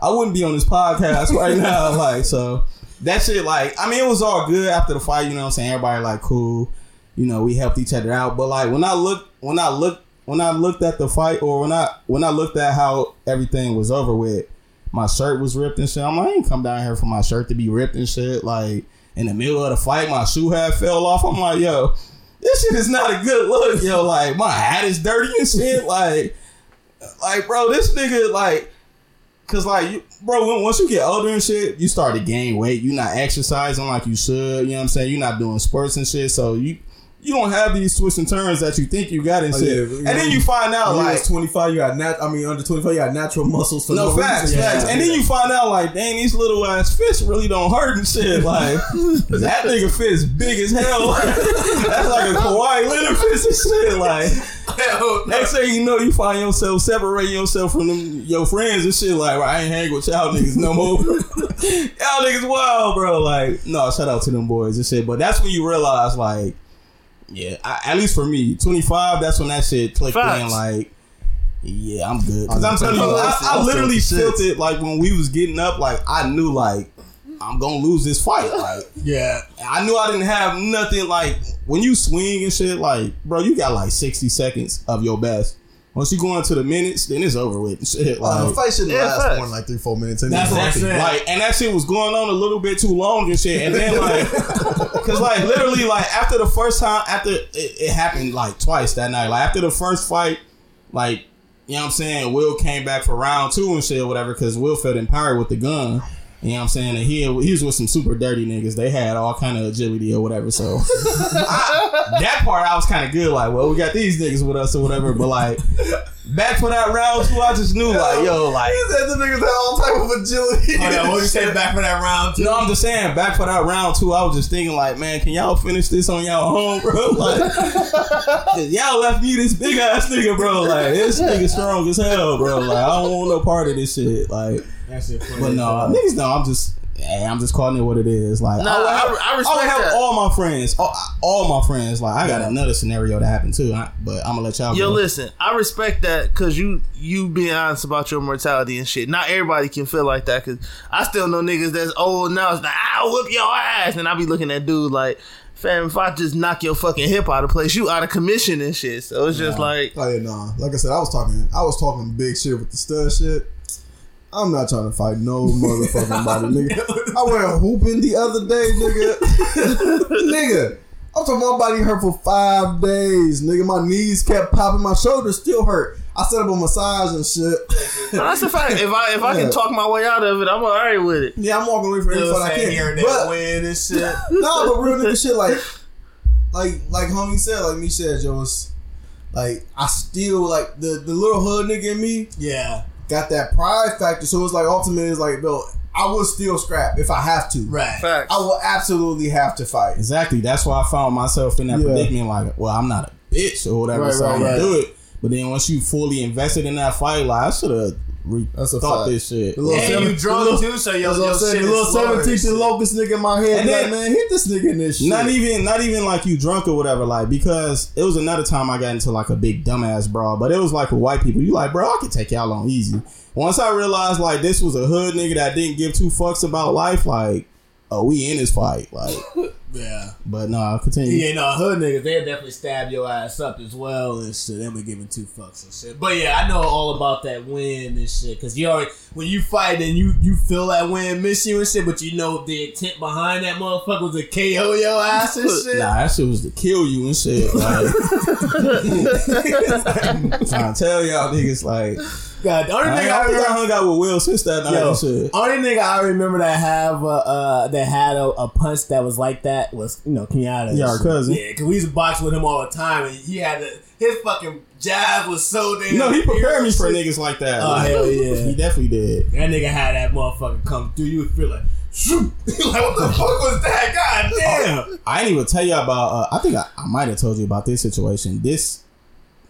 I wouldn't be on this podcast right [LAUGHS] now. Like, so that shit, like, I mean, it was all good after the fight. You know what I'm saying? Everybody like cool. You know, we helped each other out. But like, when I look, when I look, when I looked at the fight, or when I when I looked at how everything was over with, my shirt was ripped and shit. I'm like, I ain't come down here for my shirt to be ripped and shit. Like in the middle of the fight, my shoe had fell off. I'm like, yo, this shit is not a good look, yo. Like my hat is dirty and shit. [LAUGHS] Like, like bro, this nigga like. Cause like you, bro, when, once you get older and shit, you start to gain weight. You're not exercising like you should. You know what I'm saying? You're not doing sports and shit. So you you don't have these twists and turns that you think you got and Oh, shit. yeah, and you then you find out When like was 25, you got nat. I mean, under 25, you got natural muscles for no no, facts, reason. facts. And then you find out like, dang, these little ass fish really don't hurt and shit. Like [LAUGHS] that nigga fish big as hell. [LAUGHS] That's like a Kawhi Leonard fish and shit. Like [LAUGHS] next thing you know, you find yourself separating yourself from them your friends and shit. Like I ain't hang with y'all niggas no more. [LAUGHS] y'all niggas wild, bro. Like no, shout out to them boys and shit. But that's when you realize like. Yeah, I, at least for me, 25, that's when that shit clicked Facts. in. Like, yeah, I'm good. Because I'm I'm telling you, I, I literally the felt it like when we was getting up, like, I knew, like, I'm gonna lose this fight. Like, Yeah. I knew I didn't have nothing. Like, when you swing and shit, like, bro, you got like 60 seconds of your best. Once you go into the minutes, then it's over with. and Shit, Uh, like, fight shouldn't Yeah, last more than like three, four minutes. Anyway. That's what I'm Exactly. Like, and that shit was going on a little bit too long and shit. And then like, [LAUGHS] cause like literally like after the first time, after it, it happened like twice that night. Like after the first fight, like you know what I'm saying, Will came back for round two and shit or whatever. Cause Will felt empowered with the gun. You know what I'm saying? And he he was with some super dirty niggas. They had all kind of agility or whatever. So I, [LAUGHS] that part I was kind of good. Like, well, we got these niggas with us or whatever. But like back for that round two, I just knew like, yo, like He said the niggas had all type of agility. Oh, yeah, what you say back for that round two? No, I'm just saying, back for that round two, I was just thinking, like, man, can y'all finish this on y'all home, bro? [LAUGHS] Like, [LAUGHS] y'all left me this big ass nigga, bro. Like, this nigga strong as hell, bro. Like, I don't want no part of this shit. Like, That shit funny but no, hell. niggas know I'm just, hey, I'm just calling it what it is. Like, Nah, I, would have, I- I respect would have that. all my friends, all, all my friends. Like, I got another scenario that happened too, I- but I'm gonna let y'all Yo, go. listen, I respect that because you you being honest about your mortality and shit. Not everybody can feel like that because I still know niggas that's old now. It's like I'll whip your ass, and I be looking at dude like, fam, if I just knock your fucking hip out of place, you out of commission and shit. So it's just like, Oh yeah, nah. Like I said, I was talking, I was talking big shit with the stud shit. I'm not trying to fight no [LAUGHS] motherfucking body, nigga. I went hooping the other day, nigga. [LAUGHS] nigga, I'm talking my body hurt for five days, nigga. My knees kept popping, my shoulders still hurt. I set up a massage and shit. That's the fact. If I if I Yeah. can talk my way out of it, I'm alright with it. Yeah, I'm walking away from Still fight I can. But win and shit. [LAUGHS] no, but real nigga shit, like, like, like homie said, like me said, Joe was, like, I still like the the little hood nigga in me Yeah, got that pride factor. So it's like ultimately, it's like, bro, I will still scrap if I have to. right. Facts. I will absolutely have to fight. Exactly. That's why I found myself in that Yeah. predicament. Like, well, I'm not a bitch or whatever, Right, so right, I'm gonna do it. But then once you fully invested in that fight, like I should have re- That's a thought fact. this shit. The little And seven- you drunk little- too, so your, That's your shit The is little slower and seventeenth and locust nigga in my head. And like, man, hit this nigga in this shit. Not even, not even like you drunk or whatever. Like because it was another time I got into like a big dumbass brawl, but it was like with white people. You like, bro, I can take y'all on easy. Once I realized like this was a hood nigga that didn't give two fucks about life, like, oh, we in this fight, like. [LAUGHS] Yeah. But no, I'll continue. Yeah, no, hood niggas, they'll definitely stab your ass up as well and shit. They be giving two fucks and shit. But yeah, I know all about that win and shit. Cause you already, when you fight and you, you feel that win miss you and shit, but you know the intent behind that motherfucker was to KO your ass and shit. Nah, that shit was to kill you and shit. Like, [LAUGHS] [LAUGHS] trying to tell y'all niggas like, God, the only I, nigga I think I hung out with Will since that night Yo, shit. only nigga I remember that have uh, uh that had a, a punch that was like that was you know Kenyatta. Yeah, our cousin. Yeah, cause we used to box with him all the time, and he had the, his fucking jab was so damn. No, he prepared me for niggas like that. Oh, Like, hell yeah. He definitely did. That nigga had that motherfucker come through. You would feel like, shoot. [LAUGHS] like what the [LAUGHS] fuck was that? God damn. I didn't even tell you about. Uh, I think I, I might have told you about this situation. This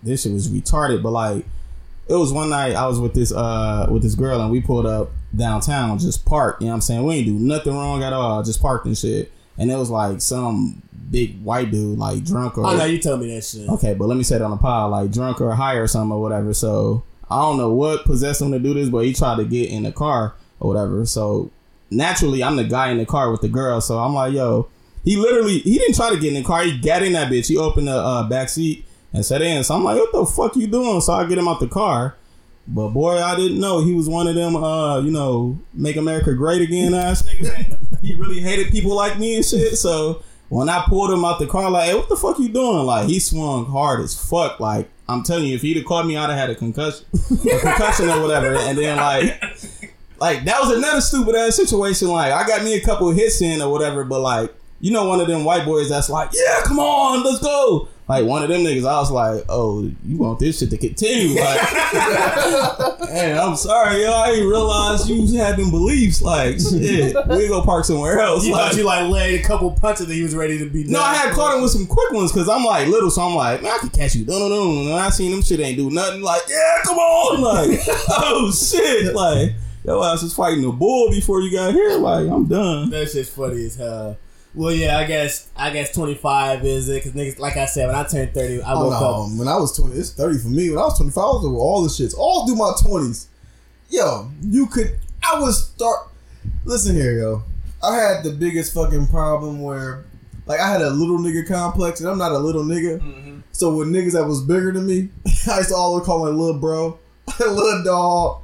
this shit was retarded, but like it was one night I was with this uh with this girl and we pulled up downtown, just parked. You know what I'm saying? We ain't do nothing wrong at all, just parked and shit. And it was like some big white dude, like drunk or Oh no, you told me that shit. Okay, but let me say it on the pod, like drunk or high or something or whatever. So I don't know what possessed him to do this, but he tried to get in the car or whatever. So naturally, I'm the guy in the car with the girl. So I'm like, yo, he literally he didn't try to get in the car. He got in that bitch. He opened the uh, back seat and sat in. So I'm like, what the fuck you doing? So I get him out the car. But boy, I didn't know he was one of them, uh, you know, make America great again ass niggas. [LAUGHS] he really hated people like me and shit. So when I pulled him out the car, like, hey, what the fuck you doing? Like, he swung hard as fuck. Like, I'm telling you, if he'd have caught me, I'd have had a concussion, [LAUGHS] a concussion or whatever. And then like, like that was another stupid ass situation. Like, I got me a couple hits in or whatever, but like, you know, one of them white boys that's like, yeah, come on, let's go. Like one of them niggas, I was like, "Oh, you want this shit to continue?" Like, [LAUGHS] hey, I'm sorry, yo, I didn't realize you had them beliefs. Like, shit, we go park somewhere else. You Like, thought you like laid a couple punches and he was ready to be. no, I had caught him with some quick ones because I'm like little, so I'm like, man, I can catch you. No, no, no. And I seen them shit ain't do nothing. Like, yeah, come on. Like, [LAUGHS] oh shit. Like, yo ass was fighting a bull before you got here. Like, I'm done. That shit's funny as hell. Well, yeah, I guess I guess twenty five is it? Because niggas, like I said, when I turned thirty, I Oh woke no! up. When I was twenty, it's thirty for me. When I was twenty five, I was doing all the shits, all through my twenties. Yo, you could. I was start. Listen here, yo. I had the biggest fucking problem where, like, I had a little nigga complex, and I'm not a little nigga. Mm-hmm. So with niggas that was bigger than me, [LAUGHS] I used to always call him little bro, [LAUGHS] little dog,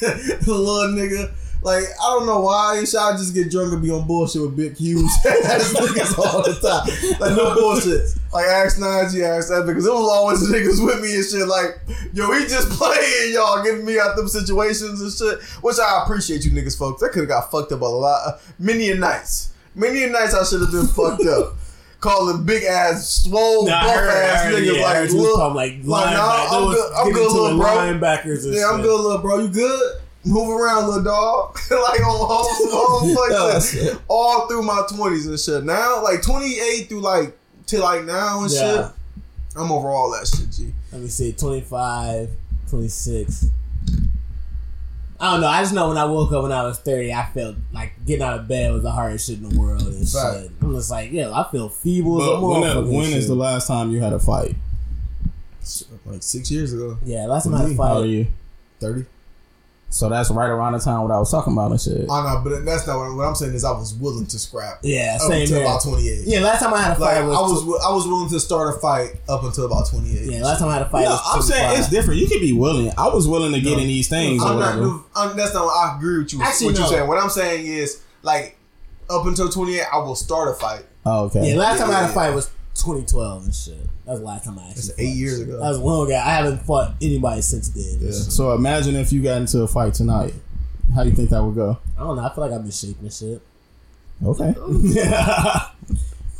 [LAUGHS] little nigga. Like I don't know why. I just get drunk and be on bullshit with big huge [LAUGHS] ass niggas all the time. Like no bullshit. Like ask Najee, ask that because it was always niggas with me and shit. Like yo, he just [LAUGHS] playing y'all, getting me out them situations and shit. Which I appreciate you niggas, folks. I could have got fucked up a lot, uh, many a nights. Many a nights I should have been fucked up. [LAUGHS] Calling big ass, swole, Nah, buff ass niggas yeah, like heard you was look, like like, nah. I'm good- I'm good, little bro. Yeah, I'm good, little bro. You good? Move around, little dog. [LAUGHS] like on whole, whole [LAUGHS] Yeah, like that's that. it. All through my twenties and shit. Now, like twenty eight through like to like now and Yeah. shit. I'm over all that shit, G. Let me see, 25, 26. I don't know. I just know when I woke up when I was 30, I felt like getting out of bed was the hardest shit in the world and Right. shit. I'm just like, yeah, I feel feeble as a But when, motherfucker. when and is shit. the last time you had a fight? Like six years ago, Yeah, last time I had a me? How are fight. you? thirty. So that's right around the time what I was talking about and shit. I know, but that's not what, what I'm saying. Is I was willing to scrap. Yeah, up same until here. about 28. Yeah, last time I had a Like fight I was, was, I was willing to start a fight up until about 28. yeah, last time I had a fight No, was I'm saying 25. it's different. You can be willing. I was willing to get in these things I'm not. I'm, that's not. What I agree with you. Actually, what no. you're saying. What I'm saying is like up until 28, I will start a fight. Oh, okay. Yeah, last time I had a Yeah. fight was 2012 and shit. That was the last time I actually. That's fought. eight years ago. That was a long ago. I haven't fought anybody since then. Yeah. So imagine if you got into a fight tonight. How do you think that would go? I don't know. I feel like I'm in shape and shit. Okay. yeah. [LAUGHS]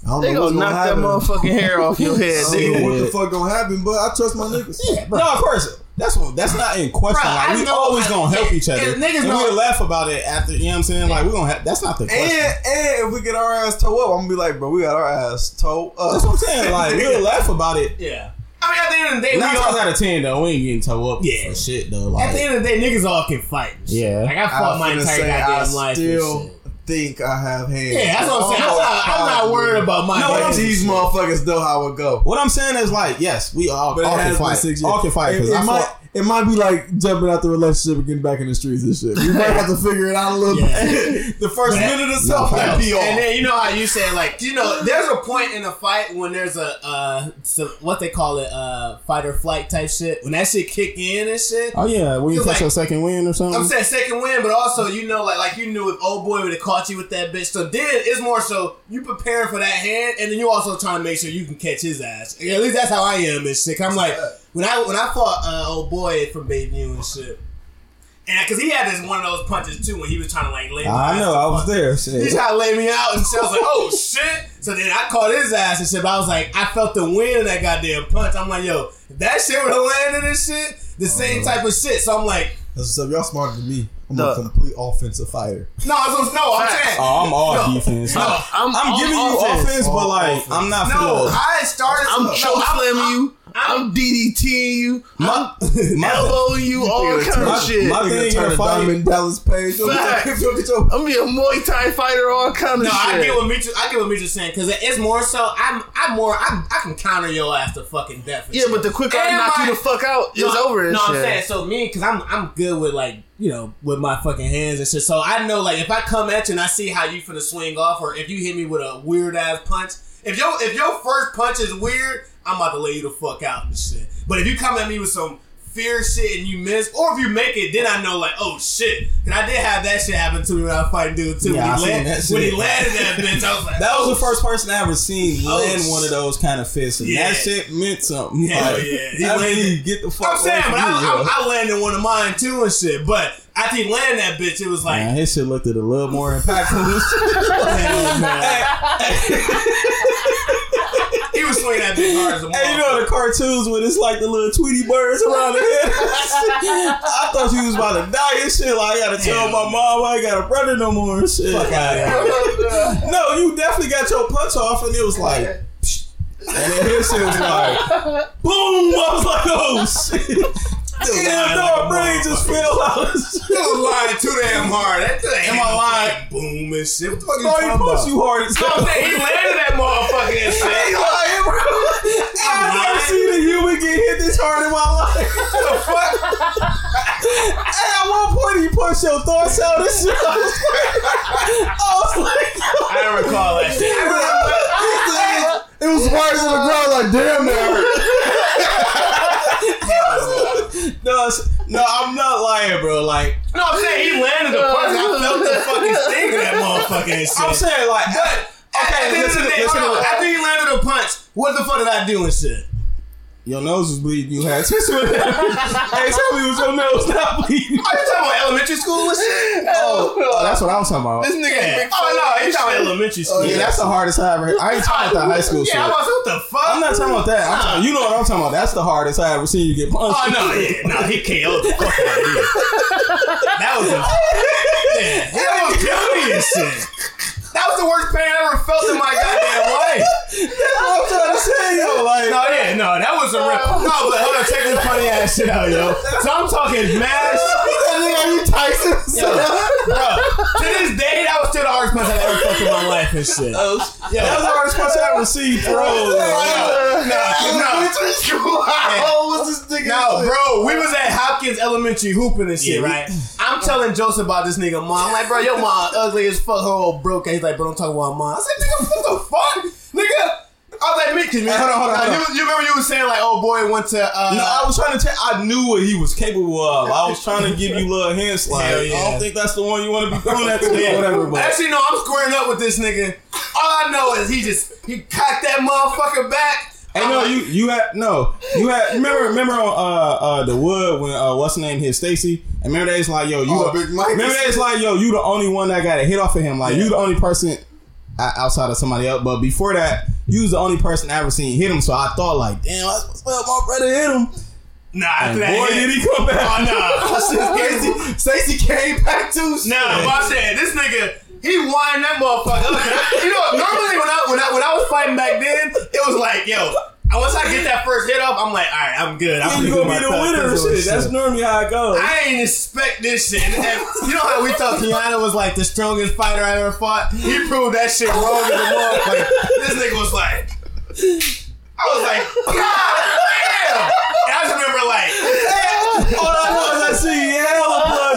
I don't They know what's gonna gonna knock that motherfucking hair off your head, [LAUGHS] I don't know what the fuck gonna happen, but I trust my niggas. Yeah, bro. No, of course. That's what. That's not in question. Bro, like, I we know- always gonna help each other. and niggas and know- we'll laugh about it after. You know what I'm saying? Like we're gonna. have That's not the question. And and if we get our ass toe up, I'm gonna be like, bro, we got our ass toe up. that's what I'm saying. Like [LAUGHS] we'll laugh about it. Yeah. I mean, at the end of the day, we Nine all, times out of ten, though, we ain't getting toe up Yeah. for shit though. Like, at the end of the day, niggas all can fight. Yeah. Like I fought my entire say, goddamn I life. Still and shit. Think I have hands. Yeah, that's what I'm saying. I'm not, I'm not worried about my No, hands and these motherfuckers know how it go. what I'm saying is like, yes, we all, But it all can fight. six. All can fight because I might, fought. It might be like jumping out the relationship and getting back in the streets and shit. You might have to figure it out a little Yeah. bit. [LAUGHS] the first But- minute or so might be off. And then you know how you say like you know there's a point in a fight when there's a uh so what they call it uh fight or flight type shit when that shit kick in and shit. Oh yeah, when you catch like- your second win or something. I'm saying second win, but also you know like like you knew if old boy would have caught you with that bitch. So then it's more so you preparing for that hand, and then you also trying to make sure you can catch his ass. At least that's how I am and shit. 'Cause I'm like when I when I fought uh, old boy from Bayview and shit. And because he had this one of those punches too when he was trying to like lay. my I ass know, I was fuck there. he Shit. tried to lay me out and shit. I was like, oh shit. So then I caught his ass and shit. But I was like, I felt the wind of that goddamn punch. I'm like, yo, if that shit would have landed and shit, the same type of shit. So I'm like, That's what's up. Y'all smarter than me. I'm Duh. a complete offensive fighter. no, I was, no, I'm saying. Oh, I'm all No. defense. No, I'm, I'm giving you offense, but like offense. I'm not. No, finna- I started. I'm no, choke slamming you. I'm DDTing you. my, [LAUGHS] my, elbowing you, [LAUGHS] all Nigga kind my- of shit. my- Nigga thing turn in a a fight- Diamond Dallas Page. Go get Facts. your- go I'm be a Muay Thai fighter, all kind of No, shit. I get what Mitch. I get what Mitch is saying because it's more so. I'm. I'm more. I'm, I can counter your ass to fucking death. yeah, shit. but the quicker I knock my- you the fuck out, it's no, over. And No, shit. I'm saying so me because I'm I'm good with like you know with my fucking hands and shit. So I know like if I come at you and I see how you finna swing off, or if you hit me with a weird ass punch, if your if your first punch is weird, I'm about to lay you the fuck out and shit. But if you come at me with some fierce shit and you miss, or if you make it, then I know like oh shit. And I did have that shit happen to me when I was fighting dude too. Yeah, when, he land- when he landed that bitch, I was like [LAUGHS] that was oh, the first person I ever seen Oh, land one of those kind of fists, and Yeah. that shit meant something. Yeah, like, yeah. He I landed- mean, get the fuck I'm saying, but I. I, I landed one of mine too and shit. But after he landed that bitch, it was like. Man, his shit looked at a little more impactful. [LAUGHS] Hell, [LAUGHS] man. he was swinging that bitch hard as a [LAUGHS] Hey, you know the cartoons when it's like the little Tweety birds around the head? [LAUGHS] I thought you was about to die and shit. Like, I gotta tell Hell my mom I ain't got a brother no more and shit. Fuck outta oh, no, you definitely got your punch off and it was like, and then his shit was like, [LAUGHS] boom. I was like, oh shit. Damn, no, my brain just fell out. [LAUGHS] You was lying too damn hard. That thing Am I lying? Boom and shit. What the fuck Bro, you he talking about? you hard as No, I'm saying he [LAUGHS] landed that motherfucker and He shit. lying, bro. I've never seen a human get hit this hard in my life. the fuck? [LAUGHS] Hey, at one point he punched your thoughts out and shit. I was like, I don't recall that shit. I remember- It was wires on the ground like damn that hurt. No, no, I'm not lying, bro. Like, No, I'm saying he landed the punch. I felt the fucking sting of that motherfucker and shit. I'm saying, like, But Okay, at the end of listen the day, listen hold on. after he landed a punch, what the fuck did I do and shit? Your nose was bleeding. You had tissue [LAUGHS] hey, tell me, was your nose not bleeding? Are you talking about elementary school? Oh, oh, that's what I was talking about. This nigga Yeah. Oh no, you talking about elementary school? yeah, that's the hardest I ever. I ain't talking about that high school shit. Yeah, I'm about what the fuck? I'm not talking about that. I'm talking, you know what I'm talking about. That's the hardest I ever seen you get punched. Oh no, yeah, no, he KO'd oh, the fuck out of me. That was a [LAUGHS] yeah, almost killed and shit. That was the worst pain I ever felt in my goddamn life. That's what I'm trying to say, yo. Like, No, yeah, no, that was a real. Oh. No, but hold on, check this funny ass shit out, yo. So I'm talking mass. That nigga, you Tyson. Yo, bro, to this day, that was still the hardest punch I've ever fucked in my life and shit. That was the hardest punch I ever received, bro. How old was this nigga? No, bro, we was at Hopkins Elementary hooping and shit, right? I'm telling Joseph about this nigga mom. I'm like, bro, your mom ugly as fuck, her old broke. He's like, bro, don't talk about mom. I said, nigga, what the fuck? Nigga. I was like, me, man, Hold on, hold on, hold on. You, you remember you were saying like, oh boy, went to uh, No, I was trying to tell. I knew what he was capable of. I was trying to give you little hints. Like, Hell yeah. I don't think that's the one you want to be throwing at today, whatever. But Actually, no, I'm squaring up with this nigga. All I know is he just he cocked that motherfucker back. Hey, no, you you had no, you had remember [LAUGHS] remember on uh uh the wood when uh what's the name hit Stacy? And remember they was like yo you Oh, the, Big Mike remember they was like yo you the only one that got a hit off of him. Like you the only person outside of somebody else. But before that you was the only person I ever seen hit him. So I thought like damn what's up my brother hit him. Nah, and after that, boy hit- did he come back. Oh no. [LAUGHS] Stacey came back too. Nah, I said this nigga, he wind that motherfucker you know, normally when I when I when I was fighting back then, it was like, yo, once I get that first hit up, I'm like, all right, I'm good. I'm you gonna be the winner and shit that's normally how it goes I ain't expect this shit. You know how we thought Keanu was like the strongest fighter I ever fought? He proved that shit wrong as a motherfucker. This nigga was like, I was like, God damn! And I just remember like, all I know is I see hella blood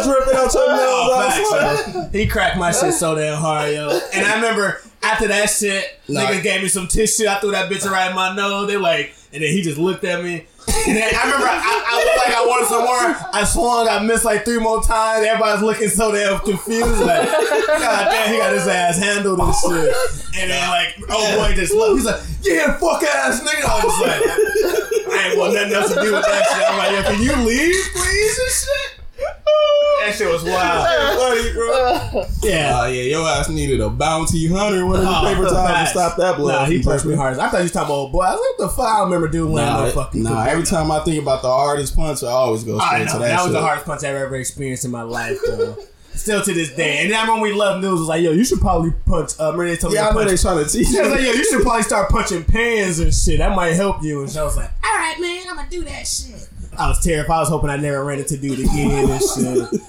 out your nose Oh, I was like, facts, bro. He cracked my shit so damn hard, yo. And I remember after that shit, Nah. niggas gave me some tissue. I threw that bitch right in my nose. They like, and then he just looked at me. And then I remember I, I looked like I wanted some more. I swung, I missed like three more times. Everybody's looking so damn confused. Like, God damn, he got his ass handled and shit. And then like, oh boy, just look. He's like, yeah, fuck ass nigga. I was just like, I ain't want nothing else to do with that shit. I'm like, yo, can you leave, please, and shit. That shit was wild. funny, bro. [LAUGHS] Yeah. Oh yeah, your ass needed a bounty hunter, one of the Oh, paper towels to stop that blood. Nah, he punched me hard. I thought you was talking about old boy. I was like, what the fuck? I remember doing Nah, no fucking. nah. Every time I think about the hardest punch, I always go straight I know to that, that. was the hardest punch I've ever experienced in my life, though. Still to this day. And then when we love news was like, yo, you should probably punch. Uh, remember they told me Yeah, to I know punch. they trying to teach She was like, you. yo, you should probably start punching pans and shit. That might help you. And so I was like, all right, man, I'm gonna do that shit. I was terrified. I was hoping I never ran into dude again and shit.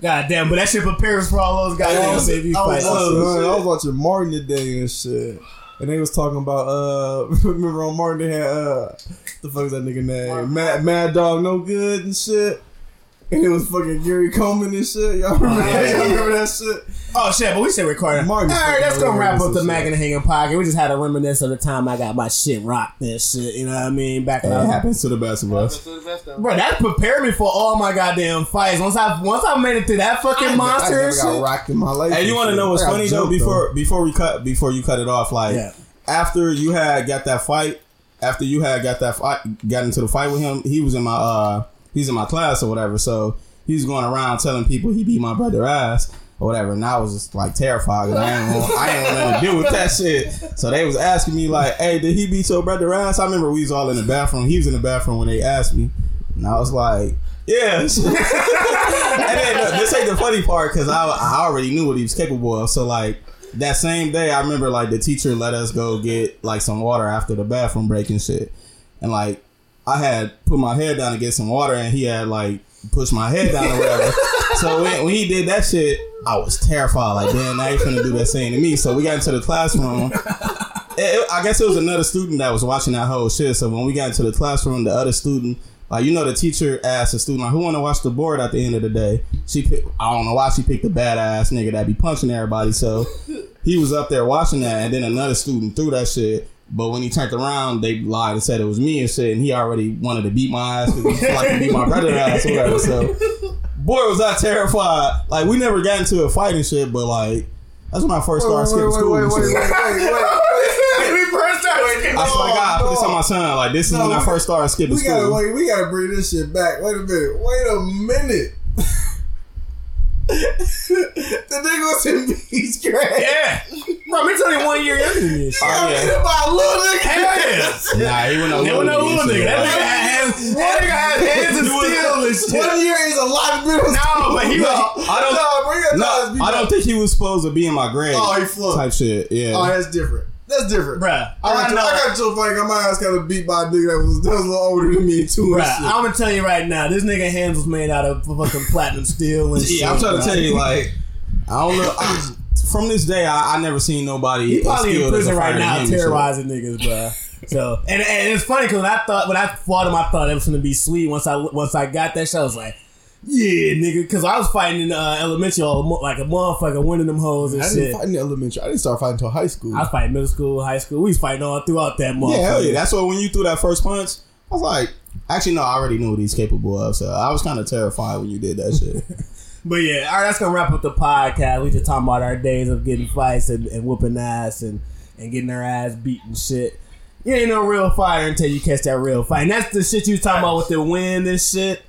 God damn, but that shit prepares for all those goddamn baby I was, fights. watching, I was watching Martin today and shit. And they was talking about uh [LAUGHS] remember on Martin they had uh the fuck is that nigga name? Mad Mad Dog No Good and shit. And [LAUGHS] it was fucking Gary Coleman and shit. Y'all remember, yeah, y'all yeah. remember that shit? Oh shit, but we said recording. All Martin is right, fucking that's gonna wrap up the and Mac shit. and Hanging Pocket. We just had a reminisce of the time I got my shit rocked and shit. You know what I mean? Back when I It was happens to the best of us. Bro, that prepared me for all my goddamn fights. Once I once I made it through that fucking monster I and never got shit. rocked in my life. Hey, you want to know what's funny though? jumped, Before before we cut before you cut it off, like Yeah. after you had got that fight, after you had got that fight, got into the fight with him, he was in my uh he's in my class or whatever. So he's going around telling people he beat my brother ass or whatever. And I was just like terrified. 'cause I ain't want, I ain't want to deal with that [LAUGHS] shit. So they was asking me like, "Hey, did he beat your brother ass?" I remember we was all in the bathroom. He was in the bathroom when they asked me, and I was like. Yeah, [LAUGHS] and then this ain't the funny part because I, I already knew what he was capable of. So like that same day, I remember like the teacher let us go get like some water after the bathroom break and shit, and like I had put my head down to get some water, and he had like pushed my head down or whatever. [LAUGHS] so when, when he did that shit, I was terrified. Like, damn, now he's gonna do that same to me. So we got into the classroom. [LAUGHS] It- it- I guess it was another student that was watching that whole shit. So when we got into the classroom, the other student, like you know, the teacher asked the student, like, "Who want to watch the board at the end of the day?" She, picked, I don't know why she picked a badass nigga that be punching everybody. So he was up there watching that, and then another student threw that shit. But when he turned around, they lied and said it was me and shit, and he already wanted to beat my ass because he felt like he beat my brother ass or whatever. So, boy, was I terrified. Like we never got into a fight and shit, but like that's when I first started skipping school. and shit. we first started skipping I swear to God, I put this on my son. Like this is No, when I first started skipping We gotta school. wait. We gotta bring this shit back. Wait a minute. Wait a minute. The nigga was in B's grade. Yeah. Bro, it's only one year younger than me. Oh, yeah. Talking about little nigga. Hell yeah. Nah, he went no There was no little little nigga. That nigga had hands. That nigga had hands of steel and shit. One year is a lot of middle No, but he was. No, I don't. No, No, I don't think he was supposed to be in my grade. Oh, he flunked. Type shit. Yeah. Oh, that's different. That's different. Bruh, I got, to. I got so funny. I my ass got beat by a nigga that was, that was a little older than me too. Bruh. I'm gonna tell you right now, this nigga hands was made out of fucking platinum steel and shit. [LAUGHS] Yeah, I'm trying to tell you, like, I don't know. I, from this day, I, I never seen nobody. He probably in skilled as a prison right now, than him and shit. terrorizing niggas, bro. So and, and it's funny because when I thought when I fought him, I thought it was gonna be sweet. Once I once I got that shit, I was like, yeah, nigga, because I was fighting in uh, elementary like a motherfucker, winning them hoes and I shit. didn't fight in elementary. I didn't start fighting until high school. I was fighting middle school, high school. We was fighting all throughout that motherfucker. Yeah, hell yeah. That's why when you threw that first punch, I was like, actually, no, I already knew what he's capable of. So I was kind of terrified when you did that shit. [LAUGHS] But yeah, all right, that's gonna wrap up the podcast. We just talking about our days of getting fights and, and whooping ass and, and getting our ass beat and shit. You ain't no real fighter until you catch that real fight. And that's the shit you was talking about with the wind and shit.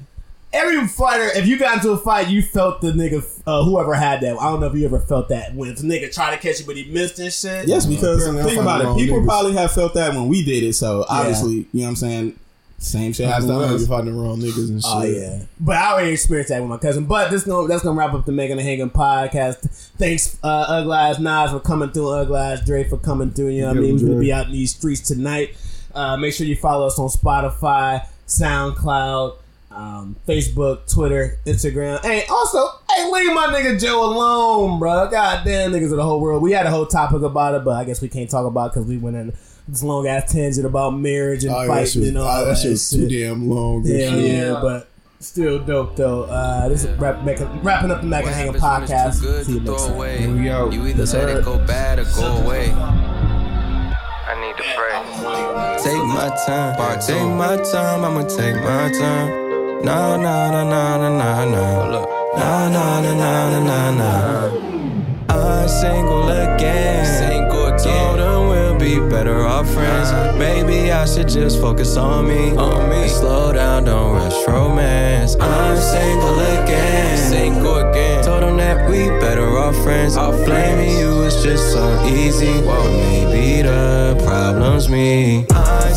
Every fighter, if you got into a fight, you felt the nigga, uh, whoever had that. I don't know if you ever felt that when the nigga tried to catch you, but he missed and shit. yes, because Apparently I'm think about it. People niggas. probably have felt that when we did it. So obviously, you know what I'm saying? Same shit That's happened the with you us. fighting the wrong niggas and shit. Oh yeah, but I already experienced that with my cousin. But this gonna that's gonna wrap up the Megan and Hagen podcast. Thanks, uh, Ugly Eyes Nas for coming through. Ugly Eyes Dre for coming through. You know what I mean? We're gonna be out in these streets tonight. Uh, make sure you follow us on Spotify, SoundCloud, um, Facebook, Twitter, Instagram. Hey, also, hey, leave my nigga Joe alone, bro. God damn, niggas of the whole world. We had a whole topic about it, but I guess we can't talk about because we went in this long ass tangent about marriage and Oh, yeah, that fighting shit, and all oh, that, that shit too damn long. and Yeah, shit. yeah, but still dope though. Uh, this is wrap, make, wrapping up the Mac and Hanging podcast. See you next time. Here we. You either Yes, let sir. it go bad or go away. I need to pray. Take my time, take my time, I'ma take my time. Nah, nah, nah, nah, nah, nah. Nah, nah, nah, nah, nah, nah, nah. I'm single again. Single again. Told them we'll be better off friends. Uh-huh. Maybe I should just focus on me. On me. And slow down, don't rush romance. Uh-huh. I'm single again. Single again. Told them that we better off friends. Blaming you is just so easy. Well, maybe the problem's me. I'm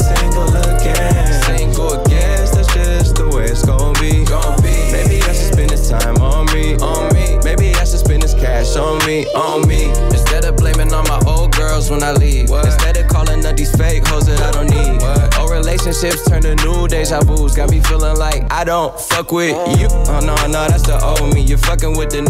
on me. On me. Instead of blaming all my old girls when I leave. Instead of calling up these fake hoes that I don't need. Old relationships turn to new deja vu's. Got me feeling like I don't fuck with oh. you. Oh no, no, that's the old me. You're fucking with the new.